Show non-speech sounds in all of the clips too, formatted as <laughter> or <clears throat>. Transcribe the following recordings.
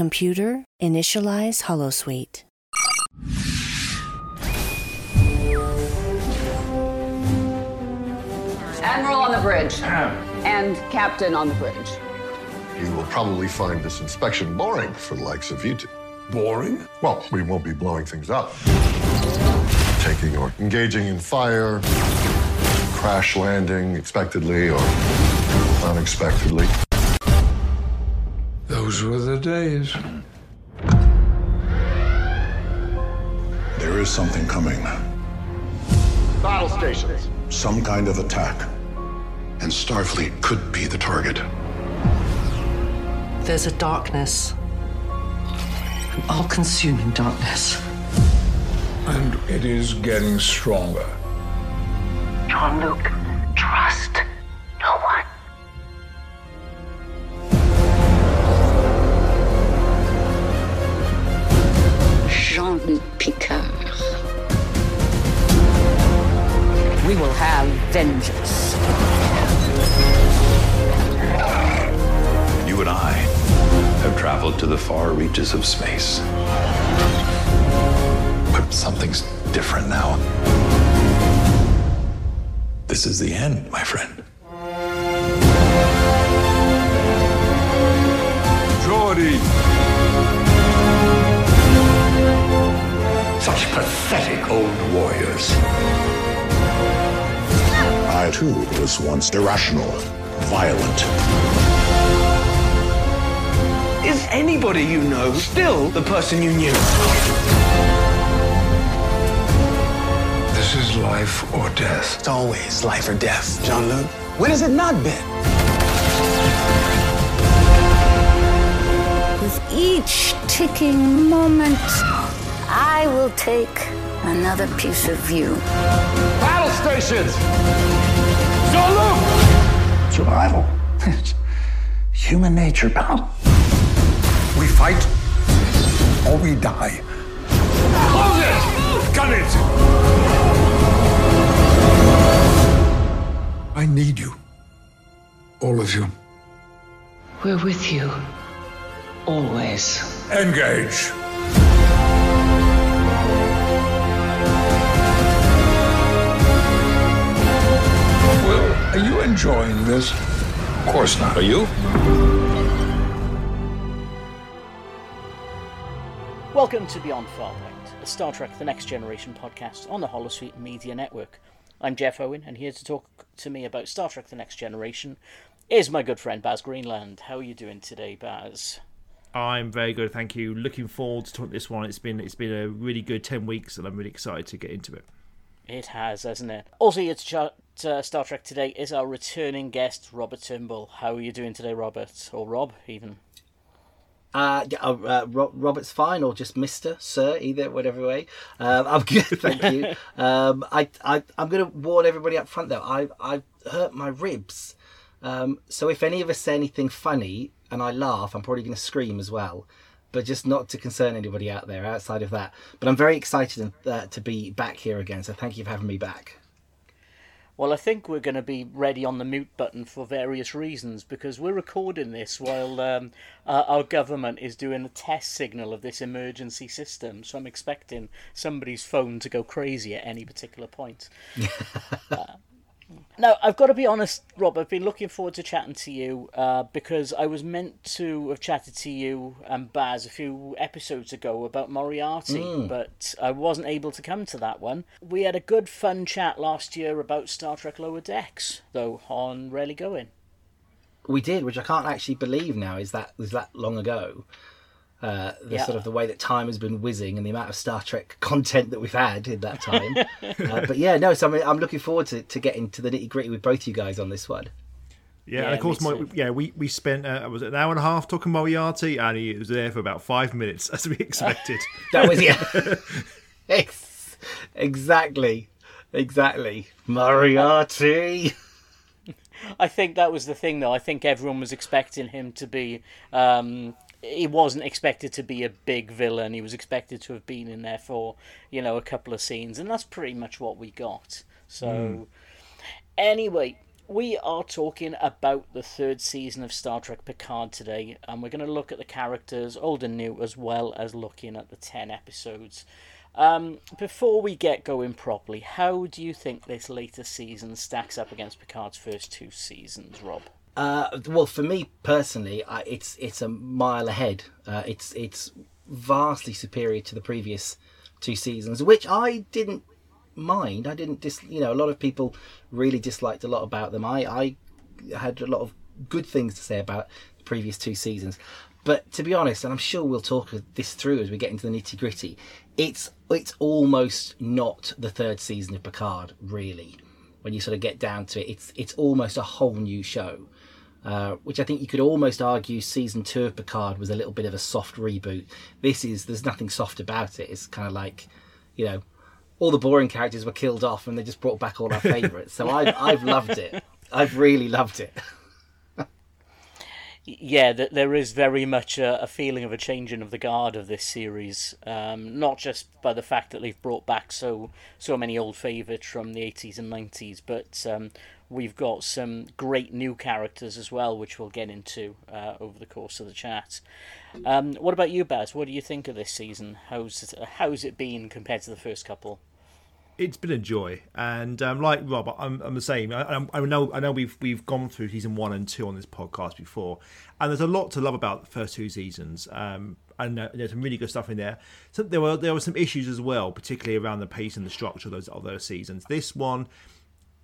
Computer, initialize Holosuite. Admiral on the bridge. and Captain on the bridge. You will probably find this inspection boring for the likes of you two. Boring? Well, we won't be blowing things up. Taking or engaging in fire, crash landing expectedly or unexpectedly. Those were the days. There is something coming. Battle stations. Some kind of attack. And Starfleet could be the target. There's a darkness. An all consuming darkness. And it is getting stronger. Jean-Luc, trust Jean-Luc Picard. We will have vengeance. You and I have traveled to the far reaches of space. But something's different now. This is the end, my friend. Geordi! Such pathetic old warriors. I, too, was once irrational, violent. Is anybody you know still the person you knew? This is life or death. It's always life or death, Jean-Luc. When has it not been? With each ticking moment, I will take another piece of you. Battle stations! Survival. <laughs> Human nature, pal. We fight or we die. Close it! Gun it! I need you. All of you. We're with you. Always. Engage! Are you enjoying this? Of course not. Are you? Welcome to Beyond Farpoint, a Star Trek The Next Generation podcast on the Holosuite Media Network. I'm Geoff Owen, and here to talk to me about Star Trek The Next Generation is my good friend Baz Greenland. How are you doing today, Baz? I'm very good, thank you. Looking forward to talking this one. It's been it's been a really good ten weeks, and I'm really excited to get into it. It has, hasn't it? Also, here to uh, Star Trek today is our returning guest, Robert Turnbull. How are you doing today, Robert? Or Rob, even? Uh, uh, uh, Robert's fine, or just Mister, Sir, either whatever way. Um, I'm good, <laughs> thank you. Um, I, I, I'm going to warn everybody up front though. I, I hurt my ribs, um, so if any of us say anything funny and I laugh, I'm probably going to scream as well. But just not to concern anybody out there outside of that. But I'm very excited uh, to be back here again. So thank you for having me back. Well, I think we're going to be ready on the mute button for various reasons because we're recording this while um, uh, our government is doing a test signal of this emergency system. So I'm expecting somebody's phone to go crazy at any particular point. <laughs> uh, now, I've got to be honest, Rob, I've been looking forward to chatting to you uh, because I was meant to have chatted to you and Baz a few episodes ago about Moriarty, Mm. but I wasn't able to come to that one. We had a good, fun chat last year about Star Trek Lower Decks, though, on Rarely Going. We did, which I can't actually believe now is that was that long ago. Uh, the Yeah. sort of the way that time has been whizzing and the amount of Star Trek <laughs> content that we've had in that time. <laughs> uh, but yeah, no. So I'm, I'm looking forward to, to getting to the nitty gritty with both you guys on this one. Yeah, Yeah, and of course, my, yeah, we we spent uh, was it an hour and a half talking Moriarty, and he was there for about five minutes, <laughs> as we expected. That was yeah. Ex- exactly, exactly. Moriarty. I think that was the thing, though. I think everyone was expecting him to be. Um, he wasn't expected to be a big villain. He was expected to have been in there for, you know, a couple of scenes, and that's pretty much what we got. So, anyway, we are talking about the third season of Star Trek Picard today, and we're going to look at the characters, old and new, as well as looking at the 10 episodes. Um, before we get going properly, how do you think this latest season stacks up against Picard's first two seasons, Rob? Uh, well, for me personally, I, it's it's a mile ahead. Uh, it's it's vastly superior to the previous two seasons, which I didn't mind. I didn't dis. You know, a lot of people really disliked a lot about them. I I had a lot of good things to say about the previous two seasons. But to be honest, and I'm sure we'll talk this through as we get into the nitty gritty, it's it's almost not the third season of Picard, really. When you sort of get down to it, it's it's almost a whole new show. Uh, which I think you could almost argue season two of Picard was a little bit of a soft reboot. This is there's nothing soft about it. It's kind of like, you know, all the boring characters were killed off and they just brought back all our <laughs> favourites. So I've I've loved it. I've really loved it. <laughs> yeah, there is very much a, a, feeling of a changing of the guard of this series. Um, not just by the fact that they've brought back so so many old favourites from the eighties and nineties, but um, we've got some great new characters as well, which we'll get into uh, over the course of the chat. Um, what about you, Baz? What do you think of this season? How's it, how's it been compared to the first couple? it's been a joy, and um, like Rob, I'm, I'm the same. I, I, know I know we've we've gone through season one and two on this podcast before, and there's a lot to love about the first two seasons. Um, and uh, there's some really good stuff in there. So there were there were some issues as well, particularly around the pace and the structure of those of those seasons. This one,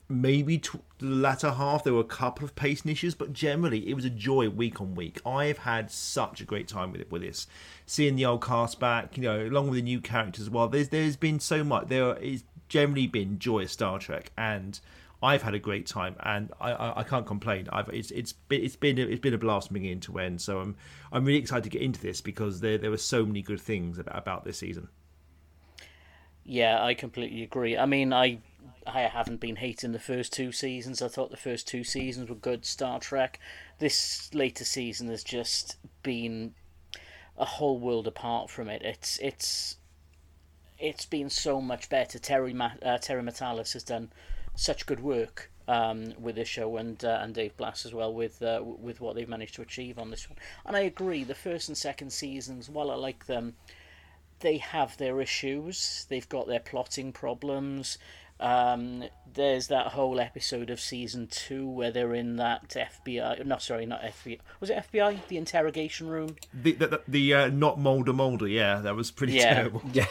maybe to the latter half, there were a couple of pacing issues, but generally it was a joy week on week. I've had such a great time with it with this, seeing the old cast back, you know, along with the new characters as well. There's there's been so much. There is generally been joyous Star Trek, and I've had a great time, and I, I, I can't complain. I've it's it's been it's been a, it's been a blast from beginning to end. So I'm I'm really excited to get into this because there there were so many good things about, about this season. Yeah, I completely agree. I mean, I I haven't been hating the first two seasons. I thought the first two seasons were good Star Trek. This later season has just been a whole world apart from it. It's it's it's been so much better. Terry uh, Terry Matalas has done such good work um, with this show, and uh, and Dave Blass as well with uh, with what they've managed to achieve on this one. And I agree, the first and second seasons, while I like them, they have their issues. They've got their plotting problems. Um, there's that whole episode of season two where they're in that FBI. No, sorry, not FBI. Was it FBI? The interrogation room. The the, the, the uh, not Mulder Mulder. Yeah, that was pretty yeah. terrible. Yeah.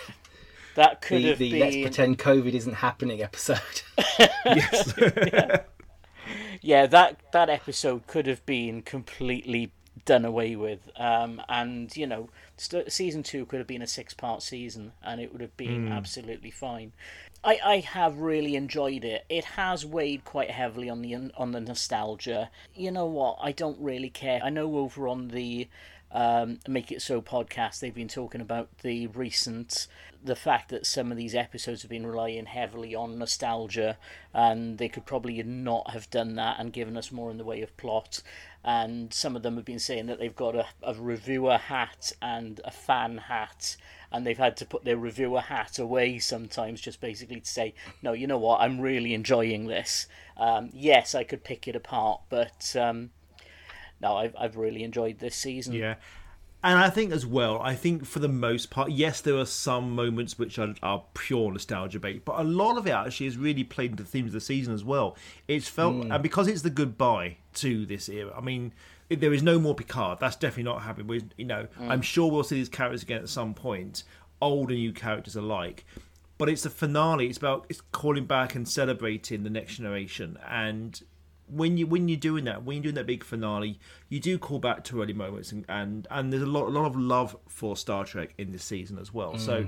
That could the, have the been. Let's pretend COVID isn't happening episode. <laughs> yes. yeah. <laughs> yeah, that that episode could have been completely done away with. Um, and you know, st- season two could have been a six-part season, and it would have been mm. absolutely fine. I, I have really enjoyed it. It has weighed quite heavily on the on the nostalgia. You know what? I don't really care. I know over on the um, Make It So podcast, they've been talking about the recent the fact that some of these episodes have been relying heavily on nostalgia, and they could probably not have done that and given us more in the way of plot. And some of them have been saying that they've got a, a reviewer hat and a fan hat, and they've had to put their reviewer hat away sometimes, just basically to say, no, you know what, I'm really enjoying this. Um, yes, I could pick it apart, but um, no, I've I've really enjoyed this season. Yeah, and I think as well, I think for the most part, yes, there are some moments which are, are pure nostalgia bait, but a lot of it actually has really played into the themes of the season as well. It's felt, mm. and because it's the goodbye to this era, I mean, there is no more Picard. That's definitely not happening. We, you know, mm. I'm sure we'll see these characters again at some point, old and new characters alike. But it's the finale. It's about it's calling back and celebrating the next generation, and when you when you're doing that, when you're doing that big finale, you do call back to early moments, and and, and there's a lot a lot of love for Star Trek in this season as well. Mm. So.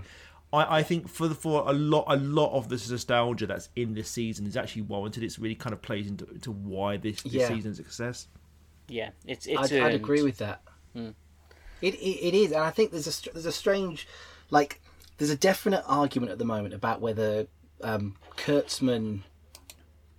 I, I think for the, for a lot a lot of this nostalgia that's in this season is actually warranted. It's really kind of plays into, into why this, this yeah. season's a success. Yeah, it's it's. I'd, I'd agree with that. Mm. It, it it is, and I think there's a there's a strange, like there's a definite argument at the moment about whether um, Kurtzman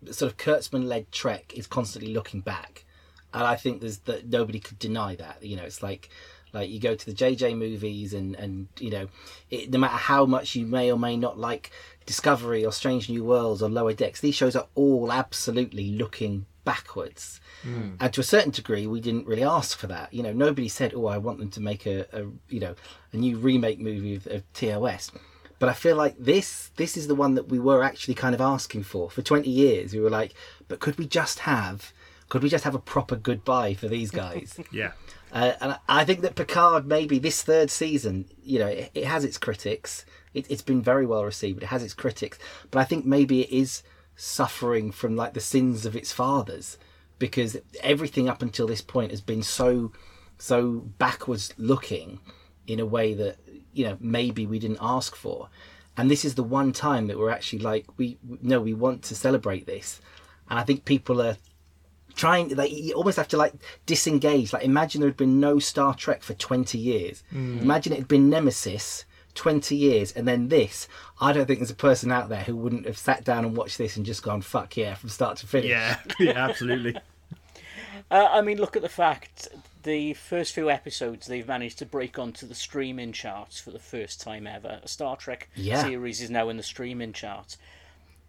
sort of Kurtzman led Trek is constantly looking back, and I think there's that nobody could deny that. You know, it's like Like you go to the JJ movies, and and you know, it, no matter how much you may or may not like Discovery or Strange New Worlds or Lower Decks, these shows are all absolutely looking backwards. Mm. And to a certain degree, we didn't really ask for that. You know, nobody said, "Oh, I want them to make a, a you know a new remake movie of, of TOS." But I feel like this this is the one that we were actually kind of asking for for 20 years. We were like, "But could we just have could we just have a proper goodbye for these guys?" <laughs> yeah. Uh, and I think that Picard, maybe this third season, you know, it, it has its critics. It, it's been very well received. It has its critics, but I think maybe it is suffering from like the sins of its fathers because everything up until this point has been so so backwards looking in a way that you know maybe we didn't ask for. And this is the one time that we're actually like we no we want to celebrate this. And i think people are trying like you almost have to like disengage. Like imagine there had been no star trek for 20 years. Mm. imagine it had been nemesis 20 years and then this. I don't think there's a person out there who wouldn't have sat down and watched this and just gone fuck yeah from start to finish. Yeah. <laughs> Yeah absolutely. Uh, i mean look at the fact the first few episodes they've managed to break onto the streaming charts for the first time ever a star trek yeah. series is now in the streaming charts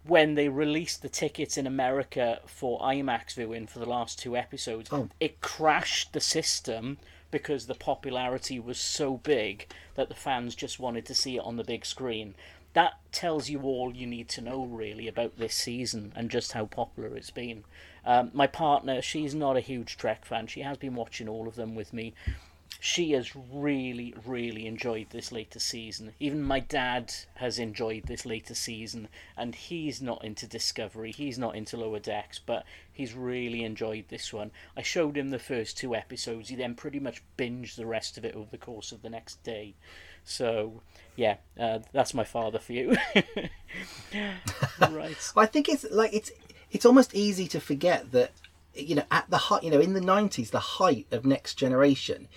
when they released the tickets in America for IMAX viewing for the last two episodes, oh. it crashed the system because the popularity was so big that the fans just wanted to see it on the big screen. That tells you all you need to know, really, about this season and just how popular it's been. Um, my partner, she's not a huge Trek fan. She has been watching all of them with me she has really, really enjoyed this latest season. Even my dad has enjoyed this latest season, and he's not into Discovery, he's not into Lower Decks, but he's really enjoyed this one. I showed him the first two episodes, he then pretty much binged the rest of it over the course of the next day. So, yeah, uh, that's my father for you. <laughs> right. well, I think it's like it's it's almost easy to forget that you know at the height you know in the 90s the height of next generation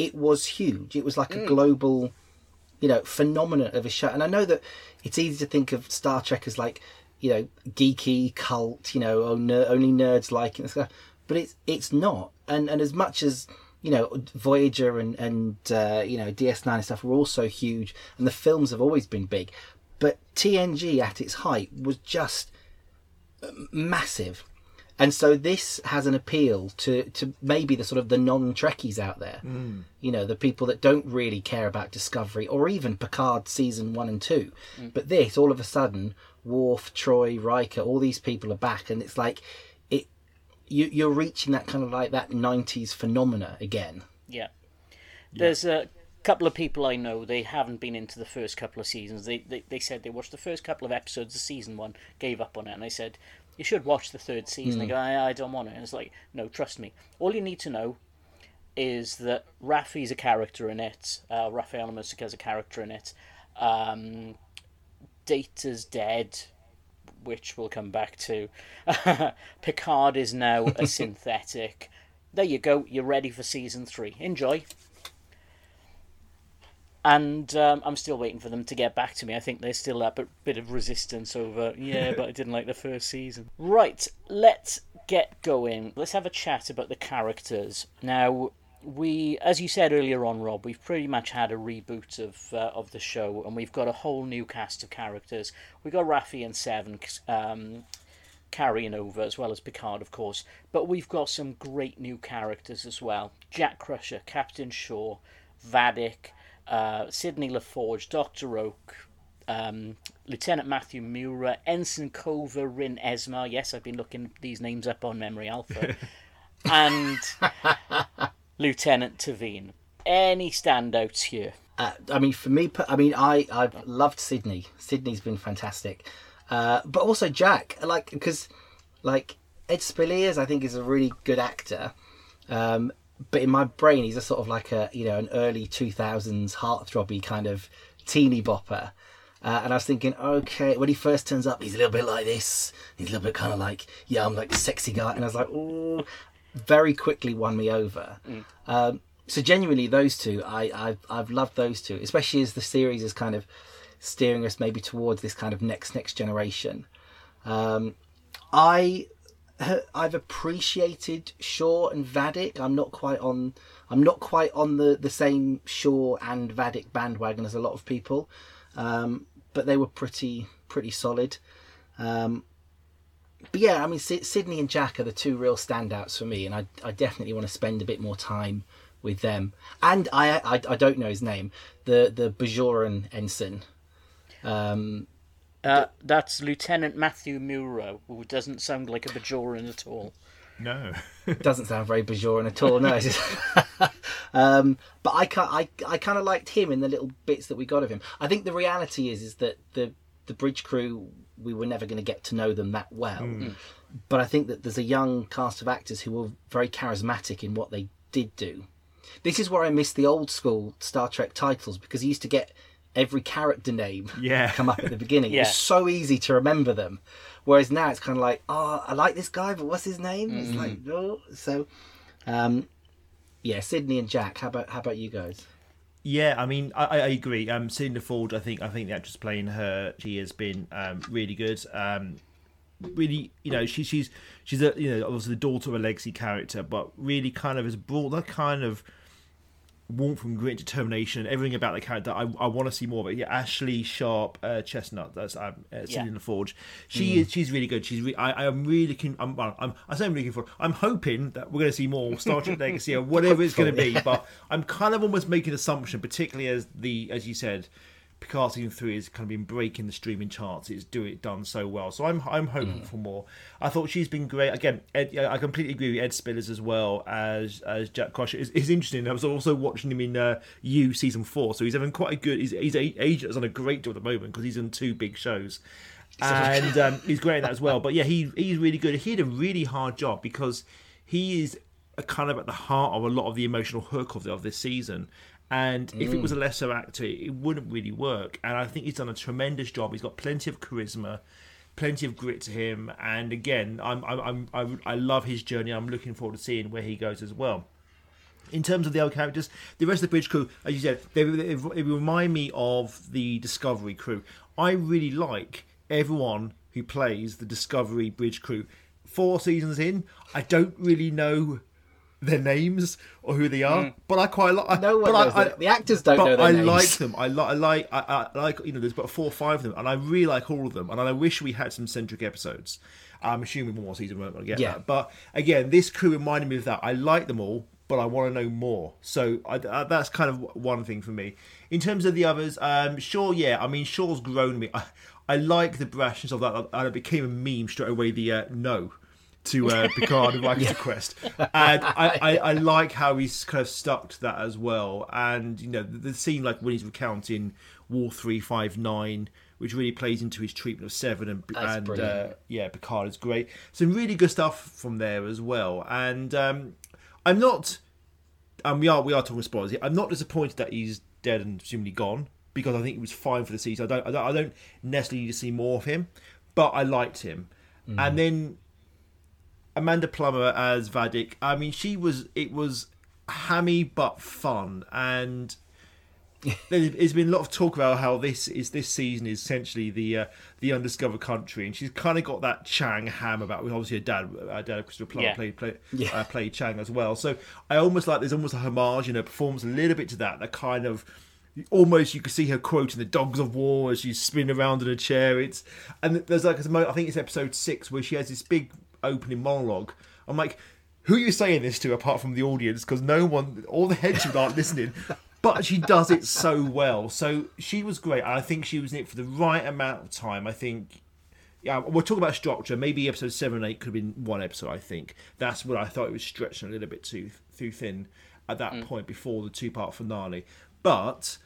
it was huge. It was like mm. a global, you know, phenomenon of a show. And I know that it's easy to think of Star Trek as like, you know, geeky cult. You know, oh, ner- only nerds like it. But it's it's not. And and as much as you know, Voyager and and uh, you know DS9 and stuff were also huge, and the films have always been big. But TNG at its height was just massive and so this has an appeal to to maybe the sort of the non Trekkies out there, mm. you know, the people that don't really care about Discovery or even Picard season one and two. Mm. But this, all of a sudden, Worf, Troi, Riker, all these people are back, and it's like it you you're reaching that kind of like that '90s phenomena again. Yeah, there's a couple of people I know, they haven't been into the first couple of seasons. They, they they said they watched the first couple of episodes of season one, gave up on it, and I said, you should watch the third season. Mm. They go, I, I don't want it. And it's like, no, trust me. All you need to know is that Raffi's a character in it. Uh, Raphael is a character in it. Um, Data's dead, which we'll come back to. <laughs> Picard is now a <laughs> synthetic. There you go. You're ready for season three. Enjoy and um, I'm still waiting for them to get back to me. I think there's still a bit of resistance over, yeah, <laughs> but I didn't like the first season. Right, let's get going. Let's have a chat about the characters. Now, we, as you said earlier on, Rob, we've pretty much had a reboot of uh, of the show, and we've got a whole new cast of characters. We've got Raffi and Seven um, carrying over, as well as Picard, of course. But we've got some great new characters as well: Jack Crusher, Captain Shaw, Vadic uh, Sidney LaForge, Dr. Ohk, um, Lieutenant Matthew Mura, Ensign Kova, Rin Esmar. Yes, I've been looking these names up on Memory Alpha. <laughs> and Lieutenant T'veen. Any standouts here? Uh, I mean, for me, I mean, I I've loved Sidney. Sidney's been fantastic, uh, but also Jack, like because like Ed Speleers, I think is a really good actor. Um, but in my brain, he's a sort of like a you know an early two thousands heartthrobby kind of teeny bopper. Uh, and I was thinking, okay, when he first turns up, he's a little bit like this. He's a little bit kind of like, yeah, I'm like the sexy guy. And I was like, oh, very quickly won me over. Mm. Um, so genuinely, those two, I, I've, I've loved those two, especially as the series is kind of steering us maybe towards this kind of next next generation. Um, I <laughs> I've appreciated Shaw and Vadic. I'm not quite on I'm not quite on the the same Shaw and Vadic bandwagon as a lot of people, um, but they were pretty pretty solid. Um, but yeah, I mean, Sidney and Jack are the two real standouts for me, and I, I definitely want to spend a bit more time with them. And I, I, I don't know his name, the the Bajoran ensign. Um, uh, that's Lieutenant Matthew Mura, who doesn't sound like a Bajoran at all. No, <laughs> doesn't sound very Bajoran at all. No, <laughs> <laughs> um, but I, I, I kind of liked him in the little bits that we got of him. I think the reality is is that the the bridge crew we were never going to get to know them that well. Mm. But I think that there's a young cast of actors who were very charismatic in what they did do. This is where I miss the old school Star Trek titles because you used to get every character name <laughs> yeah. come up at the beginning. yeah. It was so easy to remember them. Whereas now it's kind of like, oh, I like this guy, but what's his name? Mm. It's like, oh. So, um, yeah, Sidney and Jack. How about how about you guys? Yeah, I mean, I, I agree. Um, Cindy Ford, I think, I think the actress playing her, she has been um, really good. Um, really, you know, she, she's she's a you know obviously the daughter of a legacy character, but really kind of has brought that kind of warmth and grit, determination, everything about the character. I, I want to see more of it. Yeah, Ashlei Sharpe uh, Chestnut. That's um, uh, yeah. in the Forge. She mm. is. She's really good. She's. Re- I, I'm really looking. I'm. I'm. I say I'm looking for. I'm hoping that we're going to see more Star Trek <laughs> Legacy or whatever it's going to be. But I'm kind of almost making an assumption, particularly as the as you said, Picard season three has kind of been breaking the streaming charts. It's doing it done so well. So I'm I'm hoping mm. for more. I thought she's been great. Again, Ed, I completely agree with Ed Speleers as well as as Jack Crusher. It's, it's interesting. I was also watching him in uh, You season four, so he's having quite a good. He's he's a, agent has done a great job at the moment because he's in two big shows. <laughs> And um, he's great at that as well. But yeah, he he's really good. He had a really hard job because he is kind of at the heart of a lot of the emotional hook of, the, of this season and mm. if it was a mm. lesser actor, it wouldn't really work. And I think he's done a tremendous job. He's got plenty of charisma, plenty of grit to him. And again, I'm, I'm, I'm, I love his journey. I'm looking forward to seeing where he goes as well. In terms of the other characters, the rest of the bridge crew, as you said, they, they, they remind me of the Discovery crew. I really like everyone who plays the Discovery bridge crew. Four seasons in, I don't really know their names or who they are, mm. but I quite like. No one knows I, The actors don't know their I names. like them. I like. I like. I, I, like. You know, there's about four or five of them, and I really like all of them. And I wish we had some centric episodes. I'm assuming one more season won't get yeah. that. But again, this crew reminded me of that. I like them all, but I want to know more. So I, I, that's kind of one thing for me. In terms of the others, um, sure, yeah. I mean, Shaw's grown me. I, I like the brashness of that, and it became a meme straight away. The uh, no to uh, <laughs> Picard and Rikers yeah. Quest, and I, <laughs> I, I, like how he's kind of stuck to that as well. And you know, the, the scene like when he's recounting Wolf three five nine, which really plays into his treatment of Seven and That's and uh, yeah, Picard is great. Some really good stuff from there as well. And um, I'm not, and we are we are talking spoilers. I'm not disappointed that he's dead and presumably gone because I think he was fine for the season. I don't I don't, I don't necessarily need to see more of him, but I liked him. Mm. And then Amanda Plummer as Vadic. I mean, she was. It was hammy but fun, and there's been a lot of talk about how this is this season is essentially the uh, the undiscovered country, and she's kind of got that Chang ham about. With Obviously, her dad, her dad Christopher Plummer yeah. played played, yeah. uh, played Chang as well. So I almost like there's almost a homage in her performance a little bit to that. That kind of almost you can see her quoting the dogs of war as she's spinning around in a chair. It's and there's like a moment I think it's episode six where she has this big opening monologue. I'm like, who are you saying this to apart from the audience? Because no one, all the heads aren't listening. <laughs> But she does it so well. So she was great. I think she was in it for the right amount of time. I think yeah, we're talking about structure. Maybe episode seven and eight could have been one episode. I think that's what I thought it was stretching a little bit too too thin at that mm. point before the two part finale. But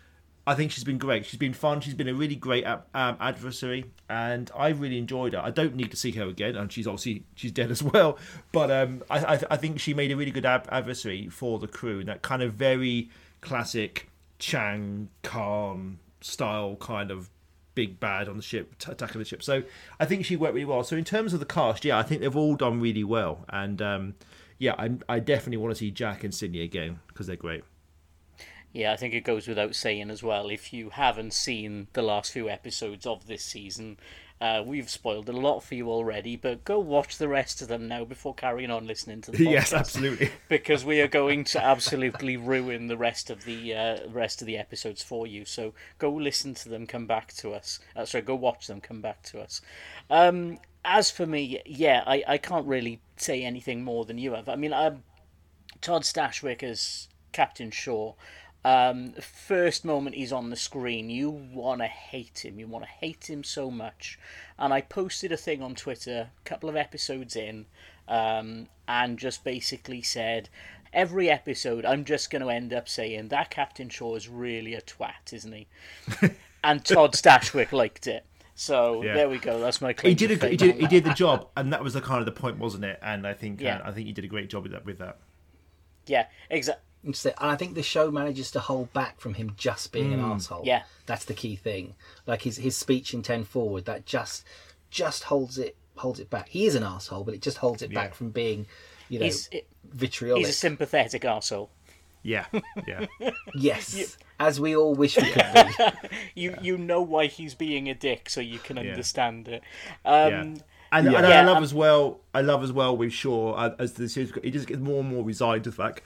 I think she's been great. She's been fun. She's been a really great um, adversary, and I really enjoyed her. I don't need to see her again, and she's obviously she's dead as well. But um, I, I, I think she made a really good ab- adversary for the crew, and that kind of very classic Chang Khan style kind of big bad on the ship, t- attacking the ship. So I think she worked really well. So in terms of the cast, yeah, I think they've all done really well, and um, yeah, I, I definitely want to see Jack and Sidney again because they're great. Yeah, I think it goes without saying as well. If you haven't seen the last few episodes of this season, Uh, we've spoiled a lot for you already, but go watch the rest of them now before carrying on listening to the <laughs> podcast. Yes, absolutely. <laughs> because we are going to absolutely ruin the rest of the uh, rest of the episodes for you. So go listen to them, come back to us. Uh, sorry, go watch them, come back to us. Um, as for me, yeah, I, I can't really say anything more than you have. I mean, um, Todd Stashwick as Captain Shaw. Um, first moment he's on the screen, you want to hate him. You want to hate him so much. And I posted a thing on Twitter a couple of episodes in um, and just basically said, every episode I'm just going to end up saying, that Captain Shaw is really a twat, isn't he? <laughs> and Todd Stashwick liked it. So Yeah. there we go. That's my claim He did, a, he did he did the job, <laughs> and that was the kind of the point, wasn't it? And I think Yeah. uh, I think he did a great job with that. With that. Yeah, exactly. Interesting. And I think the show manages to hold back from him just being an Mm. asshole. Yeah. that's the key thing. Like his his speech in Ten Forward, that just just holds it holds it back. He is an asshole, but it just holds it Yeah. back from being, you know, He's, it- vitriolic. he's a sympathetic asshole. Yeah, yeah. <laughs> yes, as we all wish we could be. <laughs> you you know why he's being a dick, so you can Yeah. understand it. yeah. Um, And, yeah. and I love um, as well. I love as well with Shaw uh, as the series. He just gets more and more resigned to the fact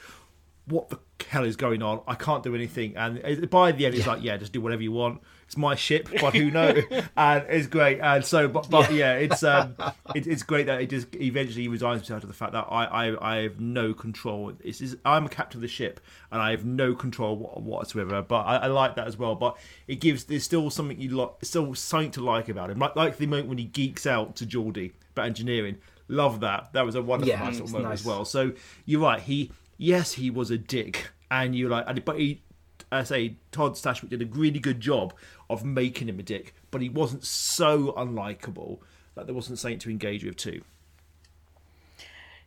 what the hell is going on. I can't do anything. And by the end, it's like, yeah, just do whatever you want. It's my ship, <laughs> but who knows? and it's great. And so, but, but yeah, it's um, <laughs> it, it's great that it just eventually resigns himself to the fact that I I, I have no control. It's, it's, I'm a captain of the ship, and I have no control whatsoever. But I, I like that as well. But it gives there's still something you like, still something to like about him. Like like the moment when he geeks out to Geordi about engineering. Love that. That was a wonderful Yeah, nice moment nice. as well. So you're right. He yes, he was a dick, and you like, but he, I say, Todd Stashwick did a really good job of making him a dick, but he wasn't so unlikable that there wasn't something to engage with too.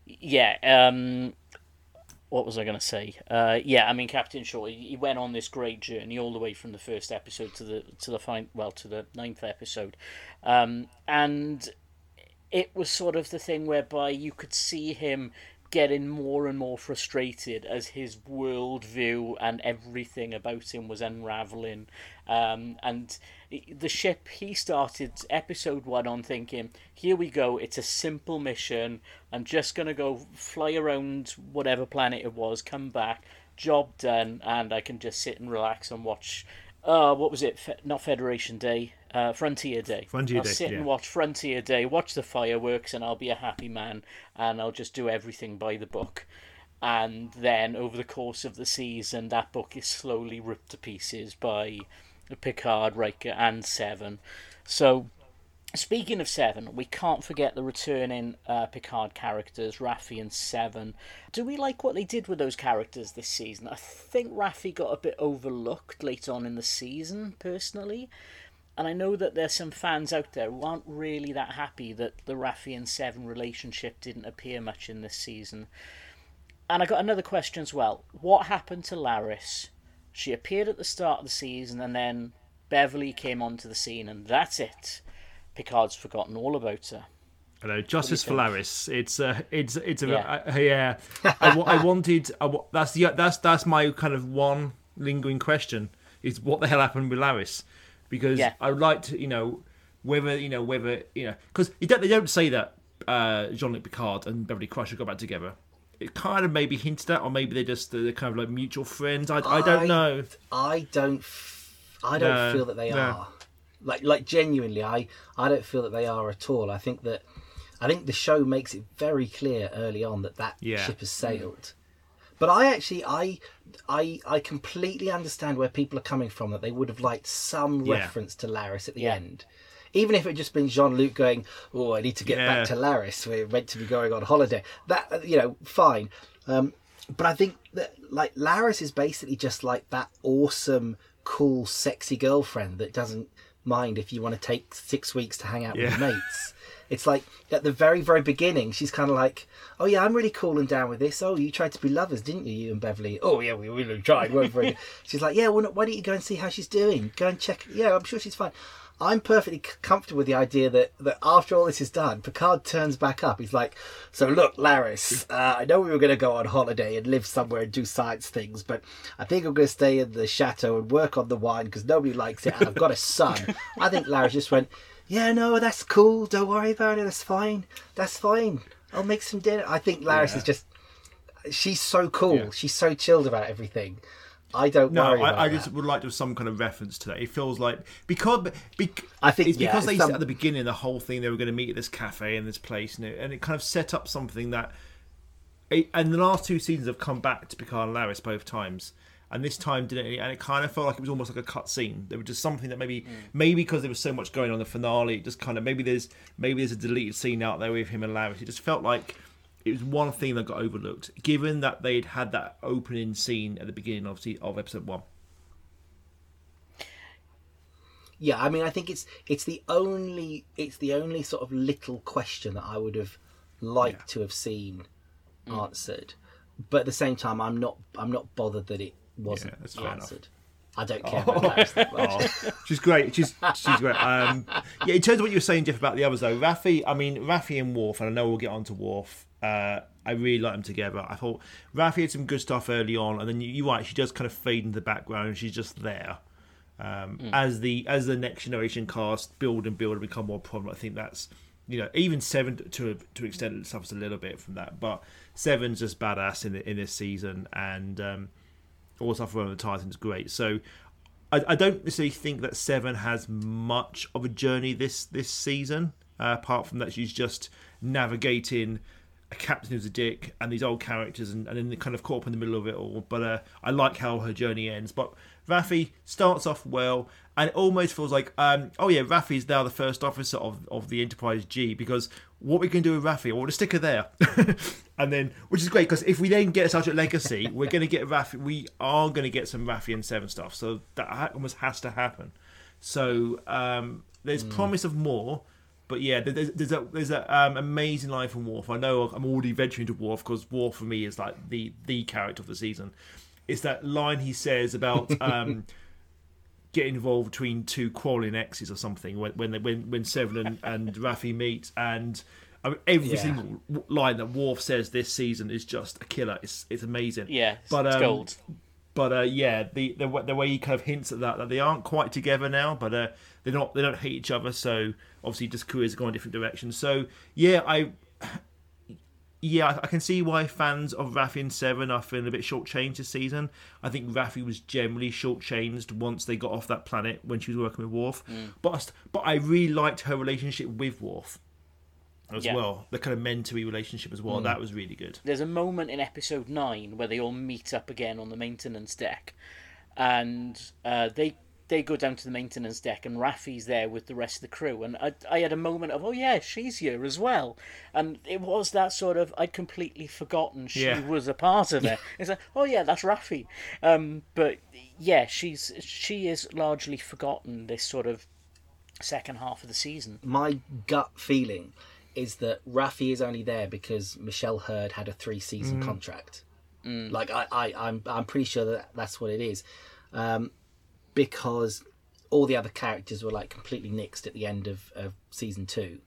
yeah. Um, what was I going to say? Uh, yeah, I mean Captain Shaw. He he went on this great journey all the way from the first episode to the to the fine well to the ninth episode, um, and it was sort of the thing whereby you could see him getting more and more frustrated as his worldview and everything about him was unraveling. Um, and the ship, he started episode one on thinking, here we go, it's a simple mission. I'm just going to go fly around whatever planet it was, come back, job done, and I can just sit and relax and watch. Uh, what was it? Fe- not Federation Day, uh, Frontier Day. Frontier I'll Day, sit yeah. and watch Frontier Day, watch the fireworks, and I'll be a happy man, and I'll just do everything by the book. And then over the course of the season, that book is slowly ripped to pieces by Picard, Riker, and Seven. So, speaking of Seven, we can't forget the returning uh, Picard characters, Raffi and Seven. Do we like what they did with those characters this season? I think Raffi got a bit overlooked late on in the season, personally. And I know that there's some fans out there who aren't really that happy that the Raffi and Seven relationship didn't appear much in this season. And I got another question as well. What happened to Laris? She appeared at the start of the season and then Beverly came onto the scene and that's it. Picard's forgotten all about her. Hello, justice for? Laris. It's uh, it's it's a Yeah. yeah. yeah. I, I wanted. I, that's the that's that's my kind of one lingering question is what the hell happened with Laris, because Yeah. I would like to you know whether you know whether you know because they don't say that uh, Jean-Luc Picard and Beverly Crusher got back together. It kind of maybe hinted at, or maybe they're just they're kind of like mutual friends. I, I don't know. I don't. I don't No, feel that they no. are. Like, like genuinely, I, I don't feel that they are at all. I think that, I think the show makes it very clear early on that that Yeah. ship has sailed. But I actually, I, I, I completely understand where people are coming from. That they would have liked some Yeah. reference to Laris at the Yeah. end. Even if it had just been Jean Luc going, "Oh, I need to get Yeah. back to Laris. We're meant to be going on holiday." That you know, fine. Um, but I think that like Laris is basically just like that awesome, cool, sexy girlfriend that doesn't mind if you want to take six weeks to hang out with mates. <laughs> It's like at the very, very beginning, she's kind of like, "Oh yeah, I'm really cooling down with this. Oh, you tried to be lovers, didn't you, you and Beverly? Oh yeah, we really tried. weren't we?" <laughs> she's like, "Yeah, well, why don't you go and see how she's doing? Go and check. Yeah, I'm sure she's fine." I'm perfectly comfortable with the idea that, that after all this is done, Picard turns back up. He's like, "So look, Laris, uh, I know we were going to go on holiday and live somewhere and do science things, but I think I'm going to stay in the chateau and work on the wine because nobody likes it, and I've got a son." <laughs> I think Laris just went, yeah, no, that's cool. Don't worry about it. That's fine. That's fine. I'll make some dinner. I think Laris Yeah. is just. She's so cool. Yeah. She's so chilled about everything. I don't No, worry about I, I just would like to have some kind of reference to that. It feels like because bec- I think, it's yeah, because they some- said at the beginning the whole thing they were going to meet at this cafe and this place, and it, and it kind of set up something that. It, and the last two seasons have come back to Picard and Laris both times, and this time didn't. And it kind of felt like it was almost like a cut scene. There was just something that maybe, mm. maybe because there was so much going on in the finale, just kind of maybe there's maybe there's a deleted scene out there with him and Laris. It just felt like it was one thing that got overlooked, given that they'd had that opening scene at the beginning, obviously, of episode one. Yeah, I mean, I think it's it's the only it's the only sort of little question that I would have liked to have seen mm. answered, but at the same time, I'm not I'm not bothered that it wasn't that's fair enough. answered. I don't care about that. <laughs> Oh, she's great. She's she's great. Um, yeah, in terms of what you were saying, Geoff, about the others though, Raffi. I mean, Raffi and Worf, and I know we'll get on to Worf. Uh, I really like them together. I thought Raffi had some good stuff early on, and then you, you're right. She does kind of fade into the background, she's just there. Um, As the as the next generation cast build and build and become more prominent, I think that's you know even seven to to extend it suffers a little bit from that, but seven's just badass in the, in this season, and um, all stuff around the Titans great. So I, I don't necessarily think that Seven has much of a journey this this season, uh, apart from that she's just navigating a captain who's a dick and these old characters, and, and then kind of caught up in the middle of it all. But uh, I like how her journey ends. But Raffi starts off well, and it almost feels like, um, oh yeah, Raffi's now the first officer of, of the Enterprise G because what we can do with Raffi, I want to stick her there, <laughs> and then which is great because if we then get such a legacy, <laughs> we're going to get Raffi. We are going to get some Raffi and Seven stuff, so that almost has to happen. So um, there's promise of more. But yeah, there's, there's a there's a um, amazing line from Worf. I know I'm already venturing to Worf because Worf for me is like the the character of the season. It's that line he says about <laughs> um, getting involved between two quarreling exes or something when when they, when when Seven and, and <laughs> Raffi meet and. I mean, every Yeah. single line that Worf says this season is just a killer. It's it's amazing. Yeah, but it's um, gold. but uh, yeah, the, the the way he kind of hints at that that they aren't quite together now, but uh, they're not they don't hate each other. So obviously, just careers are going different directions. So yeah, I yeah I, can see why fans of Raffi and Seven are feeling a bit shortchanged this season. I think Raffi was generally shortchanged once they got off that planet when she was working with Worf. But but I really liked her relationship with Worf as Yeah. well. The kind of mentory relationship as well. That was really good. There's a moment in episode nine where they all meet up again on the maintenance deck, and uh, they they go down to the maintenance deck, and Raffi's there with the rest of the crew, and I, I had a moment of oh yeah she's here as well, and it was that sort of I'd completely forgotten she Yeah. was a part of it. <laughs> It's like oh yeah that's Raffi, um, but yeah she's she is largely forgotten this sort of second half of the season. My gut feeling is that Raffi is only there because Michelle Hurd had a three season contract. Like I, I, I'm, I'm pretty sure that that's what it is, um, because all the other characters were like completely nixed at the end of, of season two.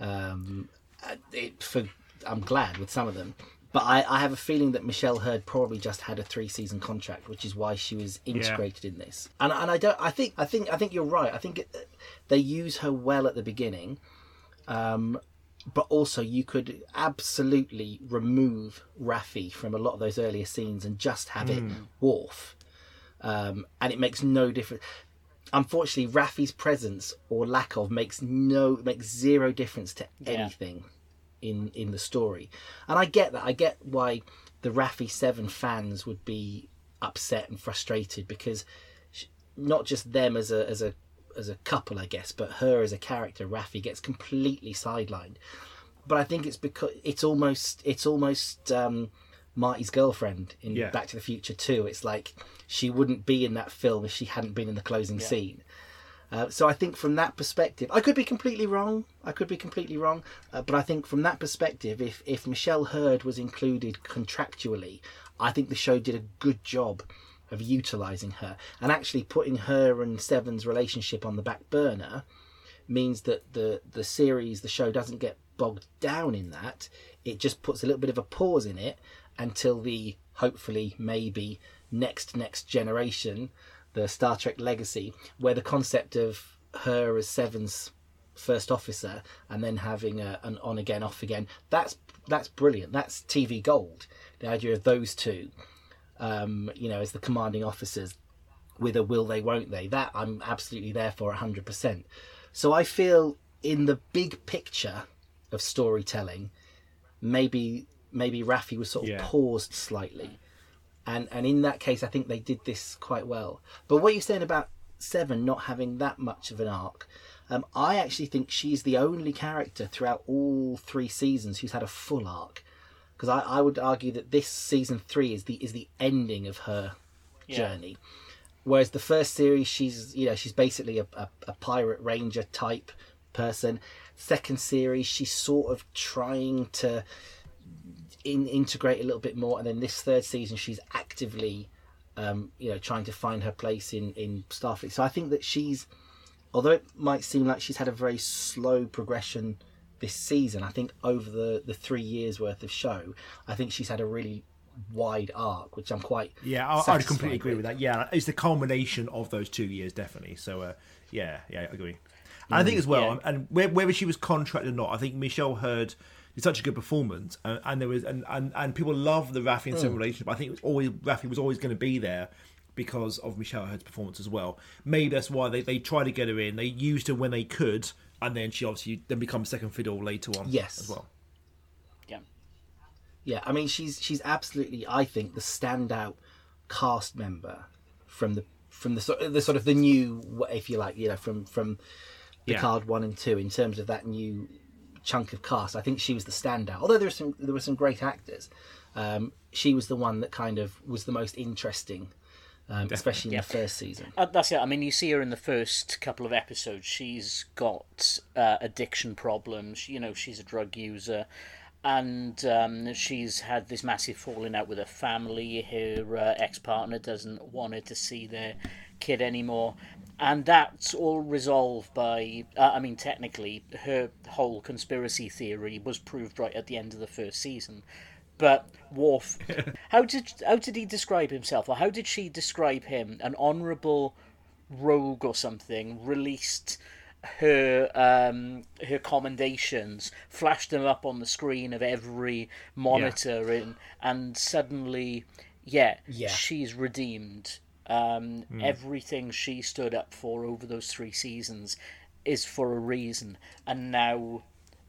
Um, uh, it, for I'm glad with some of them, but I, I have a feeling that Michelle Hurd probably just had a three season contract, which is why she was integrated in this. And and I don't. I think I think I think you're right. I think it, they use her well at the beginning. Um, but also you could absolutely remove Raffi from a lot of those earlier scenes and just have it Worf, um, and it makes no difference. Unfortunately, Raffi's presence or lack of makes no makes zero difference to anything in in the story, and I get that. I get why the Raffi Seven fans would be upset and frustrated because sh- not just them as a as a as a couple, I guess, but her as a character, Raffi, gets completely sidelined. But I think it's because it's almost it's almost um, Marty's girlfriend in Yeah. Back to the Future too. It's like she wouldn't be in that film if she hadn't been in the closing scene. Uh, so I think from that perspective, I could be completely wrong. I could be completely wrong, uh, but I think from that perspective, if if Michelle Hurd was included contractually, I think the show did a good job of utilizing her and actually putting her and Seven's relationship on the back burner means that the the series, the show doesn't get bogged down in that. It just puts a little bit of a pause in it until the hopefully maybe next next generation, the Star Trek legacy, where the concept of her as Seven's first officer and then having a, an on again off again that's that's brilliant. That's tv gold the idea of those two um, you know as the commanding officers with a will they won't they. That i'm absolutely there for 100% so i feel in the big picture of storytelling maybe maybe Raffi was sort of Yeah. paused slightly. And and in that case i think they did this quite well. But what you're saying about seven not having that much of an arc um, i actually think she's the only character throughout all three seasons who's had a full arc. Because I, I would argue that this season three is the is the ending of her Yeah. journey. Whereas the first series she's you know she's basically a, a, a pirate ranger type person. Second series she's sort of trying to in, integrate a little bit more and then this third season she's actively um, you know trying to find her place in in starfleet so i think that she's although it might seem like she's had a very slow progression this season i think over the the three years worth of show i think she's had a really wide arc which i'm quite Yeah, I, I'd completely agree with that. Yeah, it's the culmination of those two years, definitely. So, uh, yeah, yeah, I agree. And I think as well, Yeah. and whether she was contracted or not, I think Michelle Hurd did such a good performance, and, and there was, and, and, and people love the Raffi and Sam Mm. relationship. I think it was always Raffi was always going to be there because of Michelle Hurd's performance as well. Maybe that's why they they tried to get her in. They used her when they could, and then she obviously then becomes second fiddle later on. Yes. as well. Yeah. Yeah, I mean she's she's absolutely I think the standout cast member from the from the sort the sort of the new if you like you know from from Yeah. card one and two in terms of that new chunk of cast. I think she was the standout. Although there were some there were some great actors, um, she was the one that kind of was the most interesting, um, especially in Yeah. the first season. Uh, that's it. I mean, you see her in the first couple of episodes. She's got uh, addiction problems. You know, she's a drug user, and um, she's had this massive falling out with her family. Her uh, ex partner doesn't want her to see their kid anymore, and that's all resolved by. Uh, I mean, technically, her whole conspiracy theory was proved right at the end of the first season. But Worf, <laughs> how did how did he describe himself, or how did she describe him? An honourable rogue or something released her um, her commendations, flashed them up on the screen of every monitor, in, and suddenly, yeah, Yeah. she's redeemed. Um, Mm. Everything she stood up for over those three seasons is for a reason, and now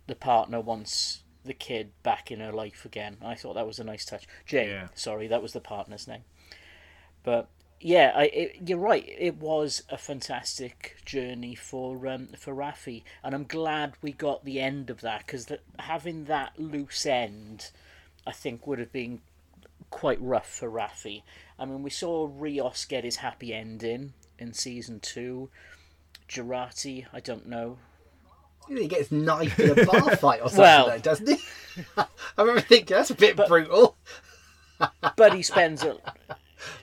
the partner wants the kid back in her life again. I thought that was a nice touch. Jay, Yeah. sorry, that was the partner's name. But yeah, I, it, you're right. It was a fantastic journey for um, for Raffi, and I'm glad we got the end of that because having that loose end, I think, would have been quite rough for Raffi. I mean, we saw Rios get his happy ending in season two. Jurati, I don't know. He gets knifed in a bar <laughs> fight or something, Well- though, doesn't he? <laughs> I remember thinking that's a bit brutal. <laughs> But he spends it.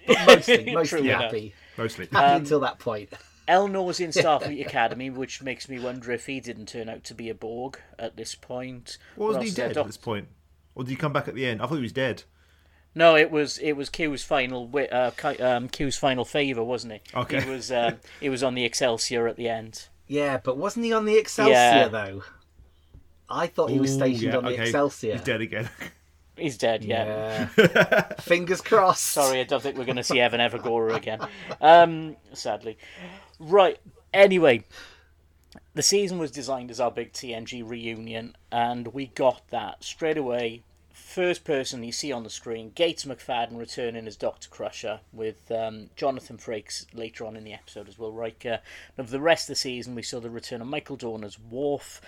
Mostly, mostly True enough. happy. Mostly. Happy Um, until that point. Elnor's in Starfleet Academy, which makes me wonder if he didn't turn out to be a Borg at this point. Well, wasn't he dead doc- at this point? Or did he come back at the end? I thought he was dead. No, it was it was Q's final uh, um, Q's final favor, wasn't he? Okay. He was um, he was on the Excelsior at the end. Yeah, but wasn't he on the Excelsior Yeah. though? I thought he was Ooh, stationed yeah, on the okay. Excelsior. He's dead again. He's dead. Yeah. Fingers crossed. Sorry, I don't think we're going to see Evan Evagora again. Um, sadly. Right. Anyway, the season was designed as our big TNG reunion, and we got that straight away. First person you see on the screen, Gates McFadden returning as Doctor Crusher, with um, Jonathan Frakes later on in the episode as well. Riker. And for the rest of the season, we saw the return of Michael Dorn as Worf,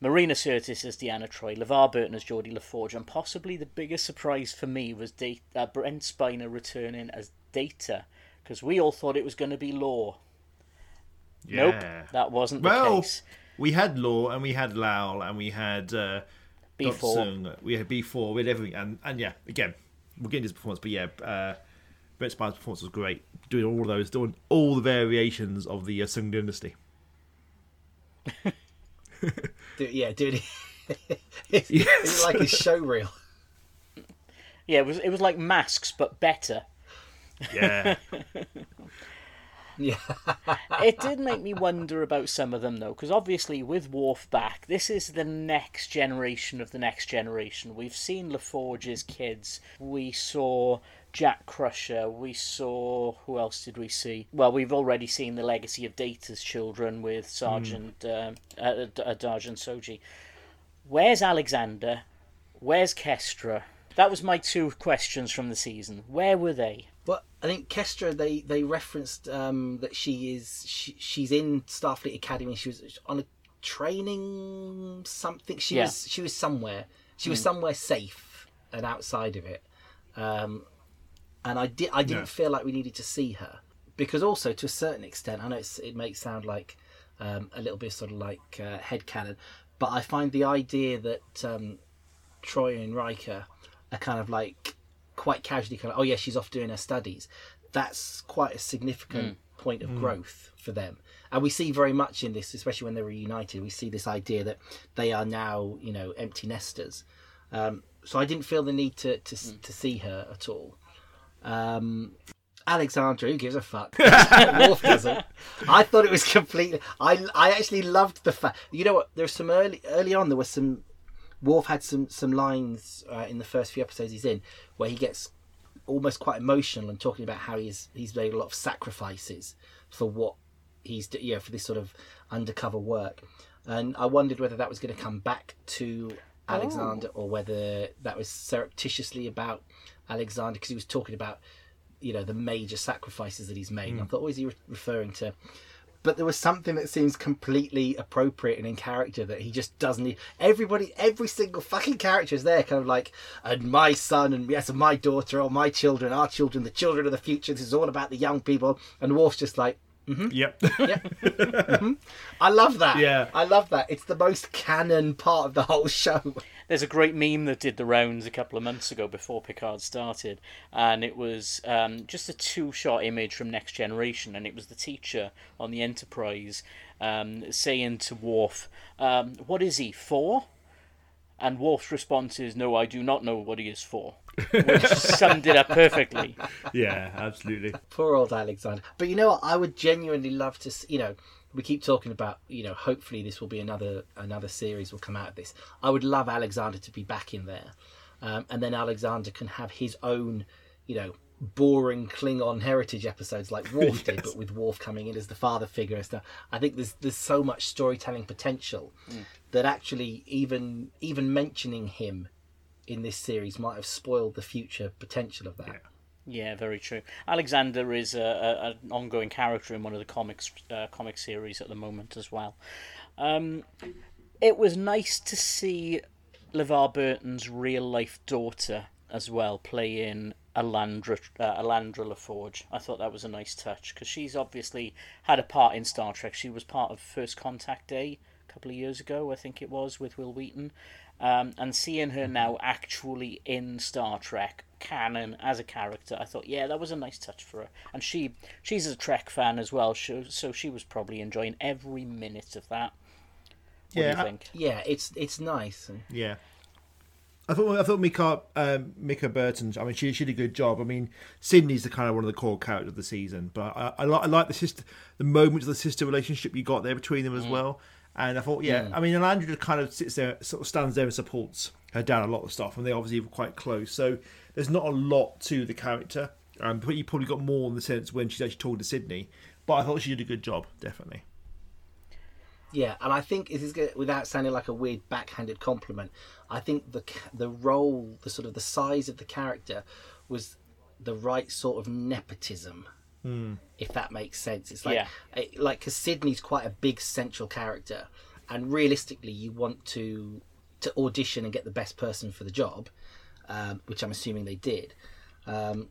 Marina Sirtis as Deanna Troi, LeVar Burton as Geordi LaForge, and possibly the biggest surprise for me was Da- uh, Brent Spiner returning as Data, because we all thought it was going to be Lore. Yeah. Nope, that wasn't the Well, case. we had Lore and we had Lal and we had uh, B4. We had B4. We had everything. And, and yeah, again, we're getting into his performance. But yeah, uh, Brent Spiner's performance was great. Doing all of those, doing all the variations of the uh, Soong dynasty. <laughs> Do, yeah, dude. <laughs> it's, it's like a show reel. Yeah, it was it was like masks but better. Yeah. <laughs> Yeah. <laughs> it did make me wonder about some of them though, because obviously with Worf back, this is the next generation of the next generation. We've seen LaForge's kids. We saw Jack Crusher. We saw who else did we see? Well, we've already seen the legacy of Data's children with Sergeant mm. uh, uh, uh, Sergeant Soji. Where's Alexander? Where's Kestra? That was my two questions from the season. Where were they? Well, I think Kestra they they referenced um, that she is she, she's in Starfleet Academy. She was on a training something. She yeah. was she was somewhere. She was mm. somewhere safe and outside of it. Um, and I did I didn't yeah. feel like we needed to see her because also to a certain extent I know it may sound like um, a little bit sort of like uh, head canon, but I find the idea that um, Troi and Riker are kind of like quite casually kind of oh yeah she's off doing her studies that's quite a significant mm. point of mm. growth for them and we see very much in this especially when they're reunited we see this idea that they are now you know empty nesters um, so i didn't feel the need to to, mm. to see her at all um, Alexander, who gives a fuck? <laughs> Worf doesn't. I thought it was completely. I I actually loved the fact. You know what? There's some early early on. There was some. Worf had some some lines uh, in the first few episodes he's in where he gets almost quite emotional and talking about how he's he's made a lot of sacrifices for what he's you know for this sort of undercover work. And I wondered whether that was going to come back to Alexander oh. or whether that was surreptitiously about Alexander because he was talking about you know the major sacrifices that he's made. Mm. I thought, oh, is he re- referring to? But there was something that seems completely appropriate and in character that he just doesn't. need. Everybody, every single fucking character is there, kind of like, and my son, and yes, and my daughter, or my children, our children, the children of the future. This is all about the young people. And Worf's just like, Mm-hmm. Yep. <laughs> yep. mm-hmm. I love that. Yeah. I love that. It's the most canon part of the whole show. There's a great meme that did the rounds a couple of months ago before Picard started, and it was um, just a two-shot image from Next Generation, and it was the teacher on the Enterprise um, saying to Worf, um, "What is he for?" And Worf's response is, "No, I do not know what he is for." which <laughs> summed it up perfectly. Yeah, absolutely. Poor old Alexander. But you know what? I would genuinely love to. See, you know, we keep talking about. You know, hopefully this will be another another series will come out of this. I would love Alexander to be back in there, um, and then Alexander can have his own. You know, boring Klingon heritage episodes like <laughs> Worf yes. did, but with Worf coming in as the father figure and stuff. I think there's there's so much storytelling potential mm. that actually even even mentioning him in this series might have spoiled the future potential of that. Yeah. Yeah, very true. Alexander is a, a, an ongoing character in one of the comics uh, comic series at the moment as well. Um, it was nice to see LeVar Burton's real life daughter as well play in Alandra uh, Alandra LaForge. I thought that was a nice touch because she's obviously had a part in Star Trek. She was part of First Contact Day a couple of years ago, I think it was, with Wil Wheaton, um, and seeing her now actually in Star Trek canon as a character, I thought, yeah, that was a nice touch for her. And she she's a Trek fan as well, so she was probably enjoying every minute of that. What yeah, do you think? yeah, it's it's nice. And... Yeah. I thought I thought Mica um, Mica Burton. I mean, she, she did a good job. I mean, Sidney's the kind of one of the core characters of the season. But I, I, like I like the sister, the moments of the sister relationship you got there between them as mm. well. And I thought, yeah, mm. I mean, Alandra just kind of sits there, sort of stands there and supports her dad a lot of stuff, and they obviously were quite close. So there's not a lot to the character. Um, but you probably got more in the sense when she's actually talking to Sidney. But I thought she did a good job, definitely. Yeah, and I think this is good, without sounding like a weird backhanded compliment. I think the the role, the sort of the size of the character, was the right sort of nepotism Mm. If that makes sense, it's like yeah. it, like because Sidney's quite a big central character, and realistically, you want to to audition and get the best person for the job, um, which I'm assuming they did. Um,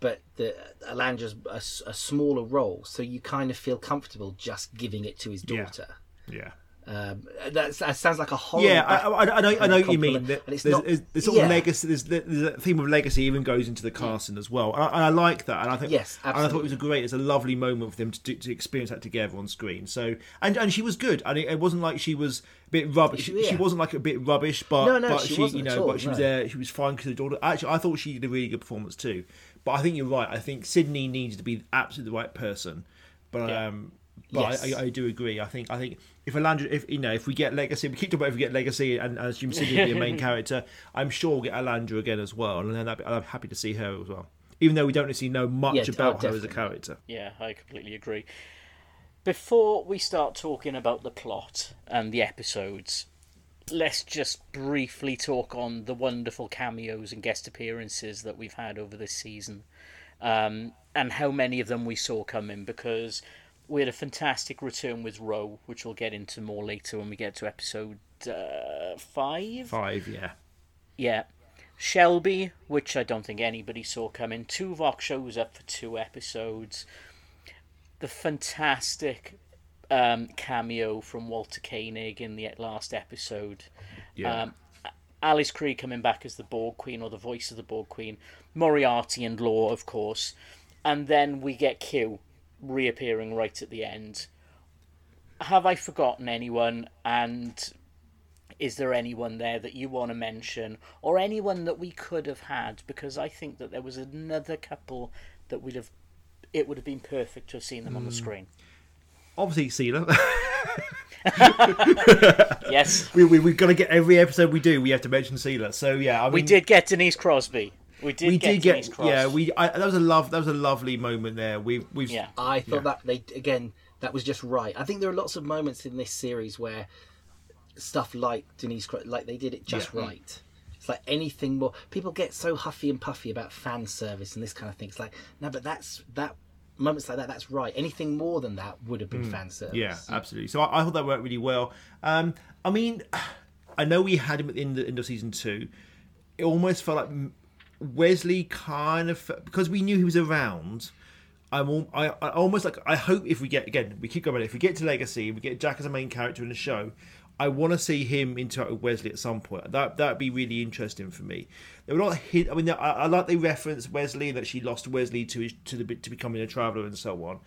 but the Alandra's a, a, smaller role, so you kind of feel comfortable just giving it to his daughter. Yeah. yeah. Um, that, that sounds like a horrible. Yeah, I, I, I know, I know what you mean. There's, not, there's, sort yeah. of legacy. There's, there's a theme of legacy even goes into the casting yeah. as well, and I, and I, like that. And I think yes, absolutely. and I thought it was a great. It's a lovely moment for them to, to experience that together on screen. So and and she was good. And mean, it wasn't like she was a bit rubbish. She, yeah. she wasn't like a bit rubbish, but no, no, but she, she you know, all, but she no. was there. She was fine because the daughter. Actually, I thought she did a really good performance too. But I think you're right. I think Sidney needs to be absolutely the right person But um, but Yes. I, I, I do agree. I think I think if Alandra, if you know, if we get legacy, we keep talking about if we get legacy and, and assume Sidney be a main <laughs> character. I'm sure we'll get Alandra again as well, and then I'd be- I'm happy to see her as well. Even though we don't necessarily know much Yeah, about oh, her as a character. Yeah, I completely agree. Before we start talking about the plot and the episodes, let's just briefly talk on the wonderful cameos and guest appearances that we've had over this season, um, and how many of them we saw coming. Because we had a fantastic return with Ro, which we'll get into more later when we get to episode uh, five. Five, yeah. Yeah. Shelby, which I don't think anybody saw coming. Tuvok shows up for two episodes. The fantastic um, cameo from Walter Koenig in the last episode. Yeah. Um, Alice Krige coming back as the Borg Queen or the voice of the Borg Queen. Moriarty and Lore, of course. And then we get Q reappearing right at the end. Have I forgotten anyone? And is there anyone there that you want to mention or anyone that we could have had because i think that there was another couple that would have it would have been perfect to have seen them on the Mm. screen Obviously, Sela. <laughs> yes <laughs> we, we, we've got to get every episode we do, we have to mention Sela. So, yeah. I mean, we did get denise crosby we did we get did denise get yeah we I, that was a love that was a lovely moment there we we've Yeah. I thought Yeah. that they again that was just right. I think there are lots of moments in this series where stuff like Denise, Cro- like they did it just Yeah. right. It's like anything more. People get so huffy and puffy about fan service and this kind of thing. It's like no, but that's that moments like that. That's right. Anything more than that would have been fan service. Mm. Yeah, absolutely. So I, I thought that worked really well. Um, I mean, <sighs> I know we had him at the end, the end of season two. It almost felt like Wesley kind of because we knew he was around. I'm al- I, I almost like I hope if we get again we keep going if we get to Legacy we get Jack as a main character in the show. I want to see him interact with Wesley at some point. That that'd be really interesting for me. They were not hit. I mean, I, I like they reference Wesley that she lost Wesley to his, to the to becoming a traveler and so on.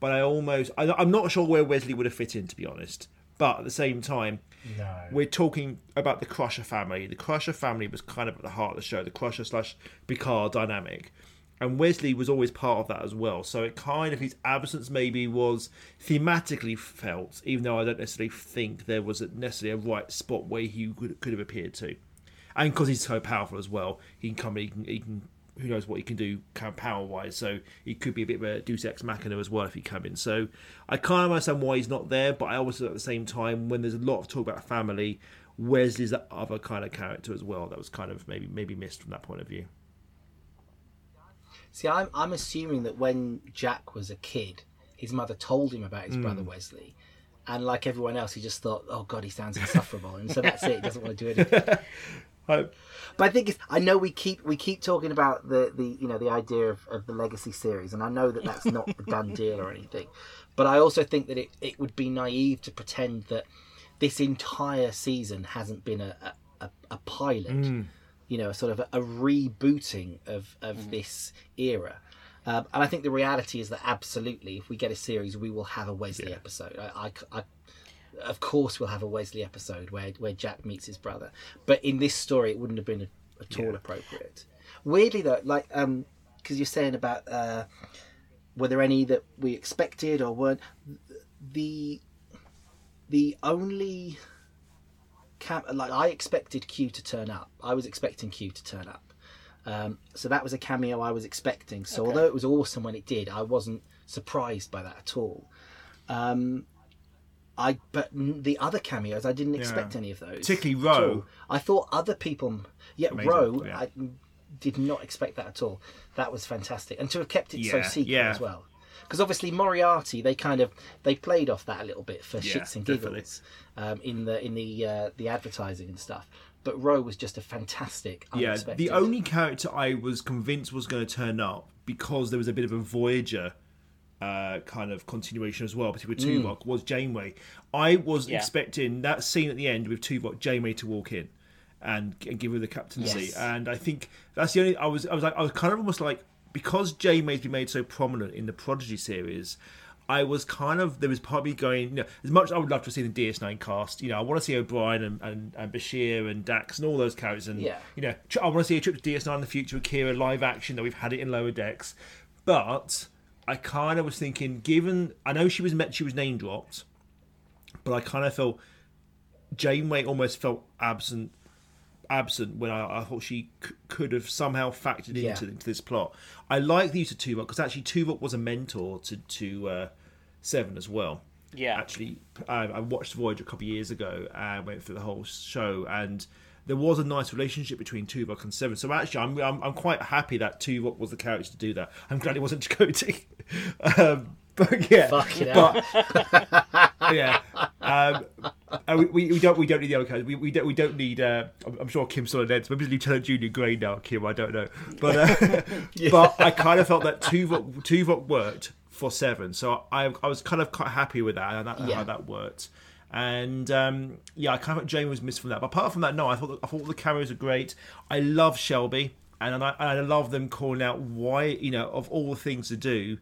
But I almost I, I'm not sure where Wesley would have fit in to be honest. But at the same time, No. we're talking about the Crusher family. The Crusher family was kind of at the heart of the show, the Crusher slash Picard dynamic. And Wesley was always part of that as well. So it kind of, his absence maybe was thematically felt, even though I don't necessarily think there was a, necessarily a right spot where he could, could have appeared to. And because he's so powerful as well, he can come, he can, he can who knows what he can do kind of power wise. So he could be a bit of a Deus Ex Machina as well if he come in. So I kind of understand why he's not there, but I also at the same time when there's a lot of talk about family, Wesley's that other kind of character as well. That was kind of maybe maybe missed from that point of view. See, I'm I'm assuming that when Jack was a kid, his mother told him about his Mm. brother Wesley, and like everyone else, he just thought, "Oh God, he sounds insufferable," and so that's it. He doesn't want to do anything. <laughs> Hope. But I think it's, I know we keep we keep talking about the, the you know the idea of, of the legacy series, and I know that that's not a done deal or anything. But I also think that it, it would be naive to pretend that this entire season hasn't been a a, a, a pilot, Mm. you know, sort of a, a rebooting of of this era. Um, and I think the reality is that absolutely, if we get a series, we will have a Wesley episode. I, I, I of course we'll have a Wesley episode where where Jack meets his brother. But in this story, it wouldn't have been at all appropriate. Weirdly though, like um, because you're saying about uh, were there any that we expected or weren't? The the only cam- like I expected Q to turn up. I was expecting Q to turn up. Um, so that was a cameo I was expecting. So although it was awesome when it did, I wasn't surprised by that at all. Um, I but the other cameos I didn't expect Yeah. any of those. Particularly Ro. I thought other people. Yeah, Amazing, Ro. yeah. I did not expect that at all. That was fantastic, and to have kept it so secret yeah. as well. Because obviously Moriarty, they kind of they played off that a little bit for Yeah, shits and giggles um, in the in the uh, the advertising and stuff. But Ro was just a fantastic. Yeah, Unexpected. the only character I was convinced was going to turn up because there was a bit of a Voyager uh, kind of continuation as well, particularly with Mm. Tuvok, was Janeway. I was Yeah. expecting that scene at the end with Tuvok, Janeway to walk in and, and give her the captaincy, Yes. and I think that's the only. I was, I was like, I was kind of almost like because Janeway's been made so prominent in the Prodigy series. I was kind of there was part of me going, you know, as much as I would love to see the DS9 cast, you know, I want to see O'Brien and, and, and Bashir and Dax and all those characters, and Yeah. you know, I want to see a trip to DS9 in the future with Kira live action that we've had it in lower decks, but I kind of was thinking, given I know she was met, she was name dropped, but I kind of felt Janeway almost felt absent, absent when I, I thought she c- could have somehow factored Yeah. into, into this plot. I like the use of Tuvok because actually Tuvok was a mentor to to uh, Seven as well. Yeah. Actually, I, I watched Voyager a couple of years ago and went through the whole show, and there was a nice relationship between Tuvok and Seven. So actually, I'm I'm, I'm quite happy that Tuvok was the character to do that. I'm glad it wasn't <laughs> Chakotay. um, but yeah, but <laughs> yeah, um, we, we, we don't we don't need the other characters. We, we don't we don't need. Uh, I'm, I'm sure Kim still Neds. Maybe Lieutenant Junior Grey now. Kim, I don't know, but uh, <laughs> but I kind of felt that Tuvok Tuvok worked for Seven, so I I was kind of quite happy with that and that, Yeah. how that worked. And um, yeah, I kind of thought Jane was missed from that. But apart from that, no, I thought I thought the cameras are great. I love Shelby, and I, and I love them calling out why you know of all the things to do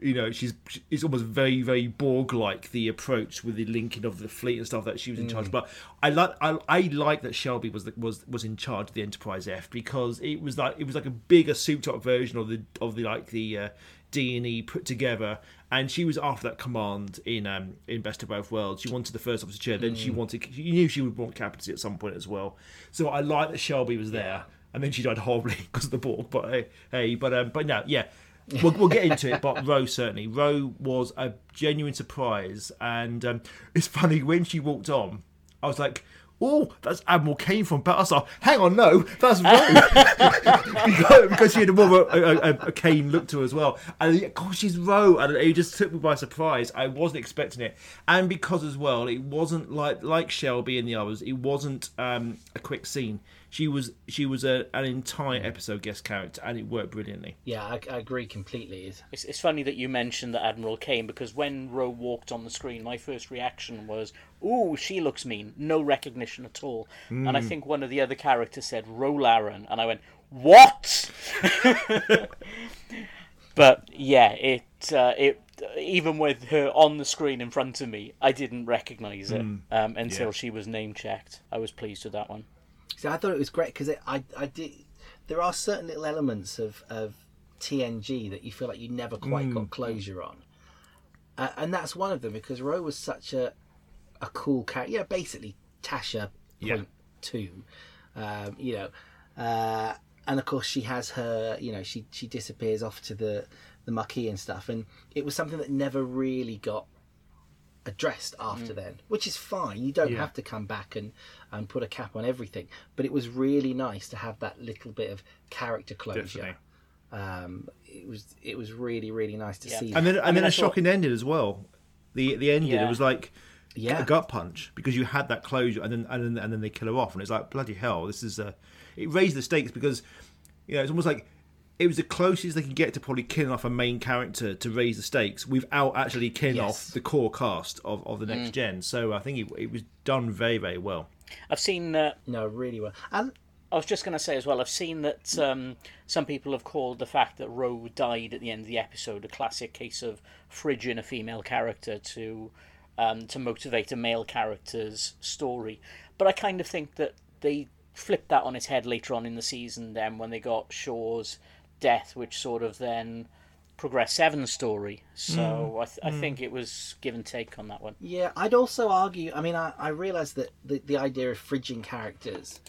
you know, she's it's almost very very Borg like the approach with the linking of the fleet and stuff that she was in charge. Mm. But I like I, I like that Shelby was the, was was in charge of the Enterprise F because it was like it was like a bigger souped up version of the of the like the uh, D and E put together. And she was after that command in um in Best of Both Worlds. She wanted the first officer chair, then she Mm. wanted you knew she would want captaincy at some point as well. So I like that Shelby was there. And then she died horribly <laughs> because of the Borg. But hey, hey but um, but no, yeah, we'll, we'll get into it, but <laughs> Ro certainly. Ro was a genuine surprise, and um, it's funny when she walked on, I was like, "Oh, that's Admiral Cain from Battlestar." Hang on, no, that's Ro, <laughs> because, she had more of a, a, a, Cain look to her as well. And gosh, she's Ro, and it just took me by surprise. I wasn't expecting it, and because as well, it wasn't like like Shelby and the others. It wasn't um, a quick scene. She was she was a, an entire episode guest character, and it worked brilliantly. Yeah, I, I agree completely. It's- It's, it's funny that you mentioned that Admiral Cain because when Ro walked on the screen, my first reaction was, "Ooh, she looks mean." No recognition at all. And I Mm. think one of the other characters said, "Ro Laren," and I went, "What?" <laughs> but yeah, it uh, it even with her on the screen in front of me, I didn't recognise it Mm. um, until Yeah. she was name checked. I was pleased with that one. See, I thought it was great because I, I did. There are certain little elements of, of TNG that you feel like you never quite Mm. got closure on, uh, and that's one of them because Ro was such a a cool character. Yeah, basically Tasha Yeah. point two. Um, you know, uh, and of course she has her. You know, she she disappears off to the the Maquis and stuff, and it was something that never really got addressed after Mm. then, which is fine. You don't Yeah. have to come back and, and put a cap on everything, but it was really nice to have that little bit of character closure. Definitely. Um, it was it was really really nice to see. and then that. and then a shocking ending as well. The the ending Yeah. it was like Yeah. a gut punch because you had that closure and then and then, and then they kill her off and it's like bloody hell this is a it raised the stakes because you know it's almost like it was the closest they could get to probably killing off a main character to raise the stakes without actually killing Yes. off the core cast of, of the next Mm. gen. So I think it, it was done very very well. I've seen. Uh, no, really well. And I was just going to say as well. I've seen that um, some people have called the fact that Ro died at the end of the episode a classic case of fridging a female character to um, to motivate a male character's story. But I kind of think that they flipped that on its head later on in the season. Then when they got Shaw's death, which sort of then progressed Seven's story. So Mm, I, th- I mm. think it was give and take on that one. Yeah, I'd also argue. I mean, I, I realise that the, the idea of fridging characters,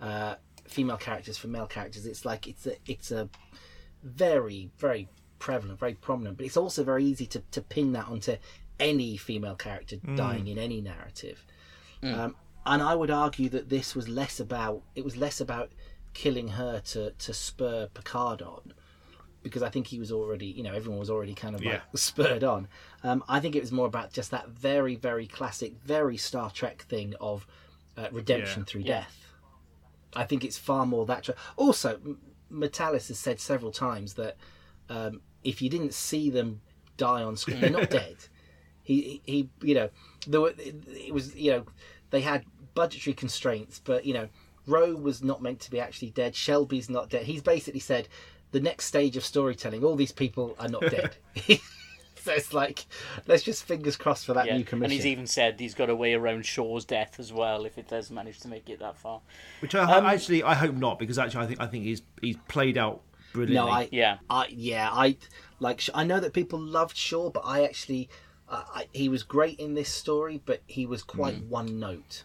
uh, female characters for male characters, it's like it's a it's a very very prevalent, very prominent. But it's also very easy to, to pin that onto any female character Mm. dying in any narrative. Mm. Um, and I would argue that this was less about it was less about killing her to to spur Picard on because I think he was already, you know, everyone was already kind of like Yeah. spurred on. Um, I think it was more about just that very, very classic, very Star Trek thing of uh, redemption Yeah. through Yeah. death. I think it's far more that. Tra- also, Matalas has said several times that um, if you didn't see them die on screen, they're not <laughs> dead. He, he, he, you know, there were, it was, you know, they had budgetary constraints, but you know, Ro was not meant to be actually dead. Shelby's not dead. He's basically said the next stage of storytelling, all these people are not dead. <laughs> <laughs> so it's like, let's just fingers crossed for that Yeah, new commission. and he's even said he's got a way around Shaw's death as well if it does manage to make it that far. Which I, Um, actually I hope not because actually I think I think he's he's played out brilliantly. No, I Yeah. I yeah, I like. I know that people loved Shaw, but I actually, uh, I, he was great in this story, but he was quite Mm. one note.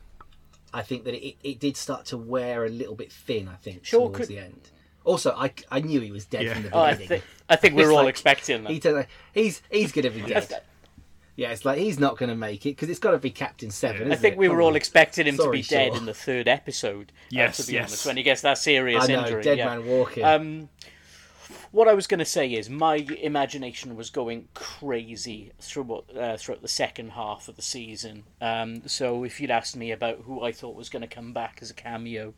I think that it, it did start to wear a little bit thin. I think Shaw towards could- the end. Also, I, I knew he was dead Yeah. from the Oh, I beginning. I think we're all like- expecting that. He don't know- he's he's going to be dead. Yeah, it's like he's not going to make it because it's got to be Captain Seven. I isn't think it? we Come were all on. expecting him Sorry, to be dead Shaw. in the third episode. uh, Yes, to be yes. honest, when he gets that serious I know, injury. dead yeah. man walking. Um, what I was going to say is my imagination was going crazy throughout uh, throughout the second half of the season. Um, so if you'd asked me about who I thought was going to come back as a cameo,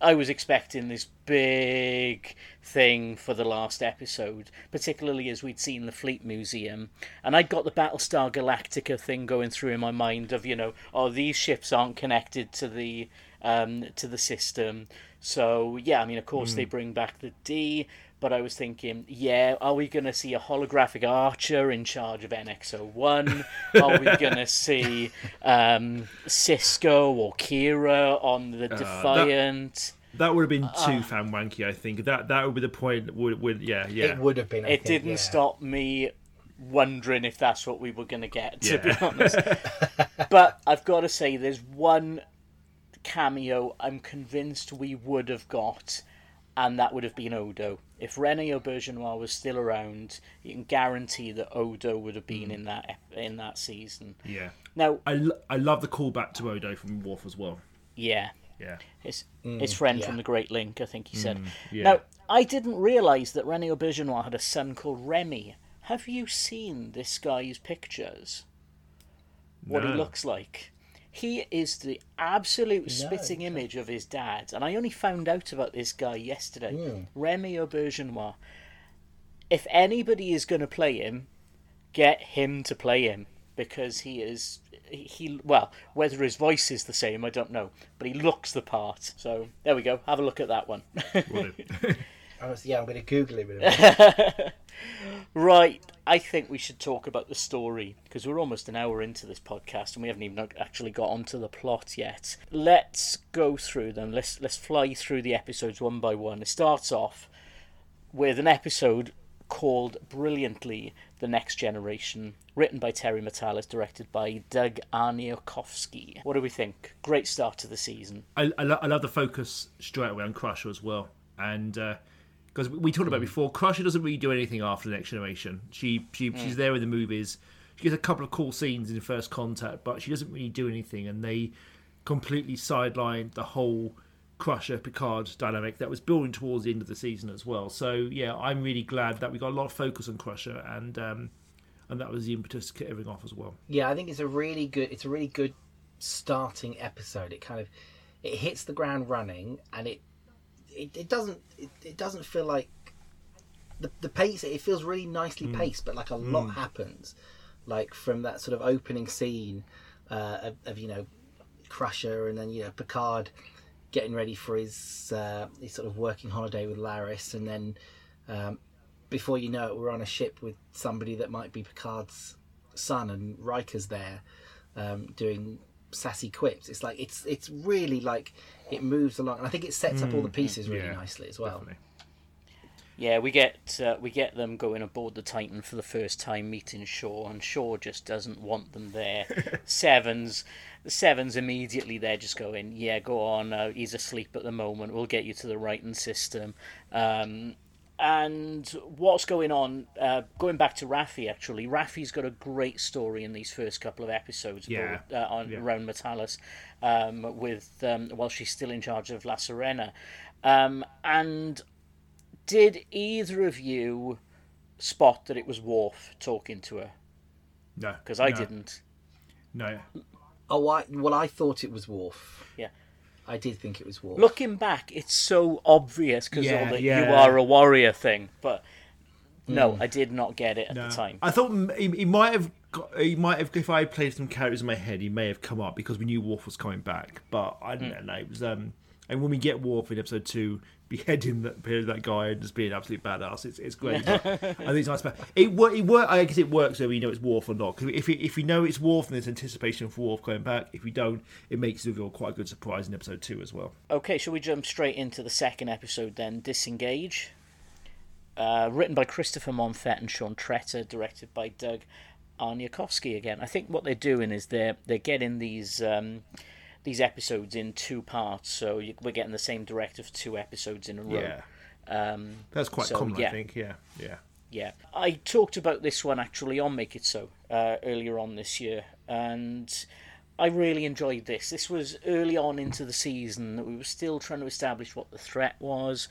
I was expecting this big thing for the last episode, particularly as we'd seen the Fleet Museum, and I'd got the Battlestar Galactica thing going through in my mind of you know, oh these ships aren't connected to the um, to the system. So yeah, I mean, of course they bring back the D, but I was thinking, yeah, are we going to see a holographic Archer in charge of NX-01? <laughs> are we going to see um, Sisko or Kira on the Defiant? That would have been too fan wanky. I think that that would be the point. Would, would yeah yeah. It would have been. I it think, didn't yeah. stop me wondering if that's what we were going to get, to be honest. <laughs> but I've got to say, there's one cameo I'm convinced we would have got, and that would have been Odo. If Rene Auberjonois was still around, you can guarantee that Odo would have been hmm. in that in that season. Yeah. Now, I, lo- I love the callback to Odo from Worf as well. yeah, Yeah. his mm. his friend yeah. from the Great Link, I think he said. Mm. yeah. Now, I didn't realise that Rene Auberjonois had a son called Remy. Have you seen this guy's pictures? What he looks like? He is the absolute spitting image of his dad, and I only found out about this guy yesterday. Remy Auberjonois. If anybody is going to play him, get him to play him because he is he well whether his voice is the same I don't know but he looks the part. So there we go. Have a look at that one <laughs> Will. I was- yeah, I'm going to Google him in <laughs> a right I think we should talk about the story because we're almost an hour into this podcast and we haven't even actually got onto the plot yet let's go through them let's let's fly through the episodes one by one it starts off with an episode called brilliantly The Next Generation, written by Terry Matalas, directed by Doug Aarniokoski. What do we think? Great start to the season. I, I, lo- I love the focus straight away on Crusher as well, and uh, because we talked about before, Crusher doesn't really do anything after the Next Generation. She she she's there in the movies. She gets a couple of cool scenes in First Contact, but she doesn't really do anything, and they completely sidelined the whole Crusher Picard dynamic that was building towards the end of the season as well. So yeah, I'm really glad that we got a lot of focus on Crusher, and um, and that was the impetus to kick everything off as well. Yeah, I think it's a really good. It's a really good starting episode. It kind of it hits the ground running, and it it, it doesn't it, it doesn't feel like the the pace. It feels really nicely paced, but like a lot happens, like from that sort of opening scene uh, of, of you know Crusher, and then you know Picard getting ready for his uh, his sort of working holiday with Laris, and then um, before you know it, we're on a ship with somebody that might be Picard's son, and Riker's there um, doing sassy quips. It's like it's it's really like it moves along, and I think it sets up all the pieces really yeah, nicely as well. Definitely. Yeah, we get uh, we get them going aboard the Titan for the first time, meeting Shaw, and Shaw just doesn't want them there. <laughs> Sevens, the Sevens immediately they're just going, yeah, go on. Uh, he's asleep at the moment. We'll get you to the writing system. Um, and what's going on? Uh, going back to Raffi, actually, Raffi's got a great story in these first couple of episodes Yeah. aboard- uh, on Yeah. around M'Talas, um, with um, while she's still in charge of La Sirena, um, and did either of you spot that it was Worf talking to her? No, Because I no, didn't. No, Oh, I well, I thought it was Worf. Yeah. I did think it was Worf. Looking back, it's so obvious because Yeah, of the yeah. "you are a warrior" thing, but no, I did not get it at no. the time. I thought he, he might have. Got, he might have if I played some characters in my head, he may have come up because we knew Worf was coming back. But I don't know. It was um, and when we get Worf in episode two, beheading that that guy and just being an absolute badass, it's it's great. I think it's nice. It wor- it work. I guess it works whether you know it's Worf or not. Because if we, if we know it's Worf, then there's anticipation for Worf coming back. If we don't, it makes the reveal quite a good surprise in episode two as well. Okay, shall we jump straight into the second episode then? Disengage. uh, written by Christopher Monfette and Sean Tretta, directed by Doug Aarniokoski again. I think what they're doing is they're they're getting these um, these episodes in two parts, so you, we're getting the same director for two episodes in a row. Yeah. Um, That's quite so, common, yeah. I think. Yeah, yeah. Yeah, I talked about this one actually on Make It So uh, earlier on this year, and I really enjoyed this. This was early on into the season. that We were still trying to establish what the threat was.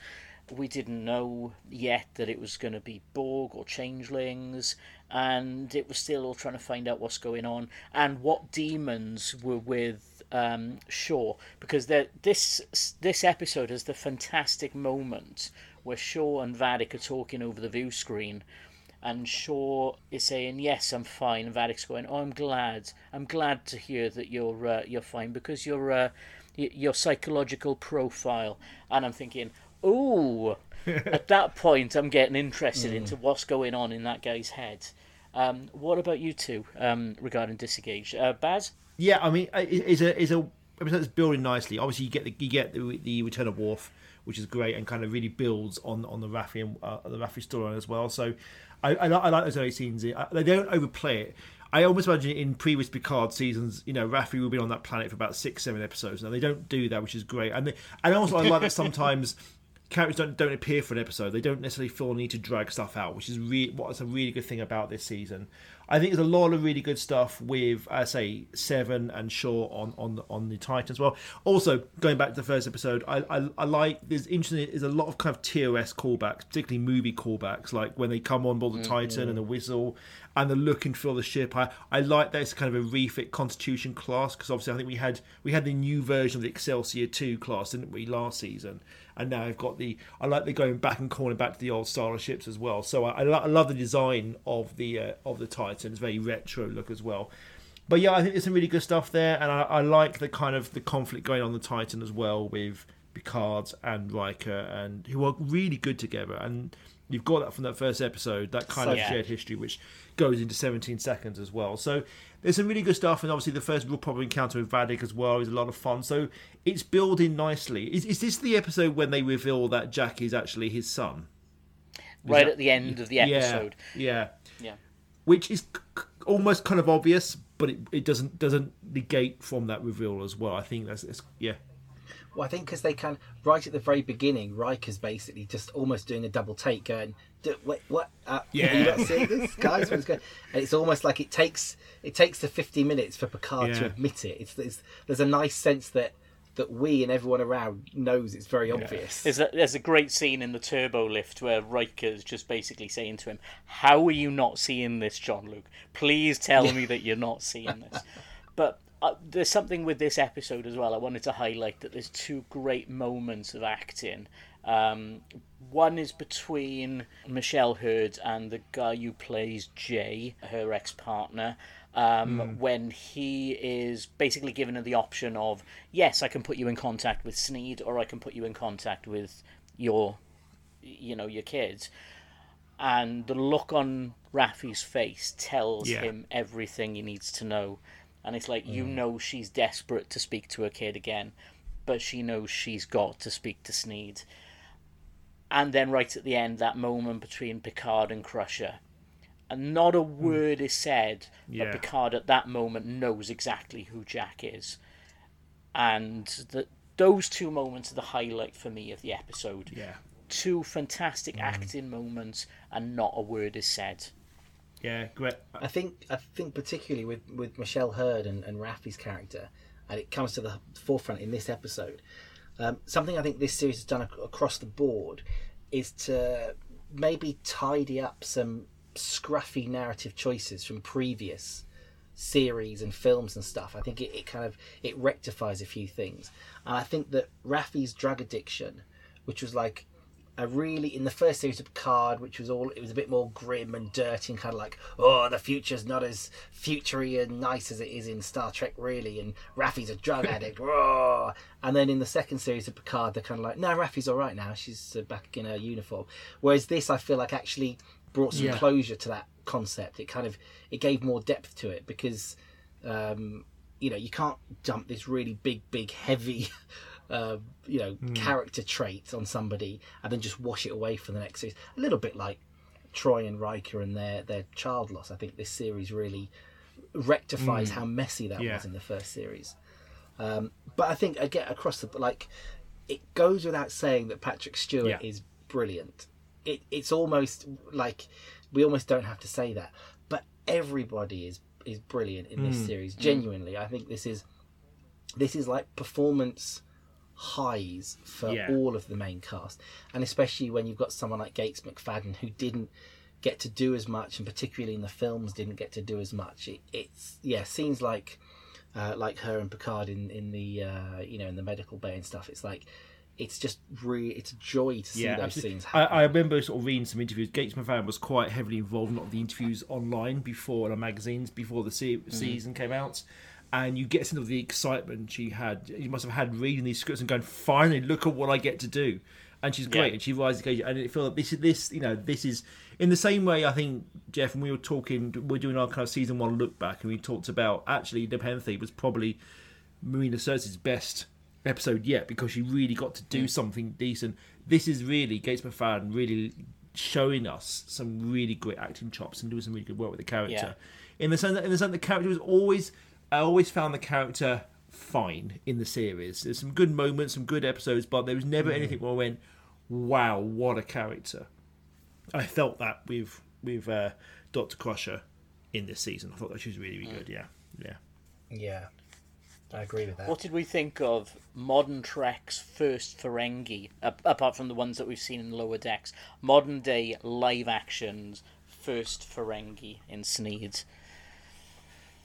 We didn't know yet that it was going to be Borg or Changelings, and it was still all trying to find out what's going on and what demons were with um, Shaw. Because this this episode has the fantastic moment where Shaw and Vadic are talking over the view screen, and Shaw is saying, "Yes, I'm fine," and Vadic's going, "Oh, I'm glad. I'm glad to hear that you're uh, you're fine because your uh, your psychological profile." And I'm thinking, "Oh." <laughs> At that point, I'm getting interested into what's going on in that guy's head. Um, what about you two um, regarding disengage, uh, Baz? Yeah, I mean, it's a it's a that's building nicely. Obviously, you get the you get the, the return of Worf, which is great and kind of really builds on on the Raffi and uh, the Raffi storyline as well. So, I, I, like- I like those early scenes. I- They don't overplay it. I almost imagine in previous Picard seasons, you know, Raffi will be on that planet for about six, seven episodes. Now they don't do that, which is great. And they, and also I like that sometimes <laughs> characters don't don't appear for an episode. They don't necessarily feel a need to drag stuff out, which is really what's a really good thing about this season. I think there's a lot of really good stuff with, I say, Seven and Shaw on on on the Titan as well. Also, going back to the first episode, I I, I like there's interesting. There's a lot of kind of TOS callbacks, particularly movie callbacks, like when they come on board the Titan and the mm-hmm. whistle and the look and feel of the ship. I, I like that it's kind of a refit Constitution class because obviously I think we had we had the new version of the Excelsior two class, didn't we, last season? And now I've got the I like the going back and calling back to the old style of ships as well. So I, I, lo- I love the design of the uh, of the Titan. It's very retro look as well. But yeah, I think there's some really good stuff there, and I, I like the kind of the conflict going on the Titan as well with Picard and Riker, and who are really good together. And you've got that from that first episode, that kind So of good. shared history, which goes into 17 seconds as well. So there's some really good stuff, and obviously the first real proper encounter with Vadic as well is a lot of fun. So it's building nicely. Is, is this the episode when they reveal that Jack is actually his son? Right that- at the end of the episode. Yeah, Yeah. which is c- almost kind of obvious, but it, it doesn't doesn't negate from that reveal as well. I think that's it's, yeah. Well, I think because they can right at the very beginning, Riker's basically just almost doing a double take, going, "D- "Wait, what? Uh, Yeah. you not seeing this, guys? What's going?" And it's almost like it takes it takes the fifty minutes for Picard to admit it. It's, it's there's a nice sense that that we and everyone around knows it's very obvious. There's a, there's a great scene in the turbo lift where Riker's just basically saying to him, How are you not seeing this, Jean-Luc? Please tell me that you're not seeing this. <laughs> But uh, there's something with this episode as well. I wanted to highlight that there's two great moments of acting. Um, one is between Michelle Hurd and the guy who plays Jay, her ex partner. Um, When he is basically given her the option of, yes, I can put you in contact with Sneed, or I can put you in contact with your, you know, your kids. And the look on Raffi's face tells Yeah. him everything he needs to know. And it's like, you mm. know, she's desperate to speak to her kid again, but she knows she's got to speak to Sneed. And then right at the end, that moment between Picard and Crusher. And not a hmm. word is said, Yeah. but Picard at that moment knows exactly who Jack is. And the, those two moments are the highlight for me of the episode. Yeah. Two fantastic mm. acting moments, and not a word is said. Yeah, great. I think I think particularly with, with Michelle Hurd and, and Raffi's character, and it comes to the forefront in this episode. Um, something I think this series has done ac- across the board is to maybe tidy up some scruffy narrative choices from previous series and films and stuff. I think it, it kind of it rectifies a few things, and I think that Raffi's drug addiction, which was like a really in the first series of Picard, which was all it was a bit more grim and dirty and kind of like oh the future's not as futury and nice as it is in Star Trek really, and Raffi's a drug <laughs> addict, Whoa. and then in the second series of Picard they're kind of like no Raffi's all right now, she's uh, back in her uniform, whereas this I feel like actually brought some Yeah. closure to that concept. It kind of it gave more depth to it because um, you know you can't dump this really big big heavy <laughs> uh, you know character trait on somebody and then just wash it away for the next series. A little bit like Troi and Riker and their their child loss. I think this series really rectifies Mm. how messy that Yeah. was in the first series. Um, but I think again across the like, it goes without saying that Patrick Stewart Yeah. is brilliant. It, it's almost like we almost don't have to say that, but everybody is is brilliant in this Mm. series. Mm. Genuinely, I think this is this is like performance highs for Yeah. all of the main cast, and especially when you've got someone like Gates McFadden who didn't get to do as much, and particularly in the films didn't get to do as much. It, it's yeah, scenes like uh, like her and Picard in in the uh, you know in the medical bay and stuff. It's like it's just really it's a joy to see those absolutely. scenes. I, happen. I remember sort of reading some interviews. Gates McFadden was quite heavily involved in a lot of the interviews online before in the magazines before the se- Mm-hmm. season came out, and you get some of the excitement she had. You must have had reading these scripts and going, "Finally, look at what I get to do." And she's great, Yeah. and she rises the occasion. And it feels like this is this, you know, this is in the same way. I think Geoff, when we were talking, we're doing our kind of season one look back, and we talked about actually Nepenthe was probably Marina Sirtis's best episode yet because she really got to do mm. something decent. This is really Gates McFadden really showing us some really great acting chops and doing some really good work with the character. In the sense that in the sense the character was always I always found the character fine in the series. There's some good moments, some good episodes, but there was never Mm. anything where I went, "Wow, what a character!" I felt that with with uh, Doctor Crusher in this season. I thought that she was really, really good. Yeah, yeah. yeah, I agree with that. What did we think of modern Trek's first Ferengi, apart from the ones that we've seen in lower decks? Modern day live actions first Ferengi in Sneed.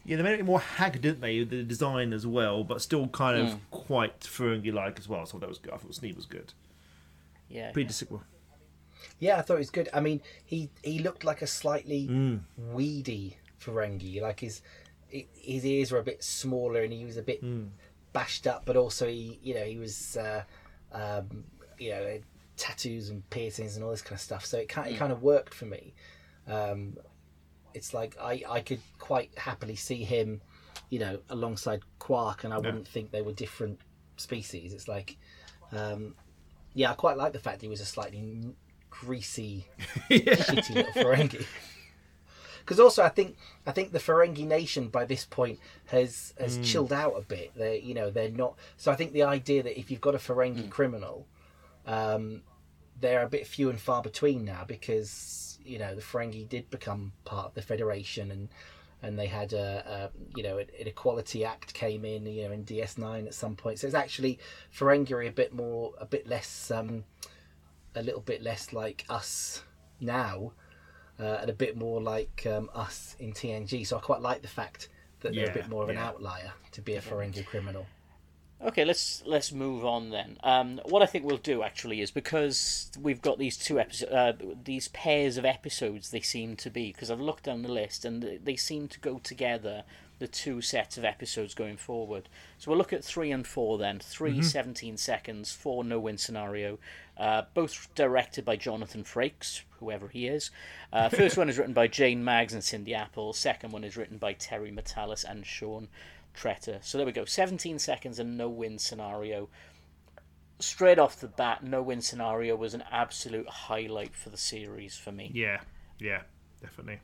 Yeah, they made it more haggard, didn't they? The design as well, but still kind of Mm. quite Ferengi-like as well. So that was good. I thought Sneed was good. Yeah. Pretty disappointing. Yeah, I thought it was good. I mean, he he looked like a slightly Mm. weedy Ferengi. Like his his ears were a bit smaller, and he was a bit Mm. bashed up. But also, he you know he was uh, um, you know tattoos and piercings and all this kind of stuff. So it kind it Mm. kind of worked for me. Um, it's like I I could quite happily see him, you know, alongside Quark, and I Yeah. wouldn't think they were different species. It's like. Um, yeah, I quite like the fact he was a slightly greasy, <laughs> shitty little Ferengi. <laughs> Because also, I think I think the Ferengi nation by this point has has Mm. chilled out a bit. They you know they're not. So I think the idea that if you've got a Ferengi criminal, um, they're a bit few and far between now because you know the Ferengi did become part of the Federation and and they had a, a you know an Equality Act came in you know in DS9 at some point. So it's actually Ferengi a bit more a bit less um, a little bit less like us now uh, and a bit more like um, us in TNG. So I quite like the fact that they're a bit more of an outlier to be a Ferengi criminal. Okay, let's let's move on then. Um, what I think we'll do actually is because we've got these two episodes, uh, these pairs of episodes. They seem to be because I've looked down the list and they- seem to go together. The two sets of episodes going forward. So we'll look at three and four then. Three Mhm. 17 seconds, four no win scenario. Uh, both directed by Jonathan Frakes, whoever he is. Uh, first <laughs> one is written by Jane Maggs and Cindy Appel. Second one is written by Terry Matalas and Sean Tretta. So there we go. 17 seconds and no win scenario. Straight off the bat, no win scenario was an absolute highlight for the series for me. Yeah, yeah, definitely.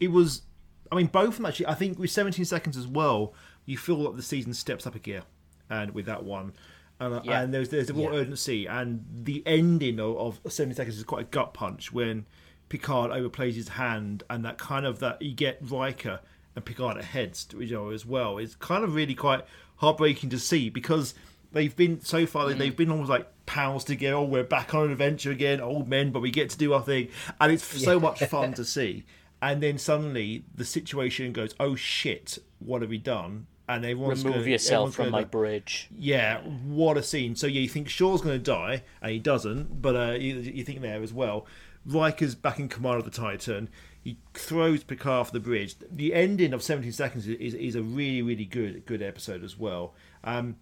It was. I mean, both of them actually. I think with 17 seconds as well, you feel like the season steps up a gear, and with that one, and, uh, Yeah. and there's there's a real Yeah. urgency, and the ending of, of 17 seconds is quite a gut punch when Picard overplays his hand, and that kind of that you get Riker and Picard at heads, you know, as well. It's kind of really quite heartbreaking to see because they've been so far Mm. they've been almost like pals together. Oh, we're back on an adventure again, old men, but we get to do our thing, and it's so much fun <laughs> to see. And then suddenly the situation goes, "Oh shit, what have we done?" And everyone's Remove gonna- yourself from my bridge. Yeah, what a scene! So yeah, you think Shaw's going to die, and he doesn't, but uh, you, you think there as well. Riker's back in command of the Titan. He throws Picard off the bridge. The ending of 17 seconds is, is a really, really good good episode as well. Um,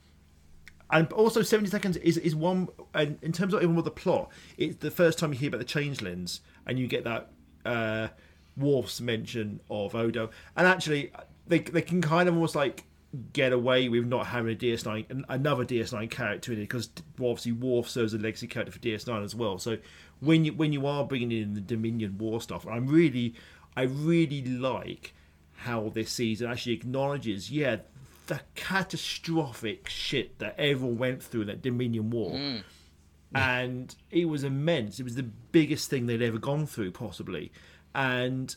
and also 70 seconds is, is one and in terms of even with the plot it's the first time you hear about the changelings and you get that uh Worf's mention of Odo and actually they, they can kind of almost like get away with not having a DS9 another DS9 character in it because obviously Worf serves a legacy character for DS9 as well. So when you when you are bringing in the Dominion War stuff, I'm really I really like how this season actually acknowledges yeah the catastrophic shit that everyone went through in that Dominion War. Mm. And it was immense. It was the biggest thing they'd ever gone through, possibly, and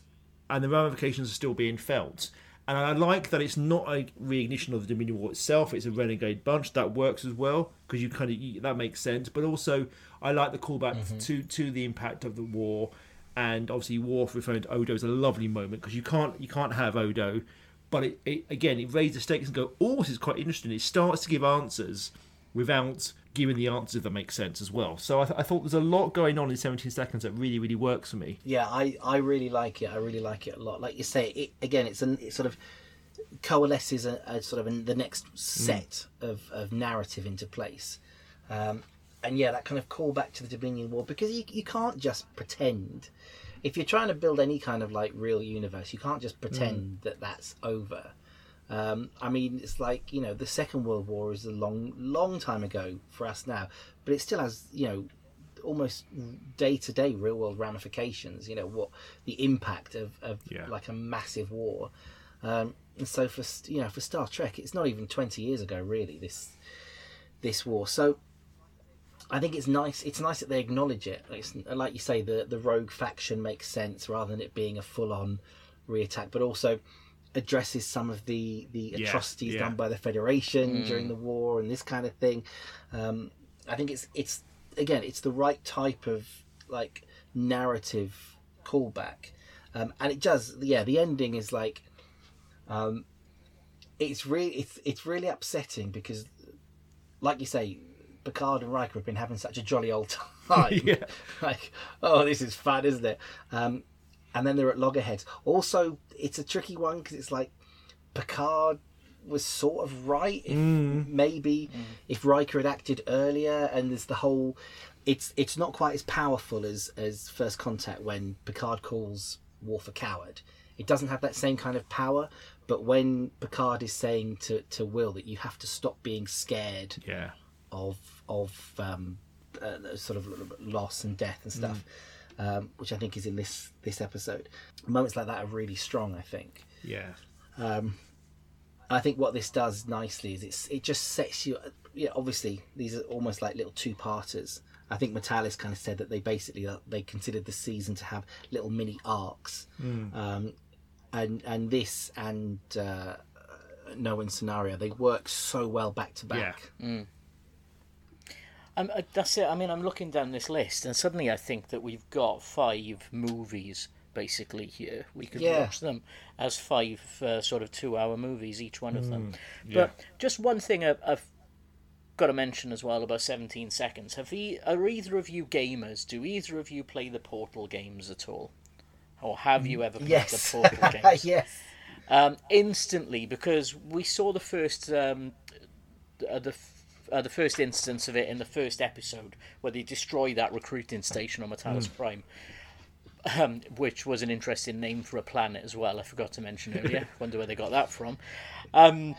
and the ramifications are still being felt. And I like that it's not a reignition of the Dominion War itself; it's a renegade bunch that works as well because you kind of that makes sense. But also, I like the callback Mm-hmm. to to the impact of the war, and obviously Worf referring to Odo is a lovely moment because you can't you can't have Odo, but it, it again it raises the stakes and go, oh, this is quite interesting. It starts to give answers without giving the answers that make sense as well. So I, th- I thought there's a lot going on in 17 seconds that really really works for me. Yeah, I, I really like it. I really like it a lot. Like you say, it, again, it's an it sort of coalesces a, a sort of an, the next set of, of narrative into place. Um, and yeah, that kind of callback to the Dominion War because you, you can't just pretend. If you're trying to build any kind of like real universe, you can't just pretend that that's over. Um, I mean, it's like you know, the Second World War is a long, long time ago for us now, but it still has you know almost day to day real world ramifications. You know what the impact of, of Yeah. like a massive war. Um, and so for you know for Star Trek, it's not even twenty years ago really this this war. So I think it's nice. It's nice that they acknowledge it. It's, like you say, the the rogue faction makes sense rather than it being a full on reattack, but also addresses some of the the Yeah, atrocities yeah. done by the Federation Mm. during the war and this kind of thing. Um, I think it's it's again it's the right type of like narrative callback, um, and it does. Yeah, the ending is like, um, it's really it's it's really upsetting because, like you say, Picard and Riker have been having such a jolly old <laughs> time. <laughs> Yeah. <laughs> like, oh, this is fun, isn't it? Um, and then they're at loggerheads. Also, it's a tricky one because it's like Picard was sort of right. If maybe if Riker had acted earlier, and there's the whole. It's it's not quite as powerful as as First Contact when Picard calls Worf a coward. It doesn't have that same kind of power. But when Picard is saying to, to Will that you have to stop being scared Yeah. Of of um, uh, sort of loss and death and stuff, um, which I think is in this this episode. Moments like that are really strong. I think. Yeah. Um, I think what this does nicely is it's it just sets you. Yeah, obviously these are almost like little two parters. I think Matalas kind of said that they basically uh, they considered the season to have little mini arcs, um, and and this and uh, No Win Scenario they work so well back to back. Um, uh, that's it. I mean, I'm looking down this list, and suddenly I think that we've got five movies basically here. We could Yeah. watch them as five uh, sort of two-hour movies, each one of them. yeah. But just one thing I- I've got to mention as well about 17 seconds. Have e- are either of you gamers? Do either of you play the Portal games at all, or have you ever played Yes, the <laughs> Portal games? yes. um, instantly because we saw the first um, uh, the f- uh, the first instance of it in the first episode where they destroy that recruiting station on M'Talas Prime. Um, which was an interesting name for a planet as well. I forgot to mention earlier. <laughs> Wonder where they got that from. Um,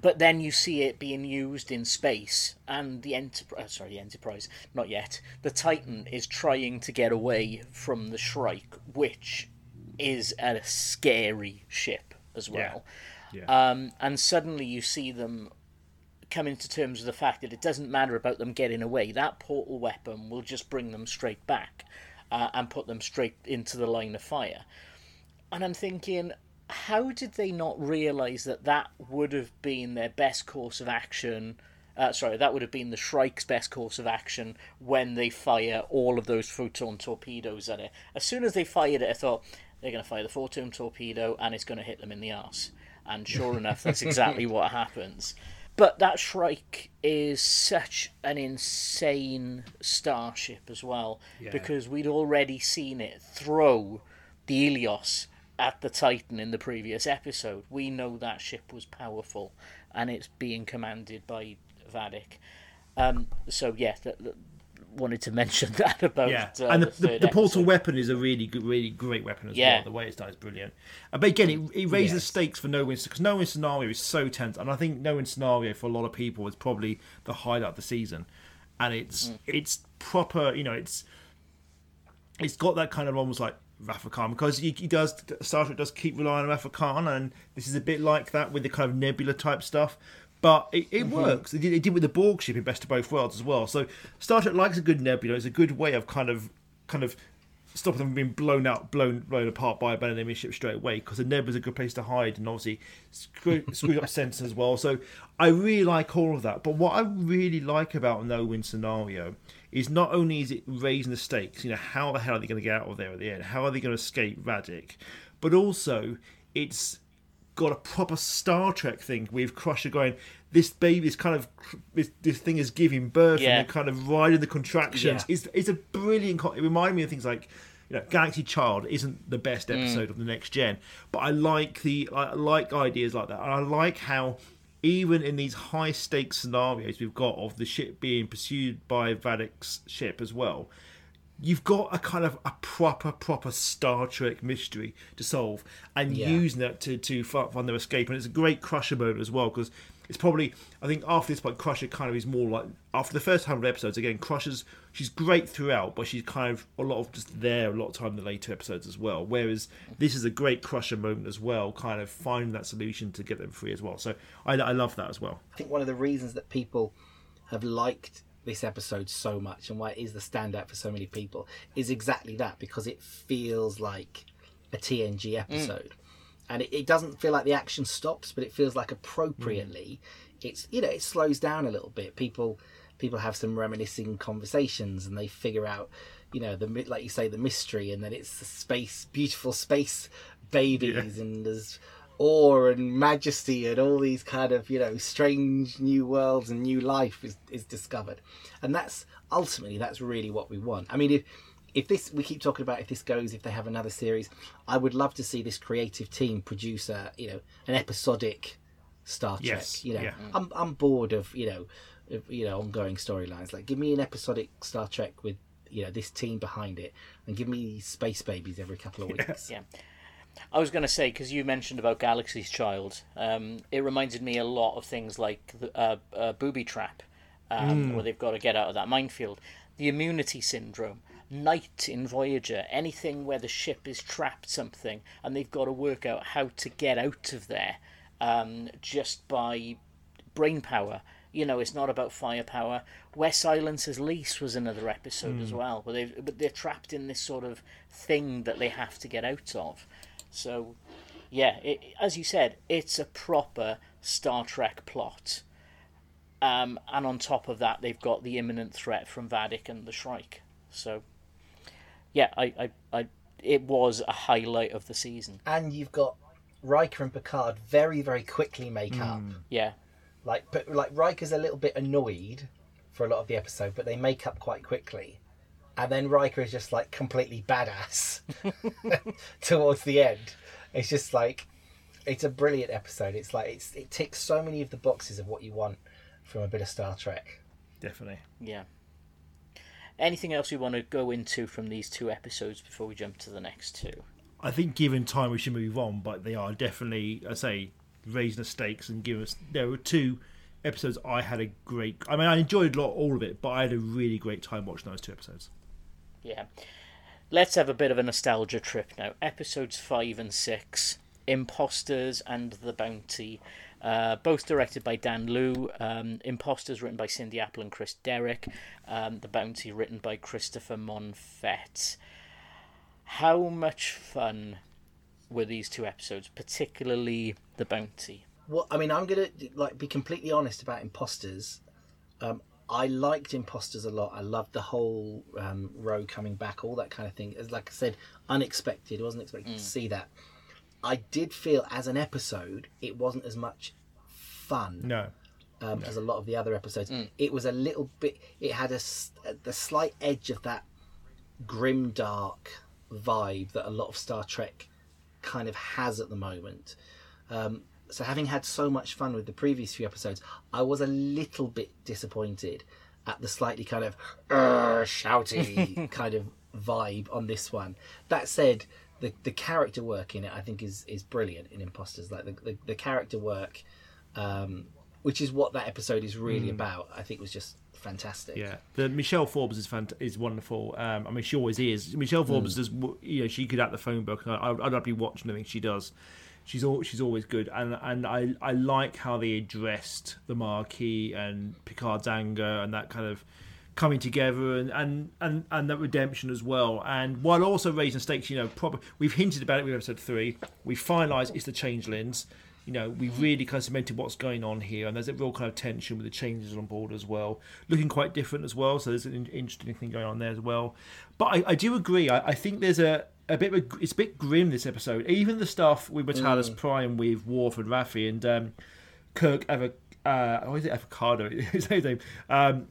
but then you see it being used in space, and the Enterprise, sorry, the Enterprise, not yet. The Titan is trying to get away from the Shrike, which is a scary ship as well. Yeah. Um, and suddenly you see them coming to terms with the fact that it doesn't matter about them getting away. That portal weapon will just bring them straight back uh, and put them straight into the line of fire. And I'm thinking, how did they not realise that that would have been their best course of action? Uh, sorry, that would have been the Shrike's best course of action when they fire all of those photon torpedoes at it. As soon as they fired it, I thought they're going to fire the photon torpedo and it's going to hit them in the arse. And sure enough, that's exactly <laughs> what happens. But that Shrike is such an insane starship as well, because we'd already seen it throw the Eleos at the Titan in the previous episode. We know that ship was powerful, and it's being commanded by Vadic. Um, so yeah, the, the, wanted to <laughs> mention that about yeah, uh, and the, the, the, the portal episode. weapon is a really good, really great weapon as Yeah. well. The way it's done is brilliant. Uh, but again, it, it raises the stakes for no win because no win scenario is so tense, and I think no win scenario for a lot of people is probably the highlight of the season, and it's Mm. it's proper. You know, it's it's got that kind of almost like Wrath of Khan because he, he does Star Trek does keep relying on Wrath of Khan, and this is a bit like that with the kind of nebula type stuff. But it, it mm-hmm. works. It did, it did with the Borg ship in Best of Both Worlds as well. So Star Trek likes a good nebula. It's a good way of kind of kind of stopping them from being blown out, blown blown apart by a Bad enemy ship straight away. Because the nebula's a good place to hide, and obviously screw, screw up <laughs> sensors as well. So I really like all of that. But what I really like about a no-win scenario is not only is it raising the stakes, you know, how the hell are they going to get out of there at the end? How are they going to escape Vadic? But also, it's got a proper Star Trek thing with Crusher going, this baby is kind of this, this thing is giving birth Yeah. and they're kind of riding the contractions. Yeah. It's it's a brilliant. It reminded me of things like. You know, Galaxy Child isn't the best Mm. episode of the next gen, but I like the I like ideas like that, and I like how even in these high stakes scenarios we've got of the ship being pursued by Vadic's ship as well, you've got a kind of a proper proper Star Trek mystery to solve, and Yeah. using that to to find their escape, and it's a great Crusher moment as well because it's probably I think after this point Crusher kind of is more like after the first hundred episodes again Crusher's she's great throughout, but she's kind of a lot of just there a lot of time in the later episodes as well. Whereas this is a great Crusher moment as well, kind of finding that solution to get them free as well. So I, I love that as well. I think one of the reasons that people have liked this episode so much and why it is the standout for so many people is exactly that because it feels like a TNG mm. episode. And it, it doesn't feel like the action stops, but it feels like appropriately mm. it's you know, it slows down a little bit. People people have some reminiscing conversations and they figure out you know the like you say the mystery and then it's the space beautiful space babies and there's awe and majesty and all these kind of you know strange new worlds and new life is, is discovered. And that's ultimately that's really what we want. I mean if if this we keep talking about if this goes if they have another series i would love to see this creative team produce a you know an episodic star trek Yes, you know. yeah. i'm i'm bored of you know of, you know ongoing storylines. Like give me an episodic star trek with you know this team behind it and give me space babies every couple of <laughs> weeks. Yeah. I was going to say because you mentioned about Galaxy's Child, um, it reminded me a lot of things like the uh, uh, Booby Trap, um, Mm. where they've got to get out of that minefield, the immunity syndrome, Night in Voyager, anything where the ship is trapped something and they've got to work out how to get out of there, um, just by brain power. You know, it's not about firepower. Where Silence Has Lease was another episode as Mm. well, where they but they're trapped in this sort of thing that they have to get out of. So, yeah, it, as you said, it's a proper Star Trek plot. Um, and on top of that, they've got the imminent threat from Vadic and the Shrike. So, yeah, I, I, I, it was a highlight of the season. and you've got Riker and Picard very very quickly make up Yeah, like but like Riker's a little bit annoyed for a lot of the episode but they make up quite quickly and then Riker is just like completely badass <laughs> towards the end it's just like it's a brilliant episode it's like it's it ticks so many of the boxes of what you want from a bit of Star Trek Definitely. yeah. Anything else we want to go into from these two episodes before we jump to the next two? I think given time we should move on, but they are definitely, I say, raising the stakes and give us. There were two episodes I had a great. I mean, I enjoyed a lot, all of it, but I had a really great time watching those two episodes. Yeah. Let's have a bit of a nostalgia trip now. Episodes 5 and 6 Imposters and the Bounty. Uh, both directed by Dan Liu. Um, Imposters written by Cindy Appel and Chris Derrick. Um, the Bounty written by Christopher Monfette. How much fun were these two episodes, particularly The Bounty? Well, I mean, I'm gonna like be completely honest about imposters. Um, I liked imposters a lot. I loved the whole um, Ro coming back, all that kind of thing. As like I said, unexpected. I wasn't expecting to see that. I did feel as an episode, it wasn't as much fun No. um, as a lot of the other episodes. It was a little bit. It had a the slight edge of that grim dark vibe that a lot of Star Trek kind of has at the moment. Um, so having had so much fun with the previous few episodes, I was a little bit disappointed at the slightly kind of uh, shouty <laughs> kind of vibe on this one. That said, the the character work in it I think is is brilliant in Imposters. Like the the, the character work, um, which is what that episode is really Mm. about. I think was just fantastic. Yeah, the Michelle Forbes is fant- is wonderful. Um, I mean, she always is. Michelle Forbes Mm. does. You know, she could act the phone book. I, I'd, I'd be watching anything she does. She's all, she's always good, and and I I like how they addressed the Maquis and Picard's anger and that kind of coming together and and and, and that redemption as well. And while also raising stakes, you know, proper. We've hinted about it with episode three. We finalised it's the changelings. You know, we've really kind of cemented what's going on here, and there's a real kind of tension with the changes on board as well, looking quite different as well. So there's an interesting thing going on there as well. But I, I do agree. I, I think there's a a bit it's a bit grim this episode. Even the stuff with M'Talas Mm. Prime with Worf and Raffi and um, Kirk Ava, uh, what is it Avocado? <laughs> Is his name? Um,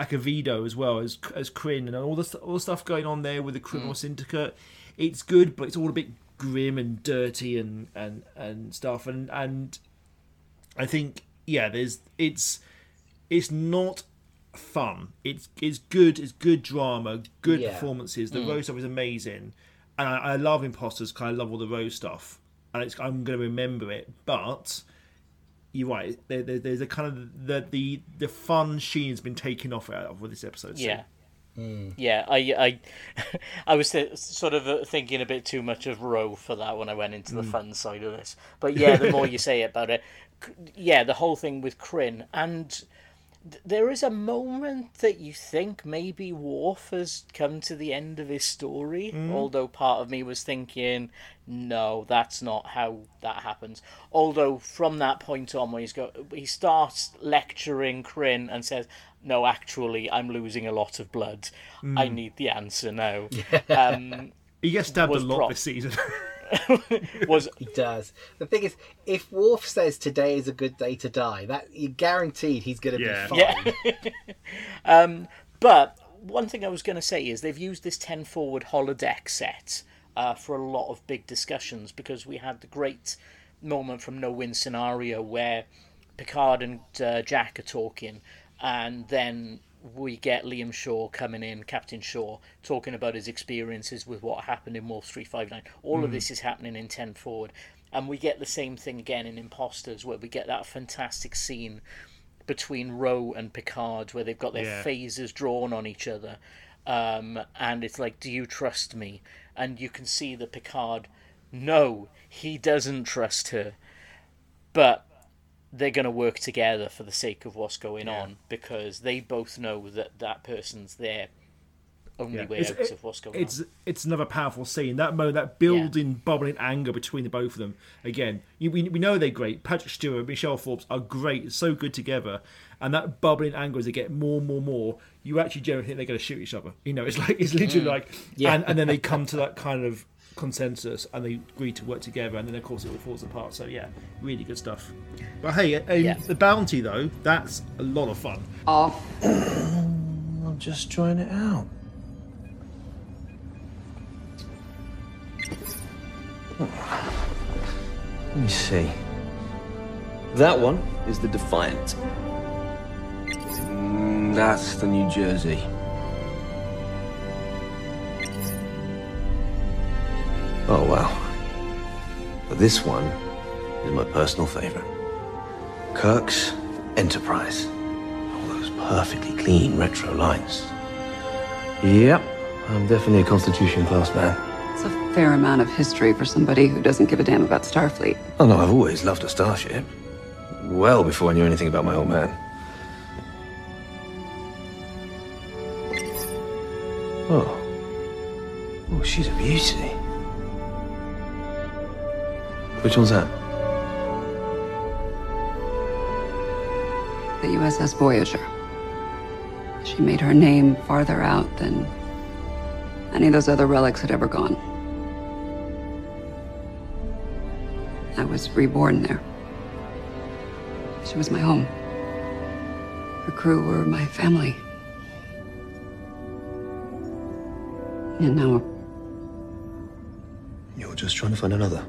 Acevedo as well as as Kryn and all the all the stuff going on there with the criminal Mm. syndicate. It's good, but it's all a bit grim and dirty and and and stuff. And and I think yeah, there's it's it's not fun. It's it's good. It's good drama, good Yeah. performances. The Mm. Ro's stuff is amazing, and I, I love Imposters. because I love all the Ro's stuff, and it's, I'm going to remember it. But you're right. There, there, there's a kind of the the the fun sheen has been taken off out of with this episode. so- Yeah. Yeah, I I <laughs> I was th- sort of uh, thinking a bit too much of Ro for that when I went into the Mm. fun side of this. But yeah, the more you <laughs> say about it, yeah, the whole thing with Kryn and th- there is a moment that you think maybe Worf has come to the end of his story, Mm. although part of me was thinking, no, that's not how that happens. Although from that point on, when he's go, he starts lecturing Kryn and says, "No, actually, I'm losing a lot of blood. I Mm. need the answer now." <laughs> Um, He gets stabbed a lot prop- this season. <laughs> <laughs> was he does. The thing is, if Worf says today is a good day to die, that you're guaranteed he's going to Yeah. be fine. Yeah. <laughs> um, but one thing I was going to say is they've used this 10 forward holodeck set uh, for a lot of big discussions because we had the great moment from No Win Scenario where Picard and uh, Jack are talking, and then we get Liam Shaw coming in, Captain Shaw, talking about his experiences with what happened in Wolf 359. All of Mhm. this is happening in 10 forward. And we get the same thing again in Imposters, where we get that fantastic scene between Ro and Picard, where they've got their Yeah. phasers drawn on each other, um, and it's like, "Do you trust me?" And you can see that Picard, no, he doesn't trust her, but they're going to work together for the sake of what's going on because they both know that that person's their only Yeah. way It's- out it- of what's going it's on. it's another powerful scene. That moment, that building, bubbling anger between the both of them. Again, you, we we know they're great. Patrick Stewart, Michelle Forbes are great. So good together, and that bubbling anger as they get more, and more, and more. You actually generally think they're going to shoot each other. You know, it's like it's literally Mm. like, Yeah. and, and then they <laughs> come to that kind of consensus and they agree to work together, and then of course it all falls apart. So yeah, really good stuff. But hey, um, Yeah. the bounty though, that's a lot of fun. <clears throat> Off. I'm just trying it out. Let me see. That one is the Defiant. Mm, that's the New Jersey. Oh, wow. But this one is my personal favorite. Kirk's Enterprise. All those perfectly clean retro lines. Yep, I'm definitely a Constitution class man. It's a fair amount of history for somebody who doesn't give a damn about Starfleet. Oh no, I've always loved a starship. Well before I knew anything about my old man. Oh. Oh, she's a beauty. Which one's that? The USS Voyager. She made her name farther out than any of those other relics had ever gone. I was reborn there. She was my home. Her crew were my family. And now You're just trying to find another.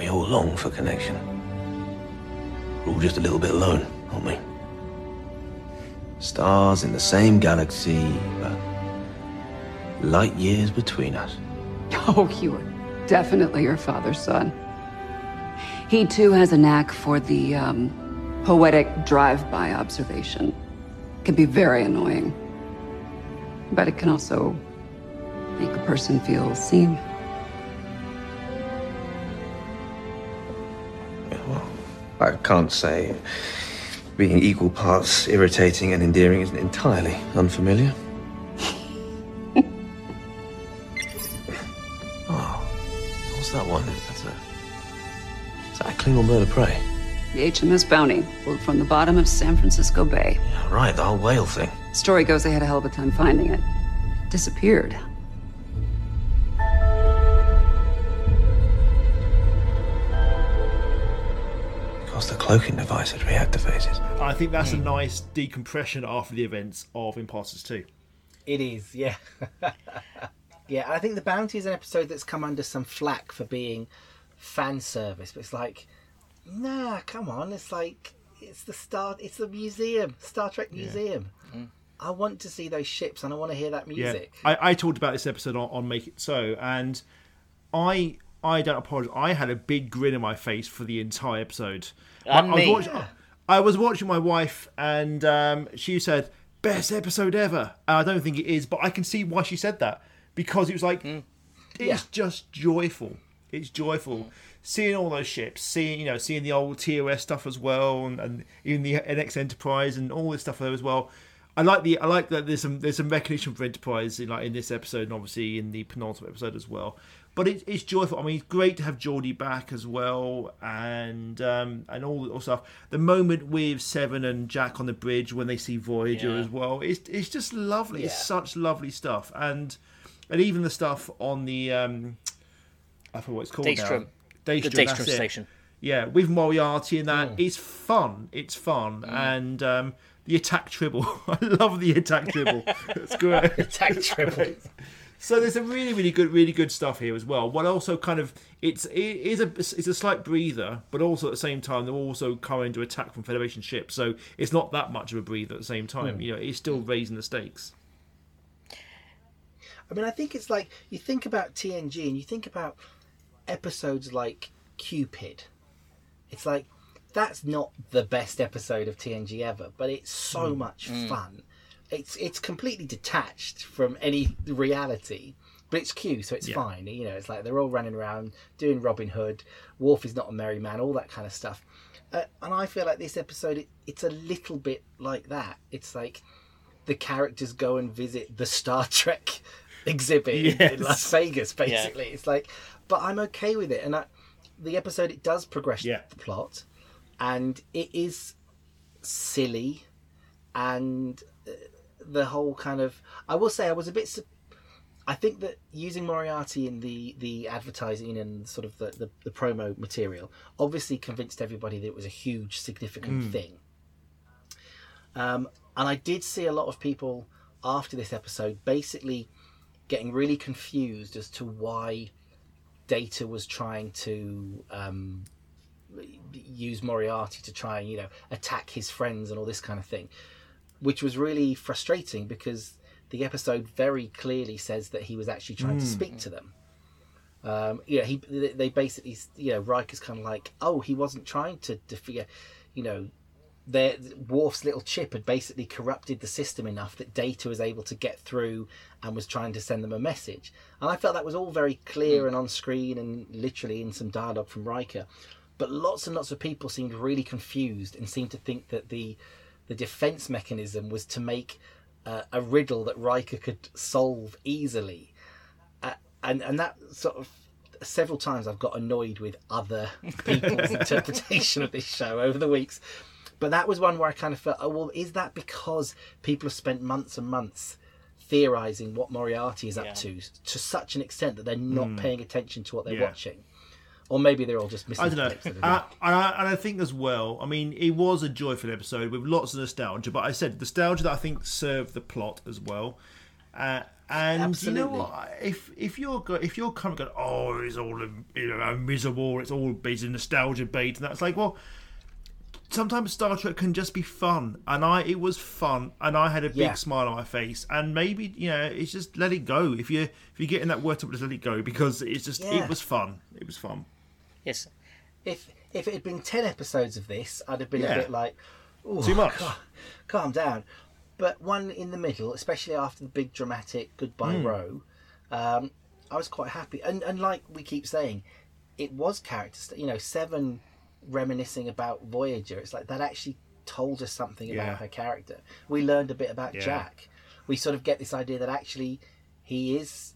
We all long for connection. We're all just a little bit alone, aren't we? Stars in the same galaxy, but light years between us. <laughs> Oh, you are definitely your father's son. He too has a knack for the um, poetic drive-by observation. It Can be very annoying, but it can also make a person feel seen. I can't say being equal parts irritating and endearing isn't entirely unfamiliar. <laughs> Ah, oh, what's that one? That's a. Is that a Klingon bird of prey? The HMS Bounty, pulled from the bottom of San Francisco Bay. Yeah, right, the whole whale thing. Story goes they had a hell of a time finding it. Disappeared. Cloaking device had reactivated. I think that's a hmm. nice decompression after the events of Imposters 2. It is, yeah. <laughs> yeah, I think The Bounty is an episode that's come under some flack for being fan service, but it's like, nah, come on. It's like, it's the Star, it's the museum, Star Trek Museum. Hmm. I want to see those ships and I want to hear that music. Yeah, I, I talked about this episode on, on Make It So, and I I don't apologize. I had a big grin on my face for the entire episode. And I, I was watching, I was watching my wife, and um, she said best episode ever. And I don't think it is, but I can see why she said that because it was like it's Yeah. just joyful. It's joyful. Seeing all those ships, seeing you know, seeing the old TOS stuff as well, and, and even the NX Enterprise and all this stuff there as well. I like the I like that there's some there's some recognition for Enterprise in, like in this episode and obviously in the penultimate episode as well. But it, it's joyful. I mean, it's great to have Geordi back as well, and um, and all the all stuff. The moment with Seven and Jack on the bridge when they see Voyager Yeah. as well. It's it's just lovely. It's such lovely stuff, and and even the stuff on the um, I forget what it's called Daystrom. now. The Daystrom, Daystrom it. station. Yeah, with Moriarty and that, Mm. it's fun. It's fun, and um, the attack tribble. <laughs> I love the attack tribble. <laughs> It's great. attack tribble. <laughs> So there's some really, really good, really good stuff here as well. What also kind of it's it is a it's a slight breather, but also at the same time they're also coming to attack from Federation ships, so it's not that much of a breather at the same time. Hmm. You know, it's still raising the stakes. I mean, I think it's like you think about TNG and you think about episodes like Qpid. It's like that's not the best episode of TNG ever, but it's so Mm. much Mm. fun. It's it's completely detached from any reality, but it's Q, so it's Yeah. fine. You know, it's like they're all running around doing Robin Hood. Worf is not a merry man, all that kind of stuff. Uh, and I feel like this episode, it, it's a little bit like that. It's like the characters go and visit the Star <laughs> Trek exhibit in- in Las Vegas, Yeah. basically. It's like, but I'm okay with it. And I, the episode, it does progress Yeah. the plot, and it is silly, and the whole kind of. I will say, I was a bit. su- I think that using Moriarty in the the advertising and sort of the, the, the promo material obviously convinced everybody that it was a huge, significant Mm. thing. Um, and I did see a lot of people after this episode basically getting really confused as to why Data was trying to um, use Moriarty to try and you know attack his friends and all this kind of thing, which was really frustrating because the episode very clearly says that he was actually trying to Mm. speak to them. Um, you know, he they basically you know Riker's kind of like, oh, he wasn't trying to defeat, you know, their Worf's little chip had basically corrupted the system enough that Data was able to get through and was trying to send them a message. And I felt that was all very clear and on screen and literally in some dialogue from Riker. But lots and lots of people seemed really confused and seemed to think that the the defense mechanism was to make uh, a riddle that Riker could solve easily. Uh, and and that sort of several times I've got annoyed with other people's <laughs> interpretation of this show over the weeks. But that was one where I kind of felt, oh well, is that because people have spent months and months theorizing what Moriarty is up to to such an extent that they're not Hmm. paying attention to what they're Yeah. watching, or maybe they're all just missing I don't know. clips that are Uh, and, I, and I think as well, I mean, it was a joyful episode with lots of nostalgia, but I said nostalgia that I think served the plot as well. Uh, and Absolutely. you know what? If if you're go, if you're kind of going, oh, it's all you know miserable, it's all based in nostalgia bait, and that's like, well, sometimes Star Trek can just be fun, and I it was fun, and I had a big Yeah. smile on my face, and maybe you know it's just let it go. If you if you're getting that word up, just let it go because it's just Yeah. it was fun. It was fun. Yes. If if it had been ten episodes of this, I'd have been Yeah. a bit like, "Ooh, Too much. ca- calm down. But one in the middle, especially after the big dramatic goodbye Mm. Ro, um, I was quite happy. And and like we keep saying, it was character. st- You know, Seven reminiscing about Voyager. It's like that actually told us something Yeah. about her character. We learned a bit about Yeah. Jack. We sort of get this idea that actually he is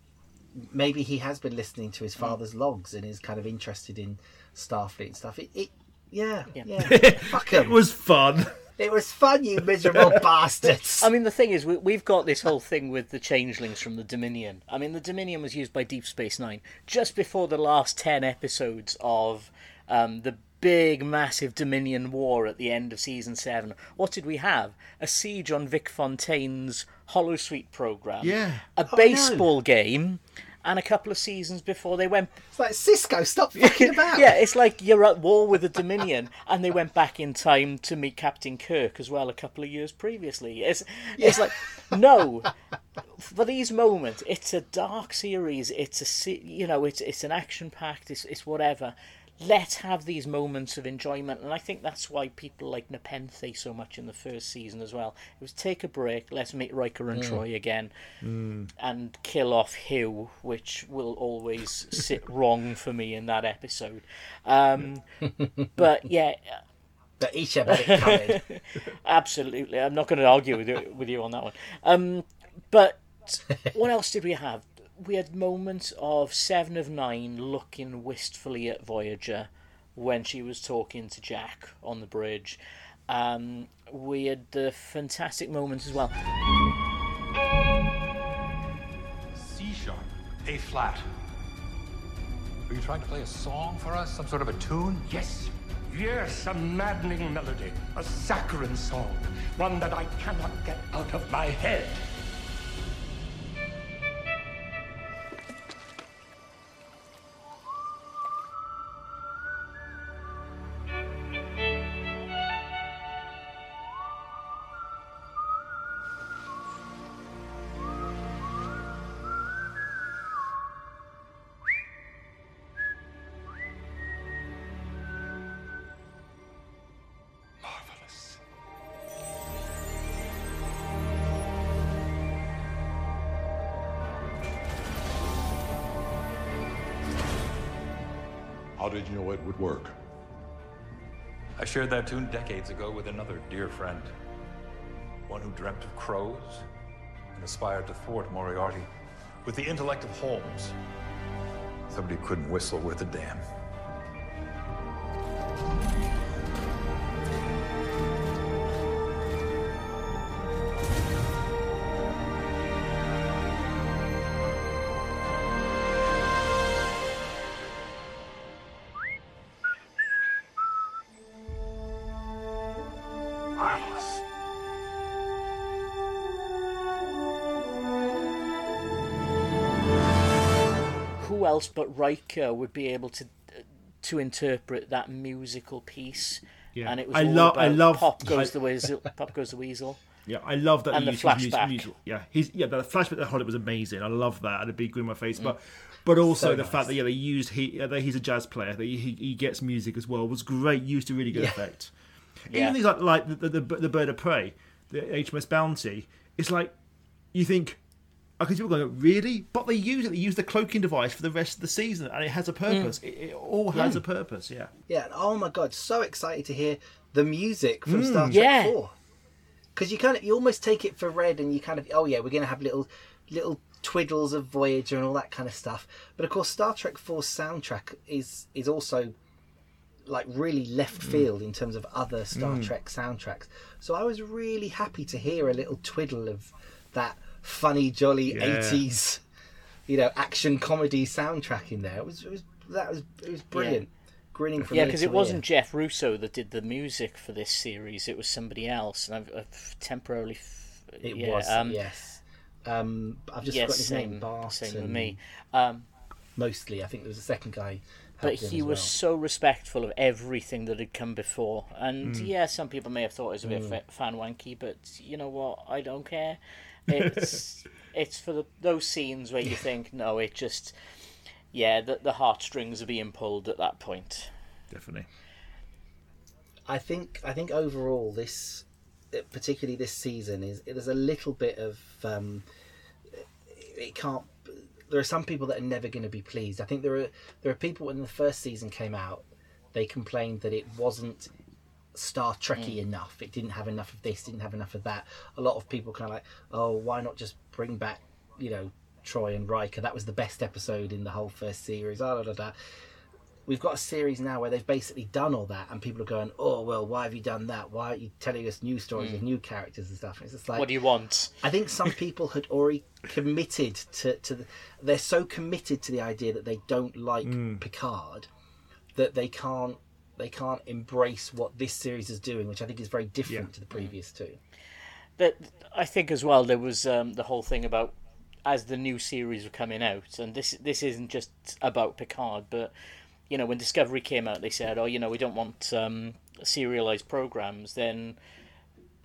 maybe he has been listening to Mm. his father's logs and is kind of interested in Starfleet and stuff. It, it yeah, yeah. <laughs> Fuck 'em. It was fun. It was fun, you miserable <laughs> bastards. I mean, the thing is, we, we've got this whole thing with the changelings from the Dominion. I mean, the Dominion was used by Deep Space Nine just before the last 10 episodes of um, the big, massive Dominion war at the end of season 7. What did we have? A siege on Vic Fontaine's Hollow Holosuite program. Yeah. A Oh, baseball game. And a couple of seasons before they went It's like Sisko, stop fucking <laughs> about. yeah, it's like you're at war with the Dominion, and they went back in time to meet Captain Kirk as well a couple of years previously. It's it's like no, for these moments, it's a dark series. It's a you know, it's it's an action packed. It's it's whatever. Let's have these moments of enjoyment, and I think that's why people like Nepenthe so much in the first season as well. It was take a break, let's meet Riker and Mm. Troi again, Mm. and kill off Hugh, which will always sit <laughs> wrong for me in that episode. Um, <laughs> but yeah, But each had <laughs> absolutely. I'm not going to argue with you, with you on that one. Um, but what else did we have? We had moments of Seven of Nine looking wistfully at Voyager when she was talking to Jack on the bridge. Um, we had the fantastic moments as well. C sharp, A flat. Are you trying to play a song for us? Some sort of a tune? Yes, yes, a maddening melody, a saccharine song, one that I cannot get out of my head. Did you know it would work? I shared that tune decades ago with another dear friend. One who dreamt of crows and aspired to thwart Moriarty with the intellect of Holmes. Somebody who couldn't whistle worth a damn. Else but Riker would be able to to interpret that musical piece? Yeah. And it was I all lo- about I love- Pop goes I- the weasel. Pop goes the weasel. <laughs> Yeah, I love that. And the flashback. music- Yeah, he's yeah. The flashback that Hollywood was amazing. I love that. I had a big grin on my face, mm. but but also So the nice. fact that yeah they used he that he's a jazz player that he, he he gets music as well was great. Used to really good Yeah. effect. Yeah. Even things like like the the the bird of prey, the HMS Bounty. It's like you think. Okay, people going really, but they use it. They use the cloaking device for the rest of the season, and it has a purpose. It, it all has Mm. a purpose. Yeah. Yeah, oh my god, so excited to hear the music from Mm. Star Trek Yeah. 4. Because you kind of, you almost take it for red and you kind of, oh yeah, we're going to have little, little twiddles of Voyager and all that kind of stuff. But of course, Star Trek 4's soundtrack is, is also like really left field in terms of other Star Mm. Trek soundtracks. So I was really happy to hear a little twiddle of that funny, jolly Yeah. 80s, you know, action comedy soundtrack in there. It was, it was that was, it was brilliant. Grinning from Yeah, because to it wasn't ear. Jeff Russo that did the music for this series. It was somebody else, and I've, I've temporarily. F- It yeah, was, um, yes. Um, I've just yes, forgotten his same, name. Bart. Same with and me. Um, Mostly, I think there was a second guy but he as was well. so respectful of everything that had come before. And Mm. yeah, some people may have thought it was a bit Mm. fan wanky, but you know what? I don't care. It's <laughs> it's for the, those scenes where you think, no, it just yeah, the the heartstrings are being pulled at that point. Definitely. I think I think overall this, uh, particularly this season, is there's a little bit of um, it can't. There are some people that are never going to be pleased. I think there are there are people when the first season came out, they complained that it wasn't Star Trekky enough. It didn't have enough of this, didn't have enough of that. A lot of people kind of like, oh, why not just bring back, you know, Troi and Riker? That was the best episode in the whole first series. Ah, da, da, da. We've got a series now where they've basically done all that, and people are going, "Oh well, why have you done that? Why aren't you telling us new stories Mm. with new characters and stuff?" And it's just like, what do you want? I think some <laughs> people had already committed to, to the, they're so committed to the idea that they don't like Picard that they can't they can't embrace what this series is doing, which I think is very different to the previous two. that I think as well there was um, the whole thing about as the new series were coming out, and this this isn't just about Picard, but you know when Discovery came out, they said, oh, you know, we don't want um, serialized programs, then.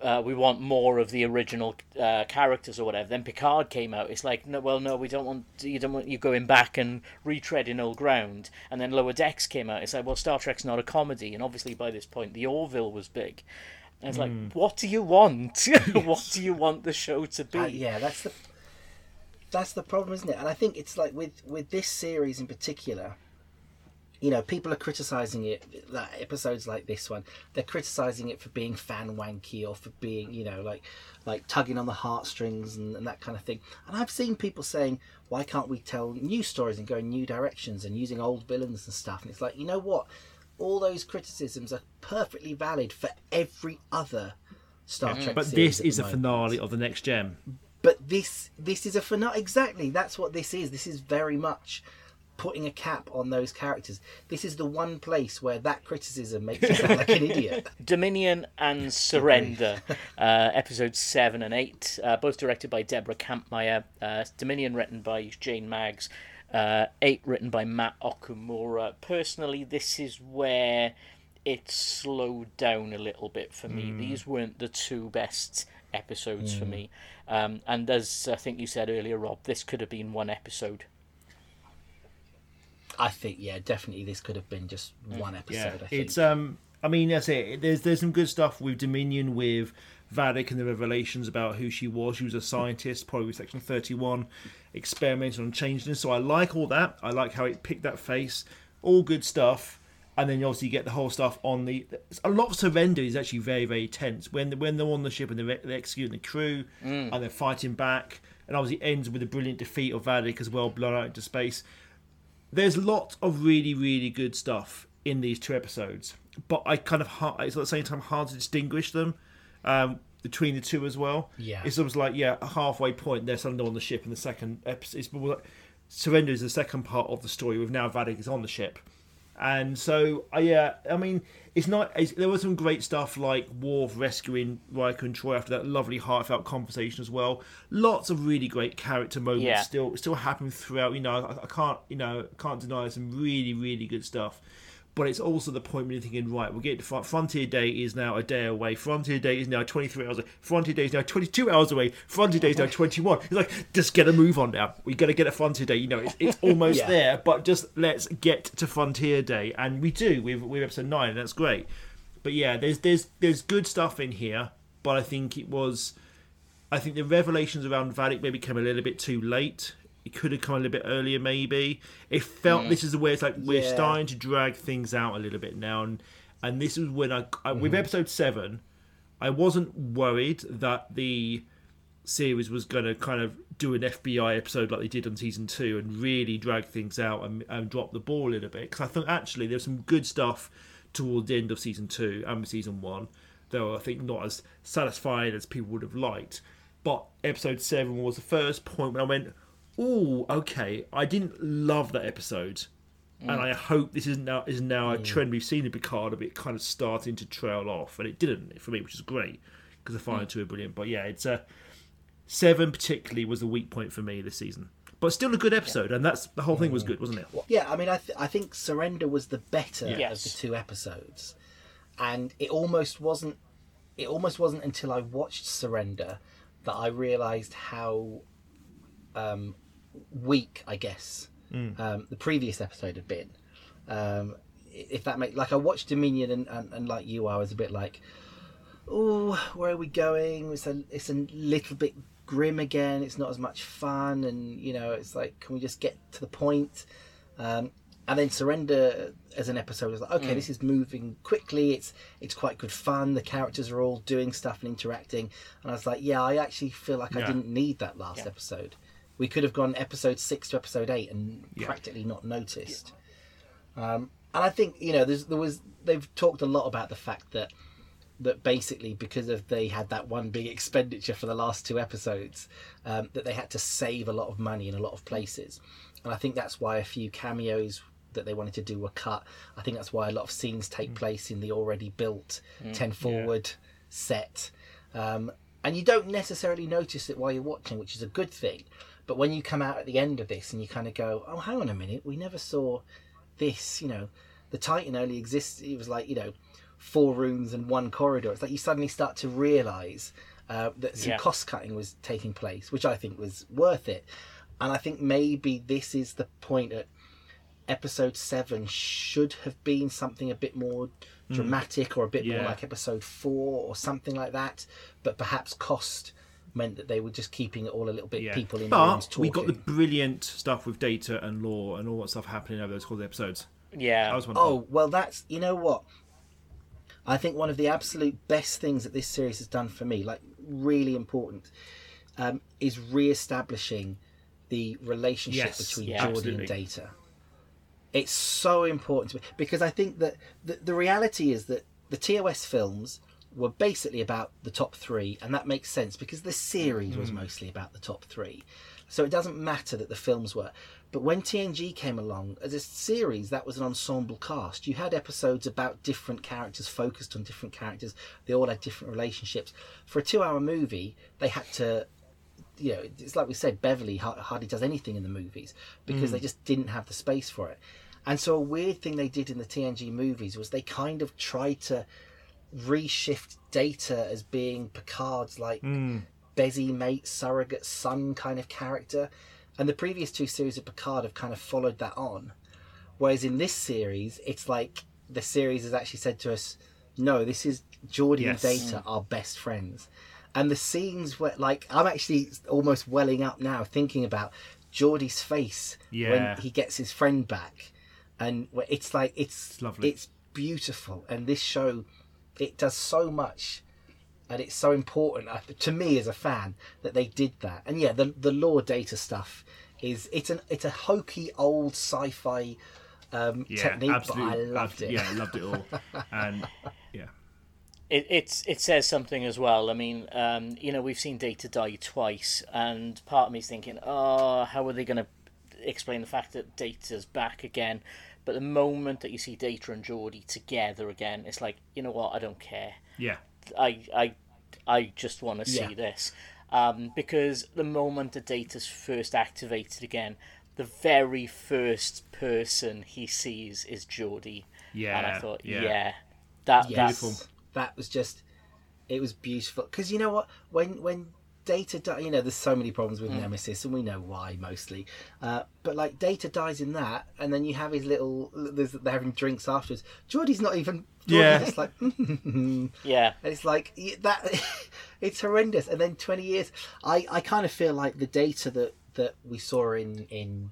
Uh, we want more of the original uh, characters or whatever. Then Picard came out. It's like, no, well, no, we don't want you. Don't want you going back and retreading old ground. And then Lower Decks came out. It's like, well, Star Trek's not a comedy, and obviously by this point, the Orville was big. And it's like, Mm. what do you want? <laughs> what do you want the show to be? Uh, yeah, that's the that's the problem, isn't it? And I think it's like with with this series in particular. You know, people are criticizing it. That episodes like this one, they're criticizing it for being fan wanky or for being, you know, like like tugging on the heartstrings and, and that kind of thing. And I've seen people saying, "Why can't we tell new stories and go in new directions and using old villains and stuff?" And it's like, you know what? All those criticisms are perfectly valid for every other Star Trek. But this is the a moment. finale of the Next Gen. But this this is a finale. Exactly, that's what this is. This is very much putting a cap on those characters. This is the one place where that criticism makes you sound like an <laughs> idiot. Dominion and Surrender, uh, episodes 7 and 8, uh, both directed by Deborah Kampmeier. Uh, Dominion written by Jane Maggs. Uh, 8 written by Matt Okumura. Personally, this is where it slowed down a little bit for me. Mm. These weren't the two best episodes for Mm. me. Um, and as I think you said earlier, Rob, this could have been one episode. I think, yeah, definitely this could have been just one episode. Yeah, I think. it's um. I mean, that's it. There's there's some good stuff with Dominion with Vadic and the revelations about who she was. She was a scientist, probably with Section Thirty One, experimenting on changelings. So I like all that. I like how it picked that face. All good stuff. And then you obviously get the whole stuff on the. A lot of surrender is actually very very tense when when they're on the ship and they're, they're executing the crew Mm. and they're fighting back. And obviously ends with a brilliant defeat of Vadic as well, blown out into space there's lots of really really good stuff in these two episodes but i kind of hard, it's at the same time hard to distinguish them um, between the two as well Yeah. it's almost like yeah a halfway point they're suddenly on the ship in the second episode it's more like surrender is the second part of the story with now Vadic is on the ship and so uh, yeah i mean it's not it's, there was some great stuff like Worf rescuing Riker and Troi after that lovely heartfelt conversation as well lots of really great character moments Yeah. still still happening throughout you know I, I can't you know can't deny some really really good stuff but it's also the point when you're thinking, right, we're getting to Fron- Frontier Day is now a day away. Frontier Day is now 23 hours away. Frontier Day is now 22 hours away. Frontier Day is now 21. It's like, just get a move on now. we got to get a Frontier Day. You know, it's, it's <laughs> almost Yeah. there, but just let's get to Frontier Day. And we do with, with episode 9, and that's great. But yeah, there's there's there's good stuff in here, but I think it was. I think the revelations around Vadic maybe came a little bit too late. It could have come a little bit earlier, maybe. It felt Mm. this is the way it's like we're Yeah. starting to drag things out a little bit now, and and this is when I, I with Mhm. episode seven, I wasn't worried that the series was going to kind of do an FBI episode like they did on season two and really drag things out and, and drop the ball a little bit because I think actually there's some good stuff toward the end of season two and season one, though I think not as satisfying as people would have liked. But episode seven was the first point when I went, "Oh, okay." I didn't love that episode, and Mm. I hope this is now is now a trend we've seen in Picard of it kind of starting to trail off, and it didn't for me, which is great because the final Mm. two are brilliant. But yeah, it's a seven particularly was the weak point for me this season. but still a good episode, and that's the whole thing was good, wasn't it? Yeah, I mean, I th- I think Surrender was the better Yes. of the two episodes, and it almost wasn't. It almost wasn't until I watched Surrender that I realised how um, weak, I guess, Mm. um, the previous episode had been. Um, if that makes like I watched Dominion and, and, and like you, I was a bit like, oh, where are we going? It's a it's a little bit grim again. It's not as much fun, and you know, it's like, can we just get to the point? Um, and then Surrender as an episode was like, okay, Mm. this is moving quickly. It's it's quite good fun. The characters are all doing stuff and interacting. And I was like, yeah, I actually feel like I didn't need that last episode. We could have gone episode six to episode eight and Yeah. practically not noticed. Um, and I think you know, there's, there was they've talked a lot about the fact that that basically because of they had that one big expenditure for the last two episodes, um, that they had to save a lot of money in a lot of places, and I think that's why a few cameos that they wanted to do were cut. I think that's why a lot of scenes take place in the already built Mm. ten Yeah. forward set, um, and you don't necessarily notice it while you're watching, which is a good thing. But when you come out at the end of this and you kind of go, "Oh, hang on a minute, we never saw this," you know, the Titan only exists. It was like you know, four rooms and one corridor. It's like you suddenly start to realise uh, that some Yeah. cost cutting was taking place, which I think was worth it. And I think maybe this is the point at episode seven should have been something a bit more Mm. dramatic or a bit more like episode four or something like that. But perhaps cost meant that they were just keeping it all a little bit people in rooms But talking. we got the brilliant stuff with data and Lore and all that stuff happening over those course of episodes. Yeah. That was one. Oh well, that's you know what. I think one of the absolute best things that this series has done for me, like really important, um, is re-establishing the relationship Yes, between yeah, Geordi absolutely. and Data. It's so important to me because I think that the, the reality is that the TOS films were basically about the top three, and that makes sense because the series was Mm. mostly about the top three. So it doesn't matter that the films were. But when TNG came along, as a series, that was an ensemble cast. You had episodes about different characters, focused on different characters. They all had different relationships. For a two hour movie, they had to you know, it's like we said, Beverly hardly does anything in the movies because Mm. they just didn't have the space for it. And so a weird thing they did in the TNG movies was they kind of tried to reshift Data as being Picard's like Mm. Bezzy mate, surrogate son kind of character. And the previous two series of Picard have kind of followed that on. Whereas in this series, it's like the series has actually said to us, no, this is Geordi Yes. and Data are best friends. And the scenes where, like, I'm actually almost welling up now thinking about Geordi's face Yeah. when he gets his friend back. And it's like, it's, lovely. it's beautiful. And this show, it does so much and it's so important uh, to me as a fan that they did that. And yeah, the the Lore data stuff is it's an it's a hokey old sci-fi um, Yeah, technique, absolutely. but I loved abs- it. Yeah, I loved it all. <laughs> And yeah, It it's it says something as well. I mean, um, you know, we've seen Data die twice, and part of me's thinking, oh, how are they going to explain the fact that Data's back again? But the moment that you see Data and Geordi together again, it's like, you know what? I don't care. yeah, I I I just want to see Yeah. this um, because the moment the data's first activated again, the very first person he sees is Geordi. Yeah. And I thought, yeah. yeah, that Yes, that's that was just it was beautiful because you know what when when data di- you know there's so many problems with Mm. nemesis and we know why mostly uh, but like data dies in that and then you have his little there's, they're having drinks afterwards geordi's not even Yeah. Geordi's just like <laughs> yeah And it's like that. <laughs> it's horrendous. And then twenty years, I, I kind of feel like the data that that we saw in in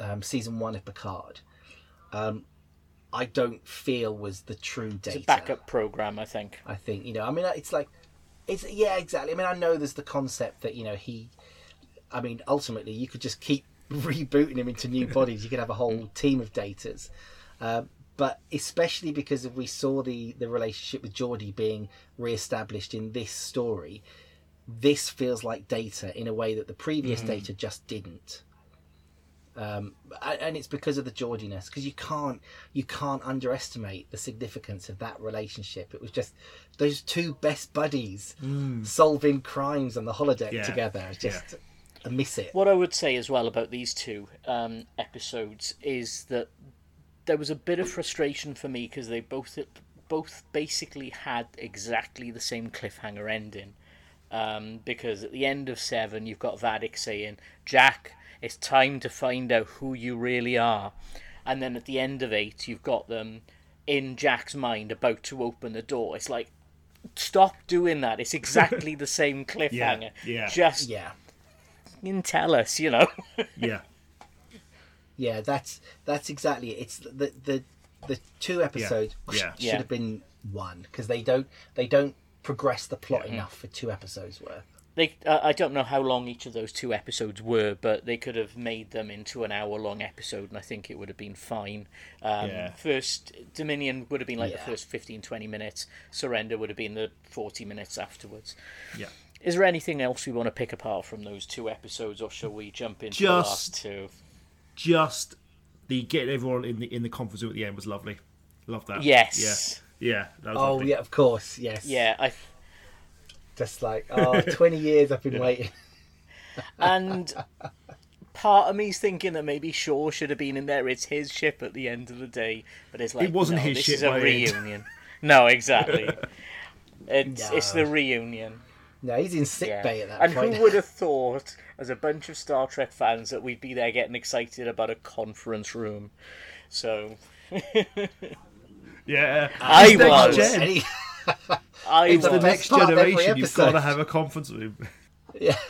um, season one of Picard, um, I don't feel was the true it's data. a backup program, I think. I think you know. I mean, it's like it's yeah, exactly. I mean, I know there's the concept that you know he. I mean, ultimately, you could just keep <laughs> rebooting him into new bodies. You could have a whole team of datas. Uh, but especially because we saw the the relationship with Geordi being re-established in this story, this feels like data in a way that the previous Mhm. data just didn't. Um, and it's because of the Geordiness, because you can't you can't underestimate the significance of that relationship. It was just those two best buddies Mm. solving crimes on the holodeck Yeah, together. It's just miss it. What I would say as well about these two um, episodes is that there was a bit of frustration for me because they both both basically had exactly the same cliffhanger ending. Um, because at the end of seven, you've got Vadic saying, "Jack, it's time to find out who you really are," and then at the end of eight, you've got them in Jack's mind about to open the door. It's like, stop doing that. It's exactly <laughs> the same cliffhanger. yeah. Just yeah. and tell us, you know. <laughs> yeah. Yeah, that's that's exactly it. It's the the the two episodes Yeah. should Yeah. have been one because they don't they don't progress the plot Yeah. enough for two episodes worth. They, uh, I don't know how long each of those two episodes were, but they could have made them into an hour-long episode, and I think it would have been fine. Um, Yeah. First, Dominion would have been like Yeah. the first 15, 20 minutes. Surrender would have been the 40 minutes afterwards. Yeah. Is there anything else we want to pick apart from those two episodes, or shall we jump into the last two? Just the getting everyone in the in the conference room at the end was lovely. Love that. Yes. Yeah. Yeah. That was Oh lovely. yeah, of course, yes. Yeah, I Just like <laughs> oh, 20 years I've been waiting. and part of me's thinking that maybe Shaw should have been in there. It's his ship at the end of the day, but it's like It wasn't no, his this ship is a by the end. reunion. no, exactly. <laughs> It's it's the reunion. No, he's in sick Yeah. bay at that and point. who would have <laughs> thought, as a bunch of Star Trek fans, that we'd be there getting excited about a conference room? So Yeah. I was. I It's the next part of every generation. You've got to have a conference room. Yeah. <laughs>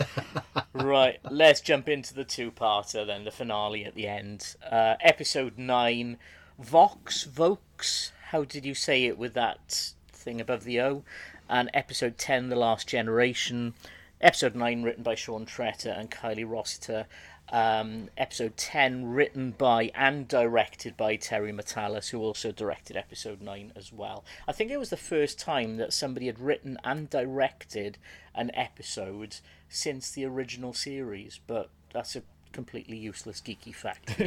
Right, let's jump into the two-parter then, the finale at the end. Uh, episode 9, Vox, Vox, how did you say it with that thing above the O? And episode 10, The Last Generation. Episode 9, written by Sean Tretta and Kiley Rossetter. Um, episode 10, written by and directed by Terry Matalas, who also directed episode 9 as well. I think it was the first time that somebody had written and directed an episode since the original series, but that's a completely useless geeky fact.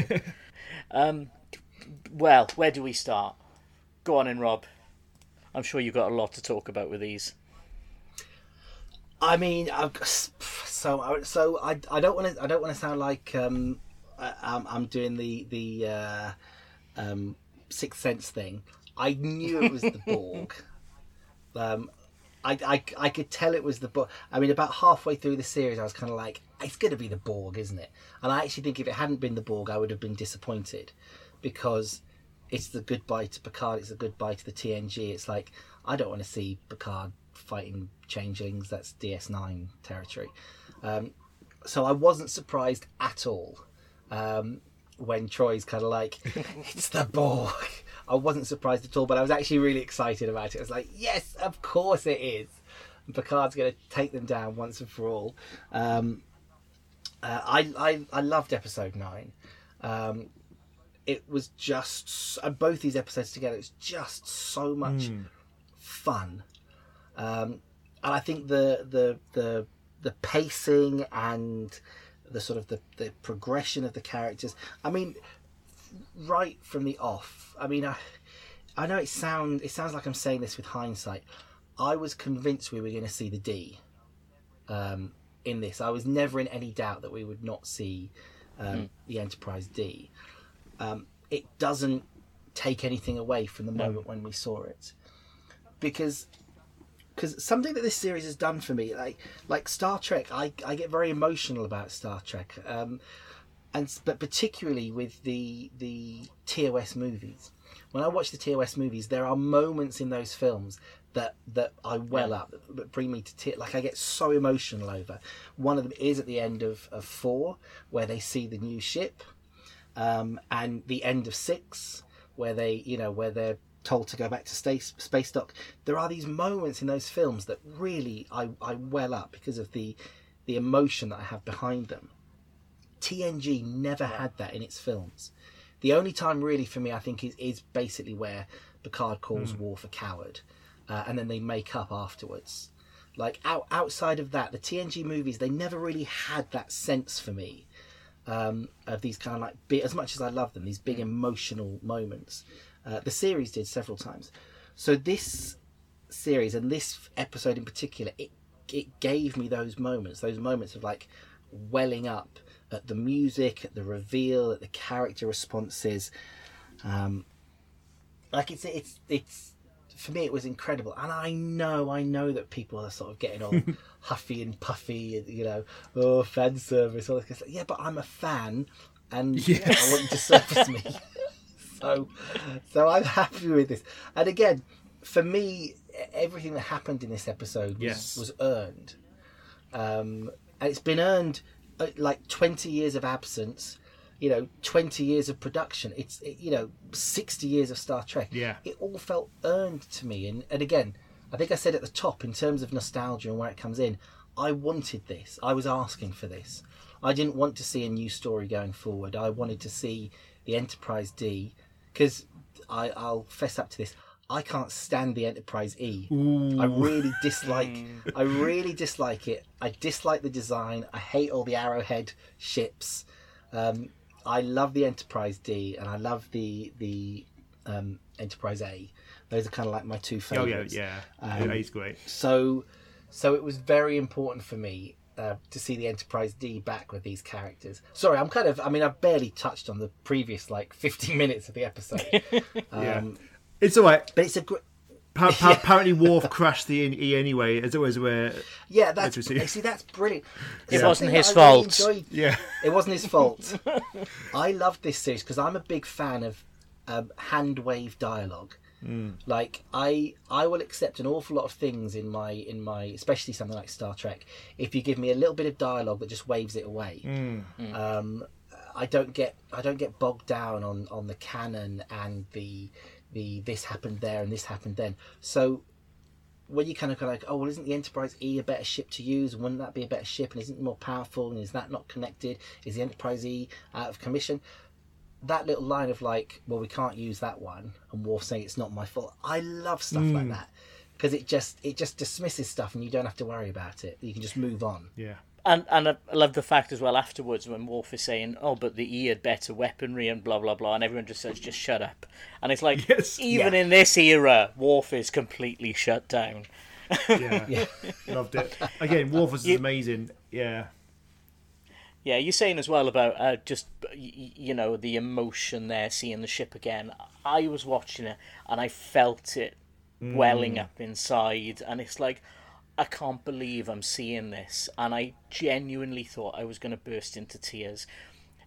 <laughs> um, well, where do we start? Go on in, Rob. I'm sure you've got a lot to talk about with these. I mean, I've, so so I, I don't want to I don't want to sound like um, I, I'm I'm doing the the uh, um, sixth sense thing. I knew it was the Borg. <laughs> Um, I, I, I could tell it was the Borg. I mean, about halfway through the series, I was kind of like, it's going to be the Borg, isn't it? And I actually think if it hadn't been the Borg, I would have been disappointed because it's the goodbye to Picard. It's a goodbye to the TNG. It's like I don't want to see Picard fighting changelings. That's DS9 territory. Um, so I wasn't surprised at all um, when Troi's kind of like, <laughs> "It's the Borg." I wasn't surprised at all, but I was actually really excited about it. I was like, "Yes, of course it is." And Picard's going to take them down once and for all. Um, uh, I, I I loved episode nine. Um, it was just and both these episodes together. It's just so much fun, um, and I think the the the the pacing and the sort of the, the progression of the characters. I mean, right from the off. I mean, I I know it sound it sounds like I'm saying this with hindsight. I was convinced we were going to see the D um, in this. I was never in any doubt that we would not see um, the Enterprise D. Um, it doesn't take anything away from the moment when we saw it, because because something that this series has done for me, like like Star Trek, I I get very emotional about Star Trek, um, and but particularly with the the TOS movies. When I watch the TOS movies, there are moments in those films that that I well up that, bring me to tears. Like I get so emotional over. One of them is at the end of, of four, where they see the new ship, um, and the end of six, where they you know where they're told to go back to space space dock. There are these moments in those films that really I, I well up because of the the emotion that I have behind them. TNG never had that in its films. The only time really for me I think is, is basically where Picard calls Hmm. Worf a coward, uh, and then they make up afterwards. Like out, outside of that, the TNG movies they never really had that sense for me um, of these kind of like big, as much as I love them, these big emotional moments. Uh, the series did several times. So this series and this episode in particular, it it gave me those moments, those moments of like, welling up at the music, at the reveal, at the character responses. Um, like it's it's it's for me it was incredible, and I know I know that people are sort of getting all <laughs> huffy and puffy, and, you know, oh fan service, all this. kind of stuff. Yeah, but I'm a fan, and <laughs> Yes. I want you to service me. <laughs> so, so I'm <laughs> happy with this. And again, for me, everything that happened in this episode was, Yes. was earned, um, and it's been earned uh, like 20 years of absence. You know, 20 years of production. It's it, you know, 60 years of Star Trek. Yeah. it all felt earned to me. And and again, I think I said at the top in terms of nostalgia and where it comes in. I wanted this. I was asking for this. I didn't want to see a new story going forward. I wanted to see the Enterprise D because I'll fess up to this. I can't stand the Enterprise E. I really dislike. <laughs> I really dislike it. I dislike the design. I hate all the Arrowhead ships. Um, I love the Enterprise D and I love the the um, Enterprise A. Those are kind of like my two yeah, favorites. yeah. yeah, Um, He's great. So, so it was very important for me uh, to see the Enterprise D back with these characters. Sorry, I'm kind of. I mean, I've barely touched on the previous like 15 <laughs> minutes of the episode. <laughs> Yeah. Um, It's all right. But it's a great. Pa- pa- <laughs> Apparently, Worf crashed the E anyway, as always. Where Yeah, that's Let's see. see, that's brilliant. It It's wasn't his that I really fault. enjoyed. Yeah. it wasn't his fault. I love this series because I'm a big fan of um, hand wave dialogue. Mm. Like I, I will accept an awful lot of things in my in my, especially something like Star Trek. If you give me a little bit of dialogue that just waves it away, mm. Mm. um, I don't get I don't get bogged down on on the canon and the the this happened there and this happened then. So when you kind of go like, oh well, isn't the Enterprise E a better ship to use? And wouldn't that be a better ship? And isn't it more powerful? And is that not connected? Is the Enterprise E out of commission? That little line of like, well, we can't use that one, and Worf saying it's not my fault. I love stuff like hmm. that because it just it just dismisses stuff, and you don't have to worry about it. You can just move on. yeah, And and I love the fact as well afterwards when Worf is saying, "Oh, but the E had better weaponry and blah blah blah," and everyone just says, "Just shut up." And it's like, Yes. even Yeah. in this era, Worf is completely shut down. yeah, <laughs> loved it. Again, Worf was You- amazing. Yeah, Yeah, you're saying as well about uh, just you know the emotion there, seeing the ship again. I was watching it and I felt it welling up inside, and it's like I can't believe I'm seeing this, and I genuinely thought I was going to burst into tears.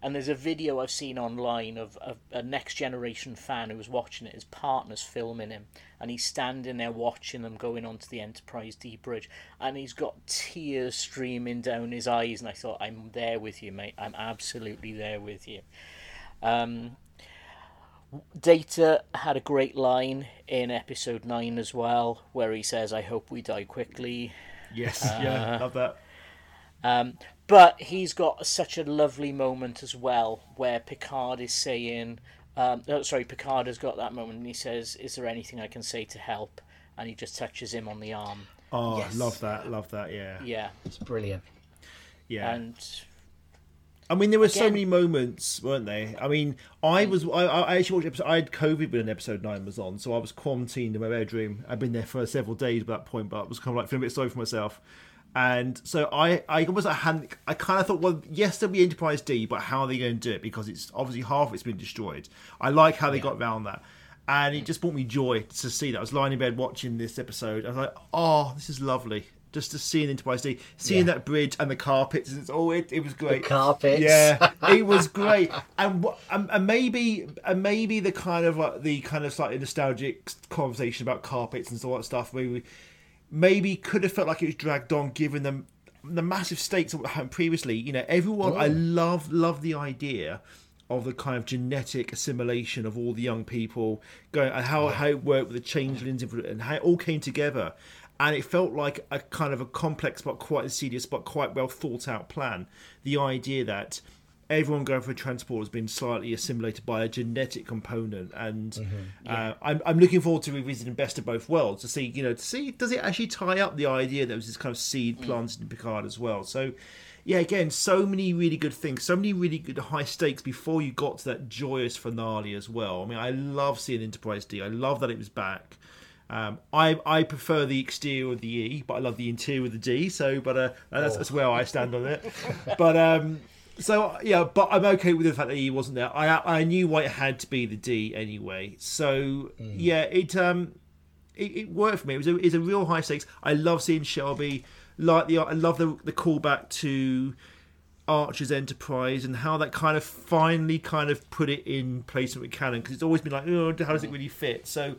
And there's a video I've seen online of, of a next generation fan who was watching it. His partner's filming him, and he's standing there watching them going onto the Enterprise D bridge, and he's got tears streaming down his eyes. And I thought, I'm there with you, mate. I'm absolutely there with you. Um, Data had a great line in episode nine as well, where he says, "I hope we die quickly." yes, yeah, love that. Um, but he's got such a lovely moment as well, where Picard is saying, um, oh, "Sorry, Picard has got that moment, and he says, "Is there anything I can say to help?" And he just touches him on the arm. Oh, Yes. love that, love that. Yeah, Yeah, It's brilliant. yeah. and I mean, there were so many moments, weren't they? I mean, I was I, I actually watched episode. I had COVID when episode nine was on, so I was quarantined in my bedroom. I'd been there for several days by that point, but I was kind of like feeling a bit sorry for myself. And so I, I almost like had, I kind of thought, well, yes, there'll be Enterprise D, but how are they going to do it? Because it's obviously half it's been destroyed. I like how they got around that, and it just brought me joy to see that. I was lying in bed watching this episode. I was like, oh, this is lovely. Just to see an Enterprise D, seeing Yeah. that bridge and the carpets, and it's, oh, it, it was great. carpets. Yeah, <laughs> it was great, and and, and maybe and maybe the kind of like the kind of slightly nostalgic conversation about carpets and all that stuff. Maybe maybe could have felt like it was dragged on, given them the massive stakes of what happened previously. You know, everyone. I oh. love love the idea of the kind of genetic assimilation of all the young people going and how, how it worked with the changelings and how it all came together and it felt like a kind of a complex but quite insidious but quite well thought out plan the idea that everyone going for transport has been slightly assimilated by a genetic component and uh, I'm, I'm looking forward to revisiting best of both worlds to see you know to see does it actually tie up the idea that was this kind of seed planted in picard as well? So yeah again so many really good things so many really good high stakes before you got to that joyous finale as well. I mean i love seeing enterprise d. I love that it was back. Um, I I prefer the exterior of the E, but I love the interior of the D. So, but uh, that's, that's where I stand on it. <laughs> But um, so yeah, but I'm okay with the fact that he wasn't there. I I knew why it had to be the D anyway. So yeah, it um it, it worked for me. It was a, it's a real high stakes. I love seeing Shelby. Like the I love the the callback to Archer's Enterprise and how that kind of finally kind of put it in place with canon because it's always been like, oh, how does it really fit? So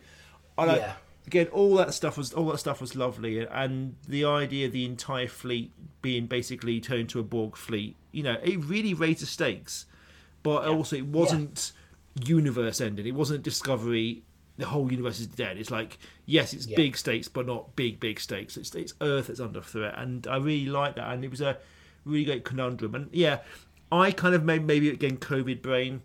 I like Yeah. Again all that stuff was all that stuff was lovely and the idea of the entire fleet being basically turned to a Borg fleet, you know, it really raised the stakes, but also it wasn't universe ending. It wasn't Discovery. The whole universe is dead. It's like yes, it's Yeah. big stakes, but not big big stakes. It's it's Earth that's under threat, and I really like that. And it was a really great conundrum. And yeah, I kind of made maybe again COVID brain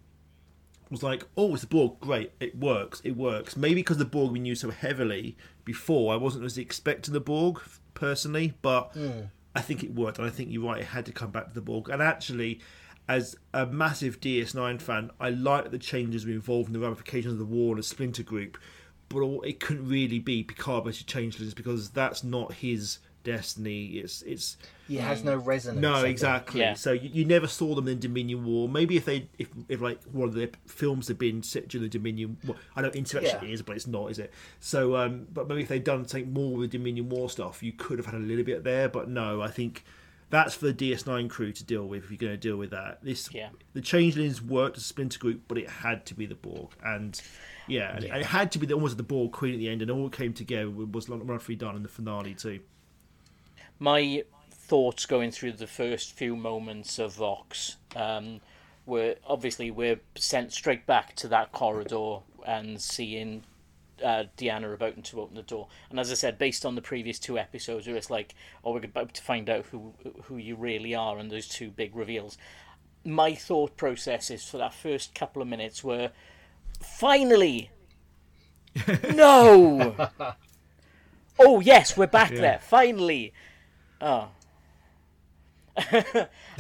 was like, oh, it's the Borg, great, it works, it works. Maybe because the Borg we knew so heavily before, I wasn't as expecting the Borg personally, but Mm. I think it worked, and I think you're right, it had to come back to the Borg. And actually, as a massive DS9 fan, I like the changes were involved in the ramifications of the war and a splinter group, but it couldn't really be Picard versus Changelings because that's not his destiny. It's it's He has no resonance. No, exactly. Yeah. So you, you never saw them in Dominion War. Maybe if they, if, if like one of the films had been set during the Dominion, War, I know Insurrection Yeah. is, but it's not, is it? So, um, but maybe if they'd done something more with the Dominion War stuff, you could have had a little bit there. But no, I think that's for the DS9 crew to deal with. If you're going to deal with that, this Yeah. the Changelings worked as a splinter group, but it had to be the Borg, and yeah, and it had to be the, almost the Borg Queen at the end, and all came together was wonderfully done in the finale too. My thoughts going through the first few moments of Vox um, were obviously we're sent straight back to that corridor and seeing uh, Deanna about to open the door. And as I said, based on the previous two episodes, where it's like, oh, we're about to find out who who you really are, and those two big reveals. My thought processes for that first couple of minutes were, finally, <laughs> no. <laughs> oh yes, we're back Yeah. there. Finally. <laughs> Oh.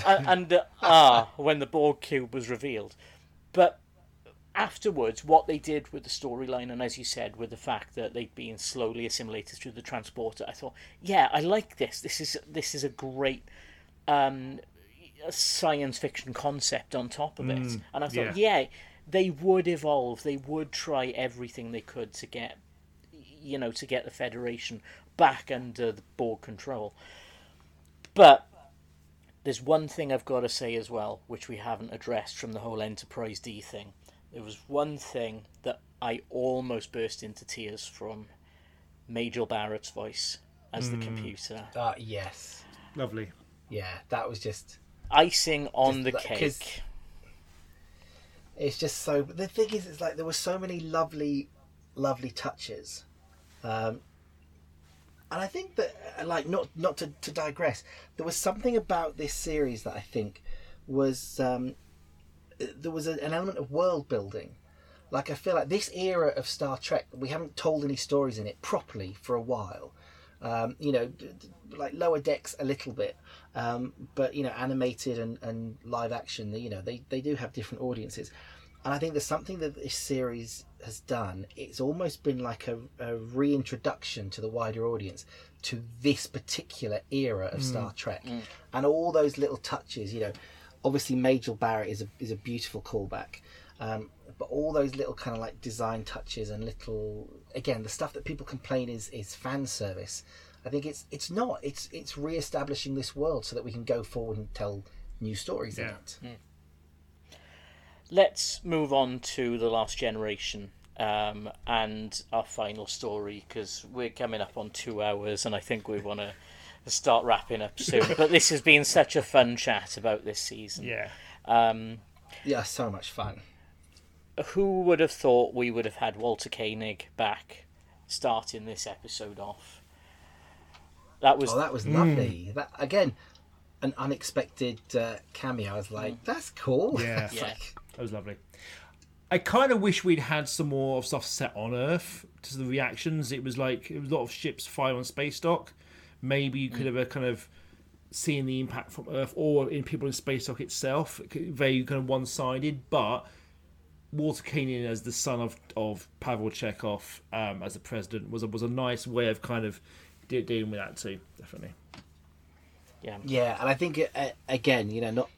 and uh, ah, when the Borg cube was revealed, but afterwards, what they did with the storyline, and as you said, with the fact that they'd been slowly assimilated through the transporter, I thought, yeah, I like this. This is this is a great um, science fiction concept on top of it, Mm, and I thought, yeah. yeah, they would evolve. They would try everything they could to get, you know, to get the Federation back under the Borg control. But there's one thing I've got to say as well, which we haven't addressed from the whole Enterprise D thing. There was one thing that I almost burst into tears from Majel Barrett's voice as the Mm. computer. Uh, yes. Lovely. Yeah, that was just. Icing on Just the cake. It's just so. The thing is, it's like there were so many lovely, lovely touches, um, and I think that, uh, like, not not to, to digress, there was something about this series that I think was um, there was a, an element of world building. Like I feel like this era of Star Trek, we haven't told any stories in it properly for a while. Um, you know, like lower decks a little bit, um, but you know, animated and, and live action, you know, they, they do have different audiences. And I think there's something that this series has done. It's almost been like a, a reintroduction to the wider audience to this particular era of Mm. Star Trek, Mm. and all those little touches. You know, obviously Majel Barrett is a is a beautiful callback, um, but all those little kind of like design touches and little again the stuff that people complain is is fan service. I think it's it's not. It's it's re-establishing this world so that we can go forward and tell new stories in Yeah. It. Let's move on to the Last Generation um, and our final story because we're coming up on two hours, and I think we want to start wrapping up soon. <laughs> but this has been such a fun chat about this season. Yeah. Um, yeah, so much fun. Who would have thought we would have had Walter Koenig back starting this episode off? That was oh, that was lovely. That again, an unexpected uh, cameo. I was like, that's cool. Yeah, <laughs> It's like- that was lovely. I kind of wish we'd had some more of stuff set on Earth to the reactions. It was like it was a lot of ships fire on space dock. Maybe you could have a kind of seen the impact from Earth or in people in space dock itself. Very kind of one sided, but Walter Koenig as the son of of Pavel Chekov um, as the president was a, was a nice way of kind of de- dealing with that too. Definitely. Yeah. Yeah, and I think uh, again, you know, not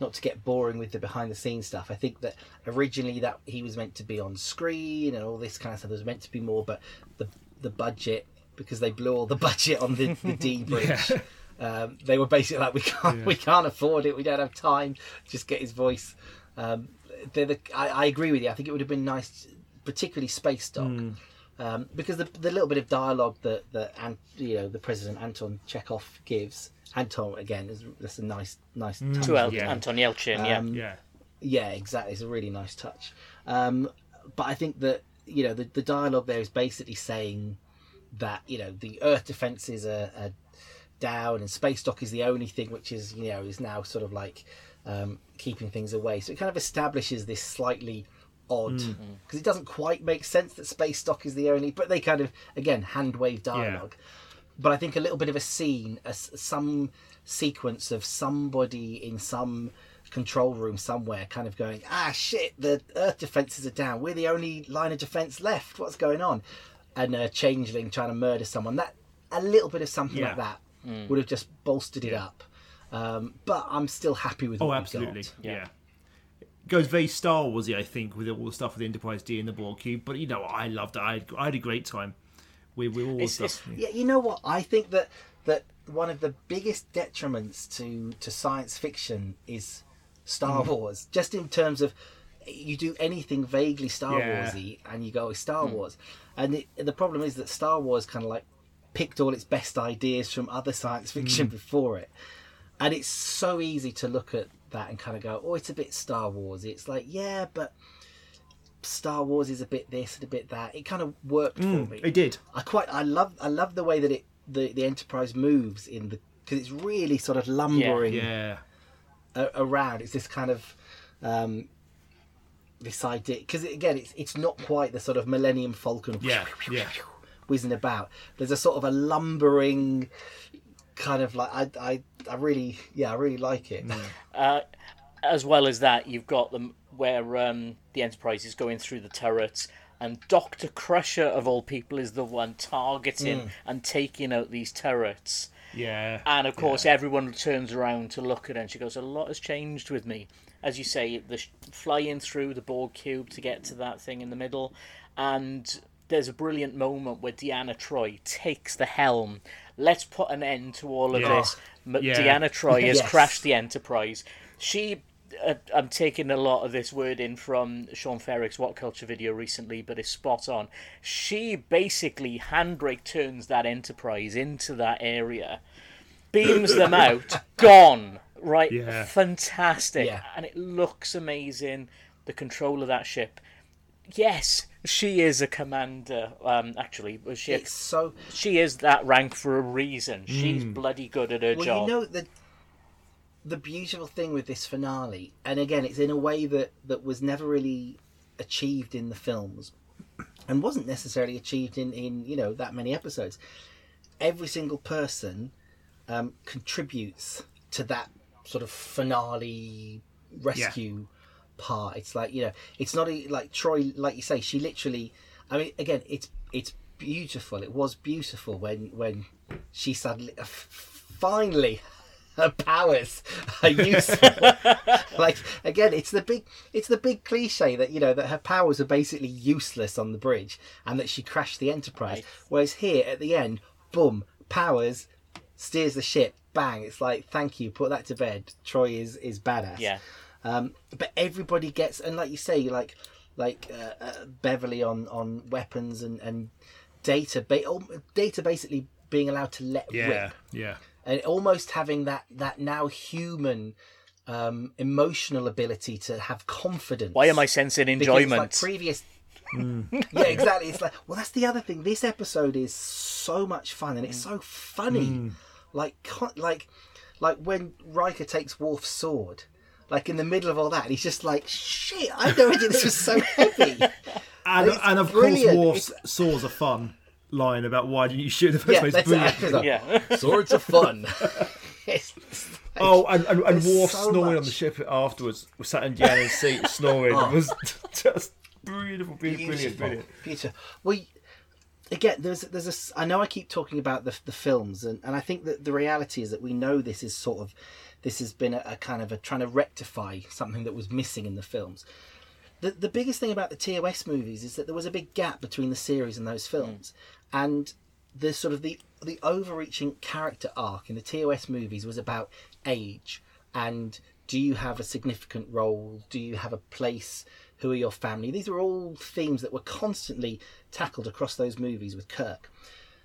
not to get boring with the behind the scenes stuff. I think that originally that he was meant to be on screen and all this kind of stuff. There was meant to be more, but the the budget because they blew all the <laughs> budget on the, the D bridge. <laughs> Yeah. Um, they were basically like, we can't, Yeah. we can't afford it. We don't have time. Just get his voice. Um, the, I, I agree with you. I think it would have been nice, particularly Space Dock, Mm. um, because the, the little bit of dialogue that that Ant, you know the President Anton Chekov gives. Anton again is that's a nice nice Mm. touch. To El- Anton Yelchin, yeah. Um, Yeah. yeah, exactly. It's a really nice touch. Um, but I think that you know the, the dialogue there is basically saying that you know the Earth defenses are, are down and space dock is the only thing which is you know is now sort of like um, keeping things away. So it kind of establishes this slightly odd Mm. because it doesn't quite make sense that space dock is the only. But they kind of again hand wave dialogue. But I think a little bit of a scene, a s some sequence of somebody in some control room somewhere, kind of going, ah shit, the Earth defenses are down. We're the only line of defense left. What's going on? And a changeling trying to murder someone. That a little bit of something Yeah. like that Mm. would have just bolstered it up. Um, but I'm still happy with. Oh, what we absolutely. got. Yeah. Goes very Star Warsy, I think, with all the stuff with the Enterprise D and the Borg cube. But you know, I loved it. I had, I had a great time with, with all the stuff. Yeah, you know what? I think that that one of the biggest detriments to to science fiction is Star Mm. Wars. Just in terms of you do anything vaguely Star Yeah. Warsy, and you go "Oh, Star Mm. Wars, and it, the problem is that Star Wars kind of like picked all its best ideas from other science fiction Mm. before it, and it's so easy to look at that and kind of go, "Oh, it's a bit Star Wars. It's like, yeah, but. Star Wars is a bit this and a bit that. It kind of worked Mm, for me. it did. I quite I love I love the way that it the, the Enterprise moves in the because it's really sort of lumbering Yeah. a- around. It's this kind of um, this idea because again it's it's not quite the sort of Millennium Falcon Yeah. Yeah. whizzing about. There's a sort of a lumbering kind of like I I, I really yeah I really like it. Uh, as well as that, you've got them where um, the Enterprise is going through the turrets, and Doctor Crusher of all people is the one targeting Mm. and taking out these turrets. Yeah. And of course, everyone turns around to look at her, and she goes, "A lot has changed with me." As you say, the sh- flying through the Borg cube to get to that thing in the middle, and there's a brilliant moment where Deanna Troi takes the helm. Let's put an end to all of Yeah. this. Yeah. Deanna Troi <laughs> has Yes. crashed the Enterprise. She, I'm taking a lot of this word in from Sean Ferrick's What Culture video recently, but it's spot on. She basically handbrake turns that Enterprise into that area, beams them <coughs> out, gone. Right, Yeah. fantastic, Yeah. and it looks amazing. The control of that ship. Yes, she is a commander. Um, actually, she? It's so she is that rank for a reason. She's Mm. bloody good at her well, job. you know the the beautiful thing with this finale, and again, it's in a way that that was never really achieved in the films, and wasn't necessarily achieved in in you know that many episodes. Every single person um, contributes to that sort of finale rescue part. It's like you know, it's not a, like Troi, like you say, she literally. I mean, again, it's it's beautiful. It was beautiful when when she suddenly uh, finally her powers are useful. <laughs> like again, it's the big it's the big cliche that you know that her powers are basically useless on the bridge and that she crashed the Enterprise. Whereas here at the end, boom, powers steers the ship. Bang! It's like thank you. Put that to bed. Troi is is badass. Yeah. Um, but everybody gets, and like you say, like like uh, uh, Beverly on on weapons and and data, ba- data basically being allowed to let Yeah. rip, Yeah. And almost having that that now human um, emotional ability to have confidence. Why am I sensing Because like enjoyment? previous. <laughs> yeah, exactly. It's like, well, that's the other thing. This episode is so much fun, and it's so funny. Mm. Like, like, like when Riker takes Worf's sword, like in the middle of all that, he's just like, "Shit, I had no idea this was so <laughs> heavy." And, it's and of brilliant. course, Worf's saws are fun line about why didn't you shoot the first Yeah, place? that's Brilliant. it. It's Swords are fun. <laughs> it's, oh, and, and, and Worf so snoring much. on the ship afterwards, we sat in Deanna's seat snoring. Oh. It was <laughs> just beautiful, beautiful, brilliant, Beautiful. brilliant. Beautiful. We again, there's there's a. s- I know I keep talking about the the films, and, and I think that the reality is that we know this is sort of this has been a, a kind of a trying to rectify something that was missing in the films. The the biggest thing about the TOS movies is that there was a big gap between the series and those films, mm. And the sort of the the overreaching character arc in the TOS movies was about age and do you have a significant role? Do you have a place? Who are your family? These are all themes that were constantly tackled across those movies with Kirk.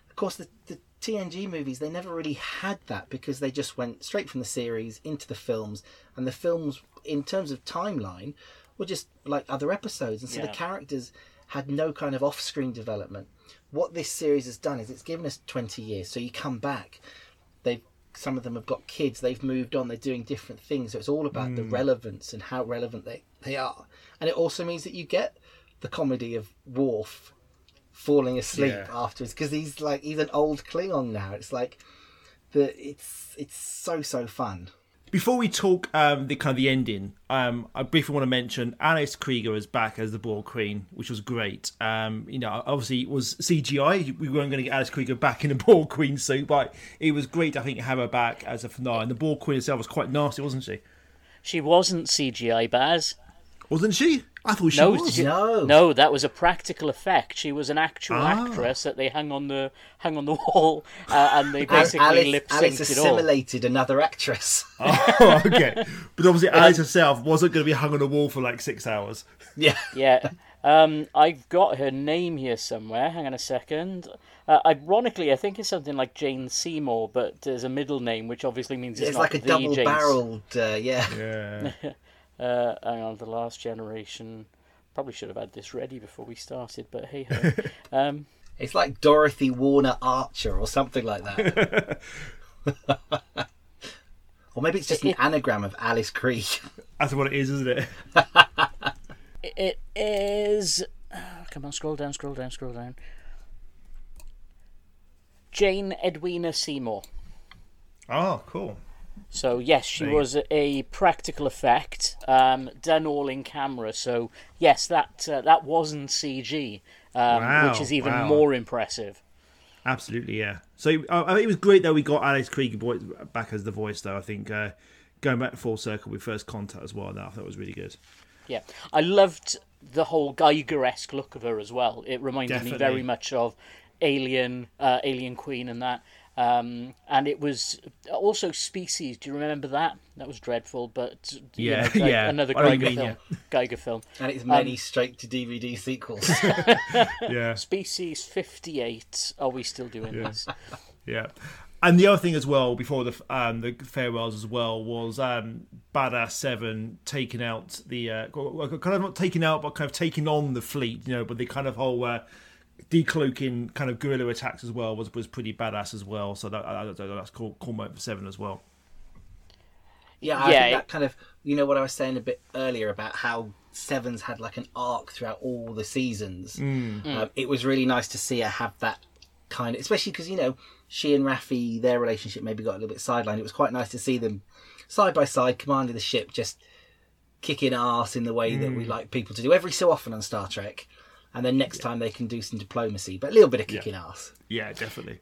Of course, the, the TNG movies, they never really had that because they just went straight from the series into the films, and the films, in terms of timeline, were just like other episodes, and so the characters had no kind of off screen development. What this series has done is it's given us 20 years, so you come back, they've some of them have got kids, they've moved on, they're doing different things, so it's all about the Mm. relevance and how relevant they, they are. And it also means that you get the comedy of Worf falling asleep Yeah. afterwards because he's like he's an old Klingon now. It's like the it's it's so so fun. Before we talk um, the kind of the ending, um, I briefly want to mention Alice Krige is back as the Borg Queen, which was great. Um, you know, obviously it was CGI. We weren't going to get Alice Krige back in a <laughs> Borg Queen suit, but it was great. I think to have her back as a finale. And the Borg Queen herself was quite nasty, wasn't she? She wasn't CGI, Baz. Wasn't she? I thought she no, was. she- No. no, that was a practical effect. She was an actual Ah. actress that they hung on the hung on the wall, uh, and they <laughs> Al- basically Alice, lip synced it all. assimilated another actress. <laughs> oh, okay. <laughs> But obviously, Alice herself wasn't going to be hung on a wall for like six hours. Yeah. Yeah. Um, I've got her name here somewhere. Hang on a second. Uh, ironically, I think it's something like Jane Seymour, but there's a middle name, which obviously means it's, It's not like a the double-barreled. uh, yeah. Yeah. Uh, hang on, the last generation. Probably should have had this ready before we started, but hey ho. <laughs> um, It's like Dorothy Warner Archer or something like that. <laughs> or maybe it's just an anagram of Alice Krige. That's what it is, isn't it? <laughs> it is. oh, come on, scroll down, scroll down, scroll down. Jane Edwina Seymour. Oh, cool. So yes, she was a practical effect, um, done all in camera. So yes, that uh, that wasn't CG, um, Wow, which is even wow. more impressive. Absolutely, yeah. So uh, it was great that we got Alice Krige back as the voice, though. I think uh, going back full circle with First Contact as well, that I thought was really good. Yeah, I loved the whole Giger-esque look of her as well. It reminded me very much of Alien, uh, Alien Queen, and that. Um, and it was also Species. Do you remember that? That was dreadful, but you Yeah, know, <laughs> yeah. another I know what you Giger mean, film. <laughs> Giger film, And it's Um, many straight to DVD sequels. <laughs> Yeah. Species fifty-eight. Are we still doing Yeah. this? Yeah. And the other thing as well, before the um, the farewells as well, was um, Badass Seven taking out the uh, kind of not taking out, but kind of taking on the fleet. You know, but the kind of whole uh, decloaking kind of guerrilla attacks as well was was pretty badass as well. So that, I, I, that's cool, cool moment for Seven as well. Yeah, I Yeah, think that kind of you know what I was saying a bit earlier about how Sevens had like an arc throughout all the seasons. Mm. Um, it was really nice to see her have that kind of, especially because you know she and Raffi, their relationship maybe got a little bit sidelined. It was quite nice to see them side by side, commanding the ship, just kicking ass in the way that we Mm. like people to do every so often on Star Trek. And then next time they can do some diplomacy, but a little bit of kicking ass. Yeah, definitely.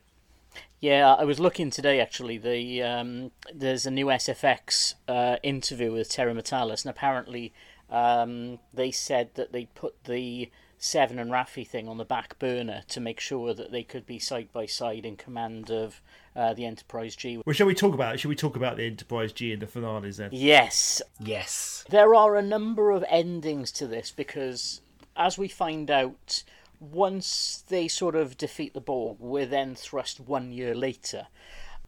Yeah, I was looking today actually. The um, there's a new SFX uh, interview with Terry Matalas, and apparently um, they said that they put the Seven and Raffi thing on the back burner to make sure that they could be side by side in command of uh, the Enterprise G. Well, shall we talk about it? Shall we talk about the Enterprise G and the finales then? Yes, Yes. there are a number of endings to this because, as we find out, once they sort of defeat the Borg, we're then thrust one year later.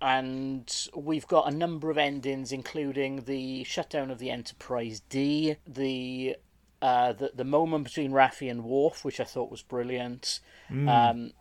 And we've got a number of endings, including the shutdown of the Enterprise D, the uh, the, the moment between Raffi and Worf, which I thought was brilliant. Mm. Um,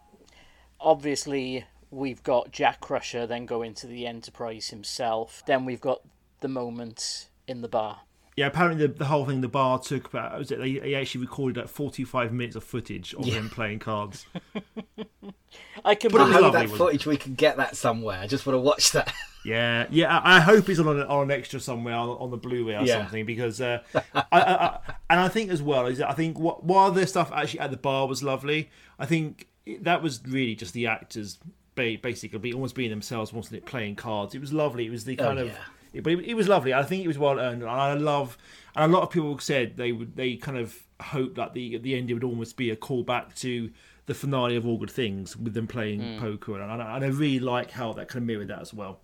obviously, we've got Jack Crusher then go into the Enterprise himself. Then we've got the moment in the bar. Yeah, apparently the, the whole thing, the bar took about. Was it? They, they actually recorded like forty-five minutes of footage of Yeah. them playing cards. <laughs> I can But I hope that footage we can get that somewhere. I just want to watch that. <laughs> Yeah, yeah. I I hope it's on an, on an extra somewhere on, on the Blu-ray or Yeah. something because, uh, <laughs> I, I, and I think as well is I think what, while the stuff actually at the bar was lovely, I think that was really just the actors basically be, almost being themselves, wasn't it? Playing cards. It was lovely. It was the Oh, kind of. yeah. It, but it, it was lovely. I think it was well earned. And I love, and a lot of people said they would, they kind of hoped that the the ending would almost be a callback to the finale of All Good Things with them playing Mm. poker, and I, and I really like how that kind of mirrored that as well.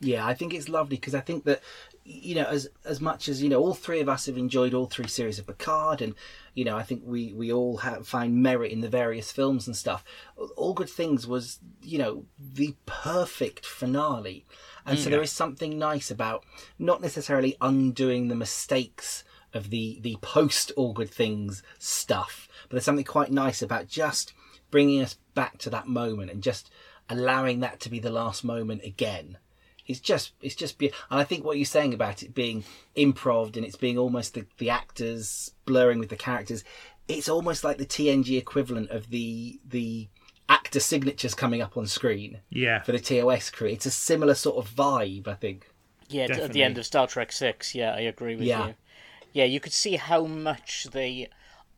Yeah, I think it's lovely because I think that you know as as much as you know all three of us have enjoyed all three series of Picard and you know I think we we all have, find merit in the various films and stuff. All Good Things was you know the perfect finale. And so Mm. there is something nice about not necessarily undoing the mistakes of the the post All Good Things stuff, but there's something quite nice about just bringing us back to that moment and just allowing that to be the last moment again it's just it's just be and i think what you're saying about it being improv and it's being almost the, the actors blurring with the characters it's almost like the tng equivalent of the the actor signatures coming up on screen Yeah. for the tos crew it's a similar sort of vibe i think Yeah, at the end of Star Trek Six. Yeah, I agree with Yeah. you. Yeah, you could see how much they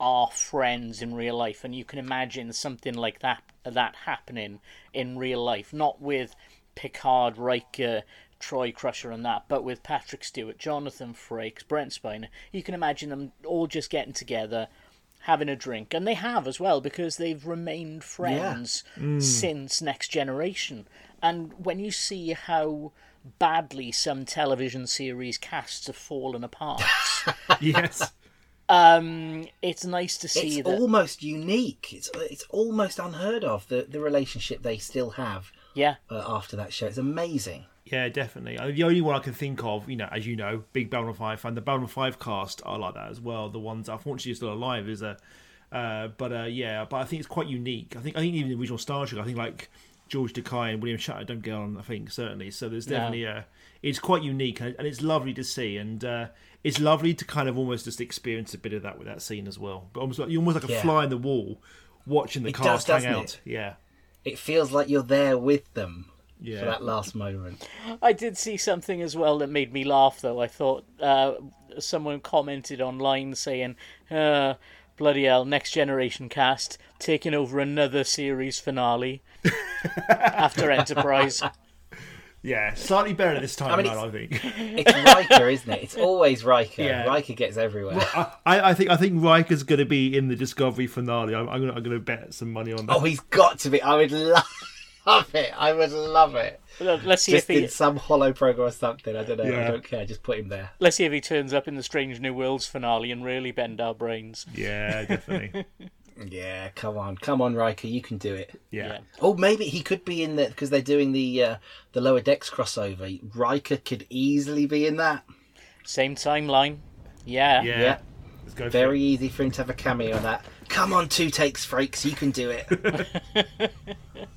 are friends in real life, and you can imagine something like that that happening in real life, not with Picard, Riker, Troi Crusher, and that, but with Patrick Stewart, Jonathan Frakes, Brent Spiner. You can imagine them all just getting together. Having a drink, and they have as well because they've remained friends Mm. since Next Generation. And when you see how badly some television series casts have fallen apart, <laughs> yes, um, it's nice to see it's that. almost unique it's it's almost unheard of the the relationship they still have yeah uh, after that show it's amazing Yeah, definitely. Uh, The only one I can think of, you know, as you know, big Babylon Five fan, the Babylon Five cast are like that as well. The ones unfortunately still alive is a, uh, but uh, yeah, but I think it's quite unique. I think I think even the original Star Trek, I think like George Takei and William Shatner don't get on. I think certainly. So there's definitely a, it's quite unique and, and it's lovely to see and. Uh, it's lovely to kind of almost just experience a bit of that with that scene as well. But almost like you're almost like a Yeah. fly in the wall, watching the It does, cast hang doesn't out. it? Yeah, it feels like you're there with them Yeah. for that last moment I did see something as well that made me laugh, though. I thought uh, someone commented online saying, uh, "Bloody hell, Next Generation cast taking over another series finale <laughs> after Enterprise." yeah, slightly better this time I mean, around. I think. <laughs> it's Riker, isn't it? It's always Riker. Yeah. Riker gets everywhere. I, I think I think Riker's going to be in the Discovery finale. I'm, I'm going I'm going to bet some money on that. Oh, he's got to be. I would love it. I would love it. Let's see Just if he in some holo program or something. I don't know. I don't care. Just put him there. let's see if he turns up in the Strange New Worlds finale and really bend our brains. Yeah, definitely. <laughs> Yeah, come on, come on, Riker, you can do it. Yeah. Oh, maybe he could be in there because they're doing the uh, the lower decks crossover. Riker could easily be in that. Same timeline. Yeah. Yeah. Let's go for Very easy for him to have a cameo on that. Come on, two takes, Frakes, you can do it. <laughs> <laughs>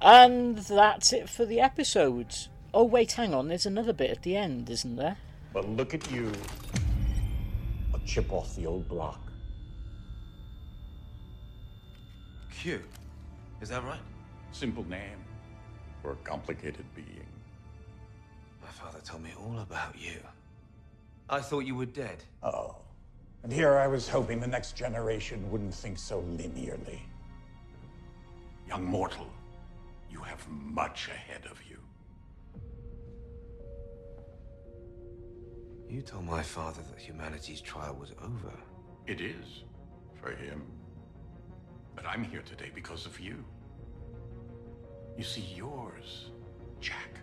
And that's it for the episode. Oh wait, hang on. There's another bit at the end, isn't there? But look at you. A chip off the old block. Q. Is that right? Simple name for a complicated being. My father told me all about you. I thought you were dead. Oh. And here I was hoping the next generation wouldn't think so linearly. Young mortal, you have much ahead of you. You told my father that humanity's trial was over. It is, for him. But I'm here today because of you. You see, yours, Jack,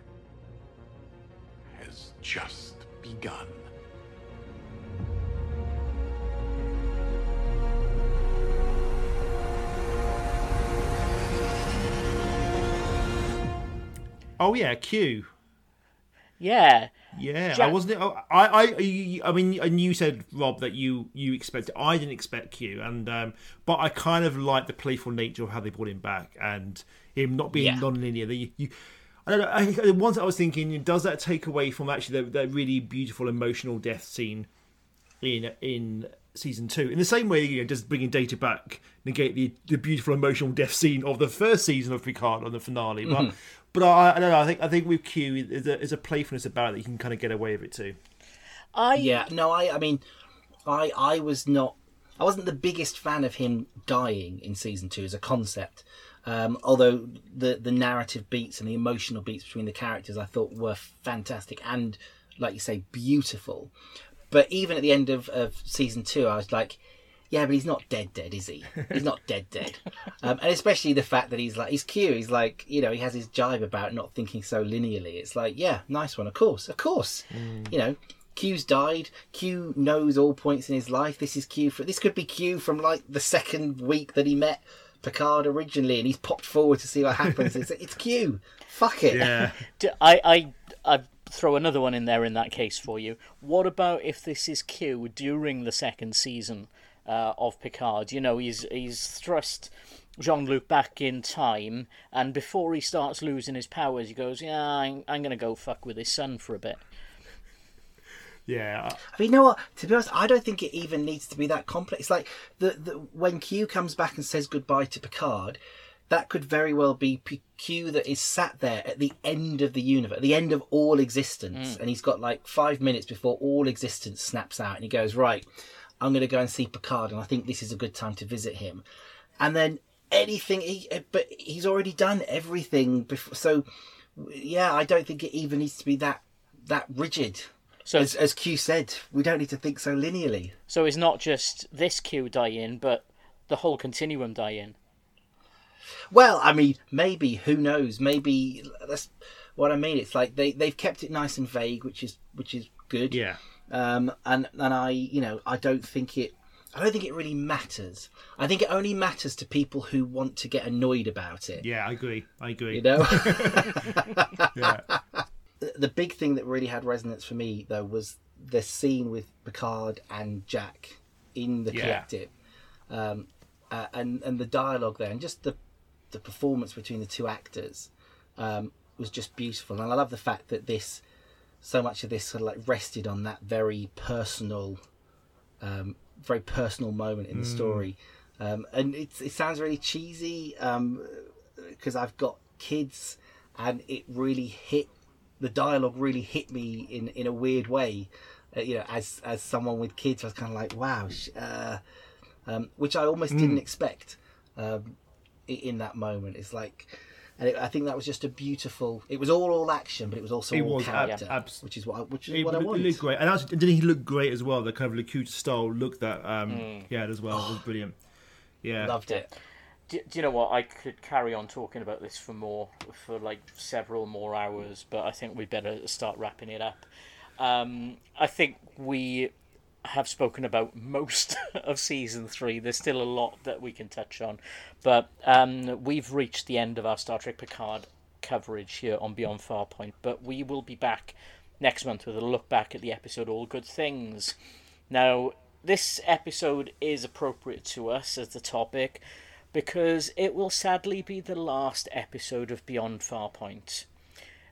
has just begun. Oh yeah, Q. Yeah. Yeah, I wasn't. I, I, I, I mean, and you said Rob that you you expected. I didn't expect Q, and um, but I kind of like the playful nature of how they brought him back and him not being Yeah. non-linear. The, you, I don't know. I, the ones I was thinking, does that take away from actually the, that really beautiful emotional death scene in in season two. In the same way, you know, just bringing Data back negate the, the beautiful emotional death scene of the first season of Picard on the finale. But Mhm. But I, I don't know. I think I think with Q, there's a, there's a playfulness about it that you can kind of get away with it too. I yeah no I I mean I I was not I wasn't the biggest fan of him dying in season two as a concept. Um, although the the narrative beats and the emotional beats between the characters I thought were fantastic and like you say beautiful. But even at the end of, of season two, I was like, yeah, but he's not dead, dead, is he? He's not dead, <laughs> dead. Um, and especially the fact that he's like, he's cute. He's like, you know, he has his jibe about not thinking so linearly. It's like, yeah, nice one, of course, of course. You know, Q's died. Q knows all points in his life. This is Q. For, this could be Q from like the second week that he met Picard originally, and he's popped forward to see what happens. it's, it's Q. Fuck it. Yeah. <laughs> I, I, I throw another one in there in that case for you. What about if this is Q during the second season uh, of Picard? You know, he's he's thrust Jean Luc back in time, and before he starts losing his powers, he goes, "Yeah, I'm, I'm gonna go fuck with his son for a bit." Yeah. I mean, you know what? To be honest, I don't think it even needs to be that complex. Like the, the when Q comes back and says goodbye to Picard, that could very well be P- Q that is sat there at the end of the universe, at the end of all existence, Mm. and he's got like five minutes before all existence snaps out, and he goes, "Right, I'm going to go and see Picard, and I think this is a good time to visit him." And then anything, he, eh, but he's already done everything before, so yeah, I don't think it even needs to be that that rigid. So- as, as Q said, we don't need to think so linearly. So it's not just this Q die in, but the whole continuum die in. Well, I mean, maybe who knows? Maybe that's what I mean. It's like they they've kept it nice and vague, which is which is good. Yeah. Um, and and I, you know, I don't think it. I don't think it really matters. I think it only matters to people who want to get annoyed about it. Yeah, I agree. I agree. You know. <laughs> yeah. The- big thing that really had resonance for me though was the scene with Picard and Jack in the Yeah. collective, um, uh, and and the dialogue there, and just the the performance between the two actors um, was just beautiful. And I love the fact that this so much of this sort of like rested on that very personal, um, very personal moment in the Mm. story. Um, and it, it sounds really cheesy because I've got kids, and it really hit the dialogue really hit me in in a weird way. Uh, you know, as as someone with kids, I was kind of like, wow, sh- uh, um, which I almost Mm. didn't expect um, in that moment. It's like. And it, I think that was just a beautiful. It was all all action, but it was also It all was ab- character, abs- which is what I, which is It, what I looked- want. it looked great, and actually, didn't he look great as well? The kind of Locutus style look that um, Mm. he had as well was brilliant. Yeah, Loved it. Do, do you know what? I could carry on talking about this for more, for like several more hours, but I think we better start wrapping it up. Um, I think we have spoken about most <laughs> of season three. There's still a lot that we can touch on, but um, we've reached the end of our Star Trek Picard coverage here on Beyond Farpoint. But we will be back next month with a look back at the episode All Good Things. Now, this episode is appropriate to us as the topic because it will sadly be the last episode of Beyond Farpoint.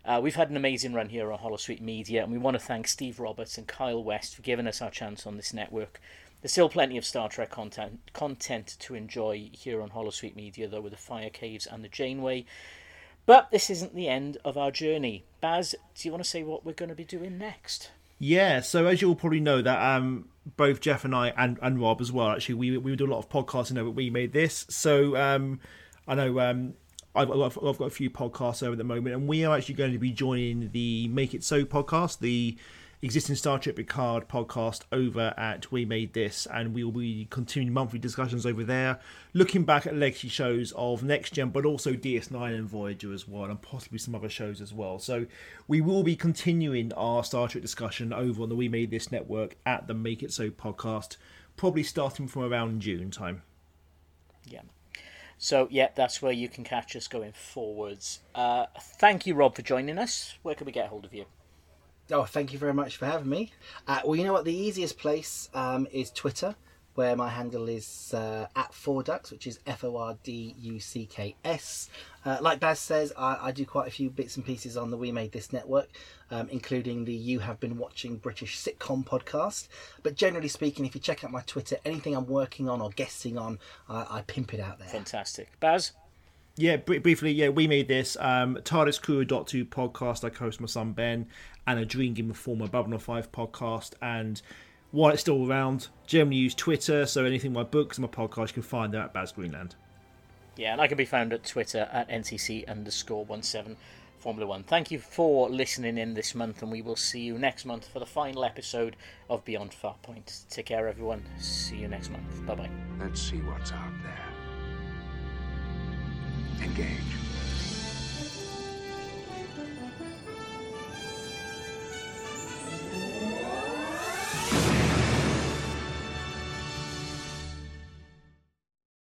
Uh, we've had an amazing run here on Holosuite Media, and we want to thank Steve Roberts and Kyle West for giving us our chance on this network. There's still plenty of Star Trek content content to enjoy here on Holosuite Media, though, with the Fire Caves and the Janeway. But this isn't the end of our journey. Baz, do you want to say what we're going to be doing next? Yeah, so as you all probably know, that um, both Geoff and I and, and Rob as well. Actually, we we do a lot of podcasting over. We made this, so um, I know um, I've, I've, I've got a few podcasts over at the moment, and we are actually going to be joining the Make It So podcast, the existing Star Trek Picard podcast over at We Made This, and we will be continuing monthly discussions over there, looking back at legacy shows of Next Gen, but also DS9 and Voyager as well, and possibly some other shows as well. So we will be continuing our Star Trek discussion over on the We Made This network at the Make It So podcast, probably starting from around June time. Yeah. So, yeah, that's where you can catch us going forwards. Uh, thank you, Rob, for joining us. Where can we get hold of you? Oh, thank you very much for having me. Uh, well, you know what? The easiest place um, is Twitter where my handle is uh, at Four Ducks, which is F O R D U C K S. Uh, like Baz says, I, I, do quite a few bits and pieces on the We Made This network, um, including the You Have Been Watching British Sitcom podcast. But generally speaking, if you check out my Twitter, anything I'm working on or guesting on, I, I pimp it out there. Fantastic. Baz? Yeah, br- briefly, yeah, we made this. Um, TARDIS Crew Dot 2 podcast. I host my son Ben, and a Dream Given Form Babylon 5 podcast. And while it's still around, generally use Twitter, so anything my books and my podcast you can find there at Baz Greenland. Yeah, and I can be found at Twitter at NCC underscore 17 Formula One. Thank you for listening in this month, and we will see you next month for the final episode of Beyond Farpoint. Take care, everyone. See you next month. Bye bye. Let's see what's out there. Engage.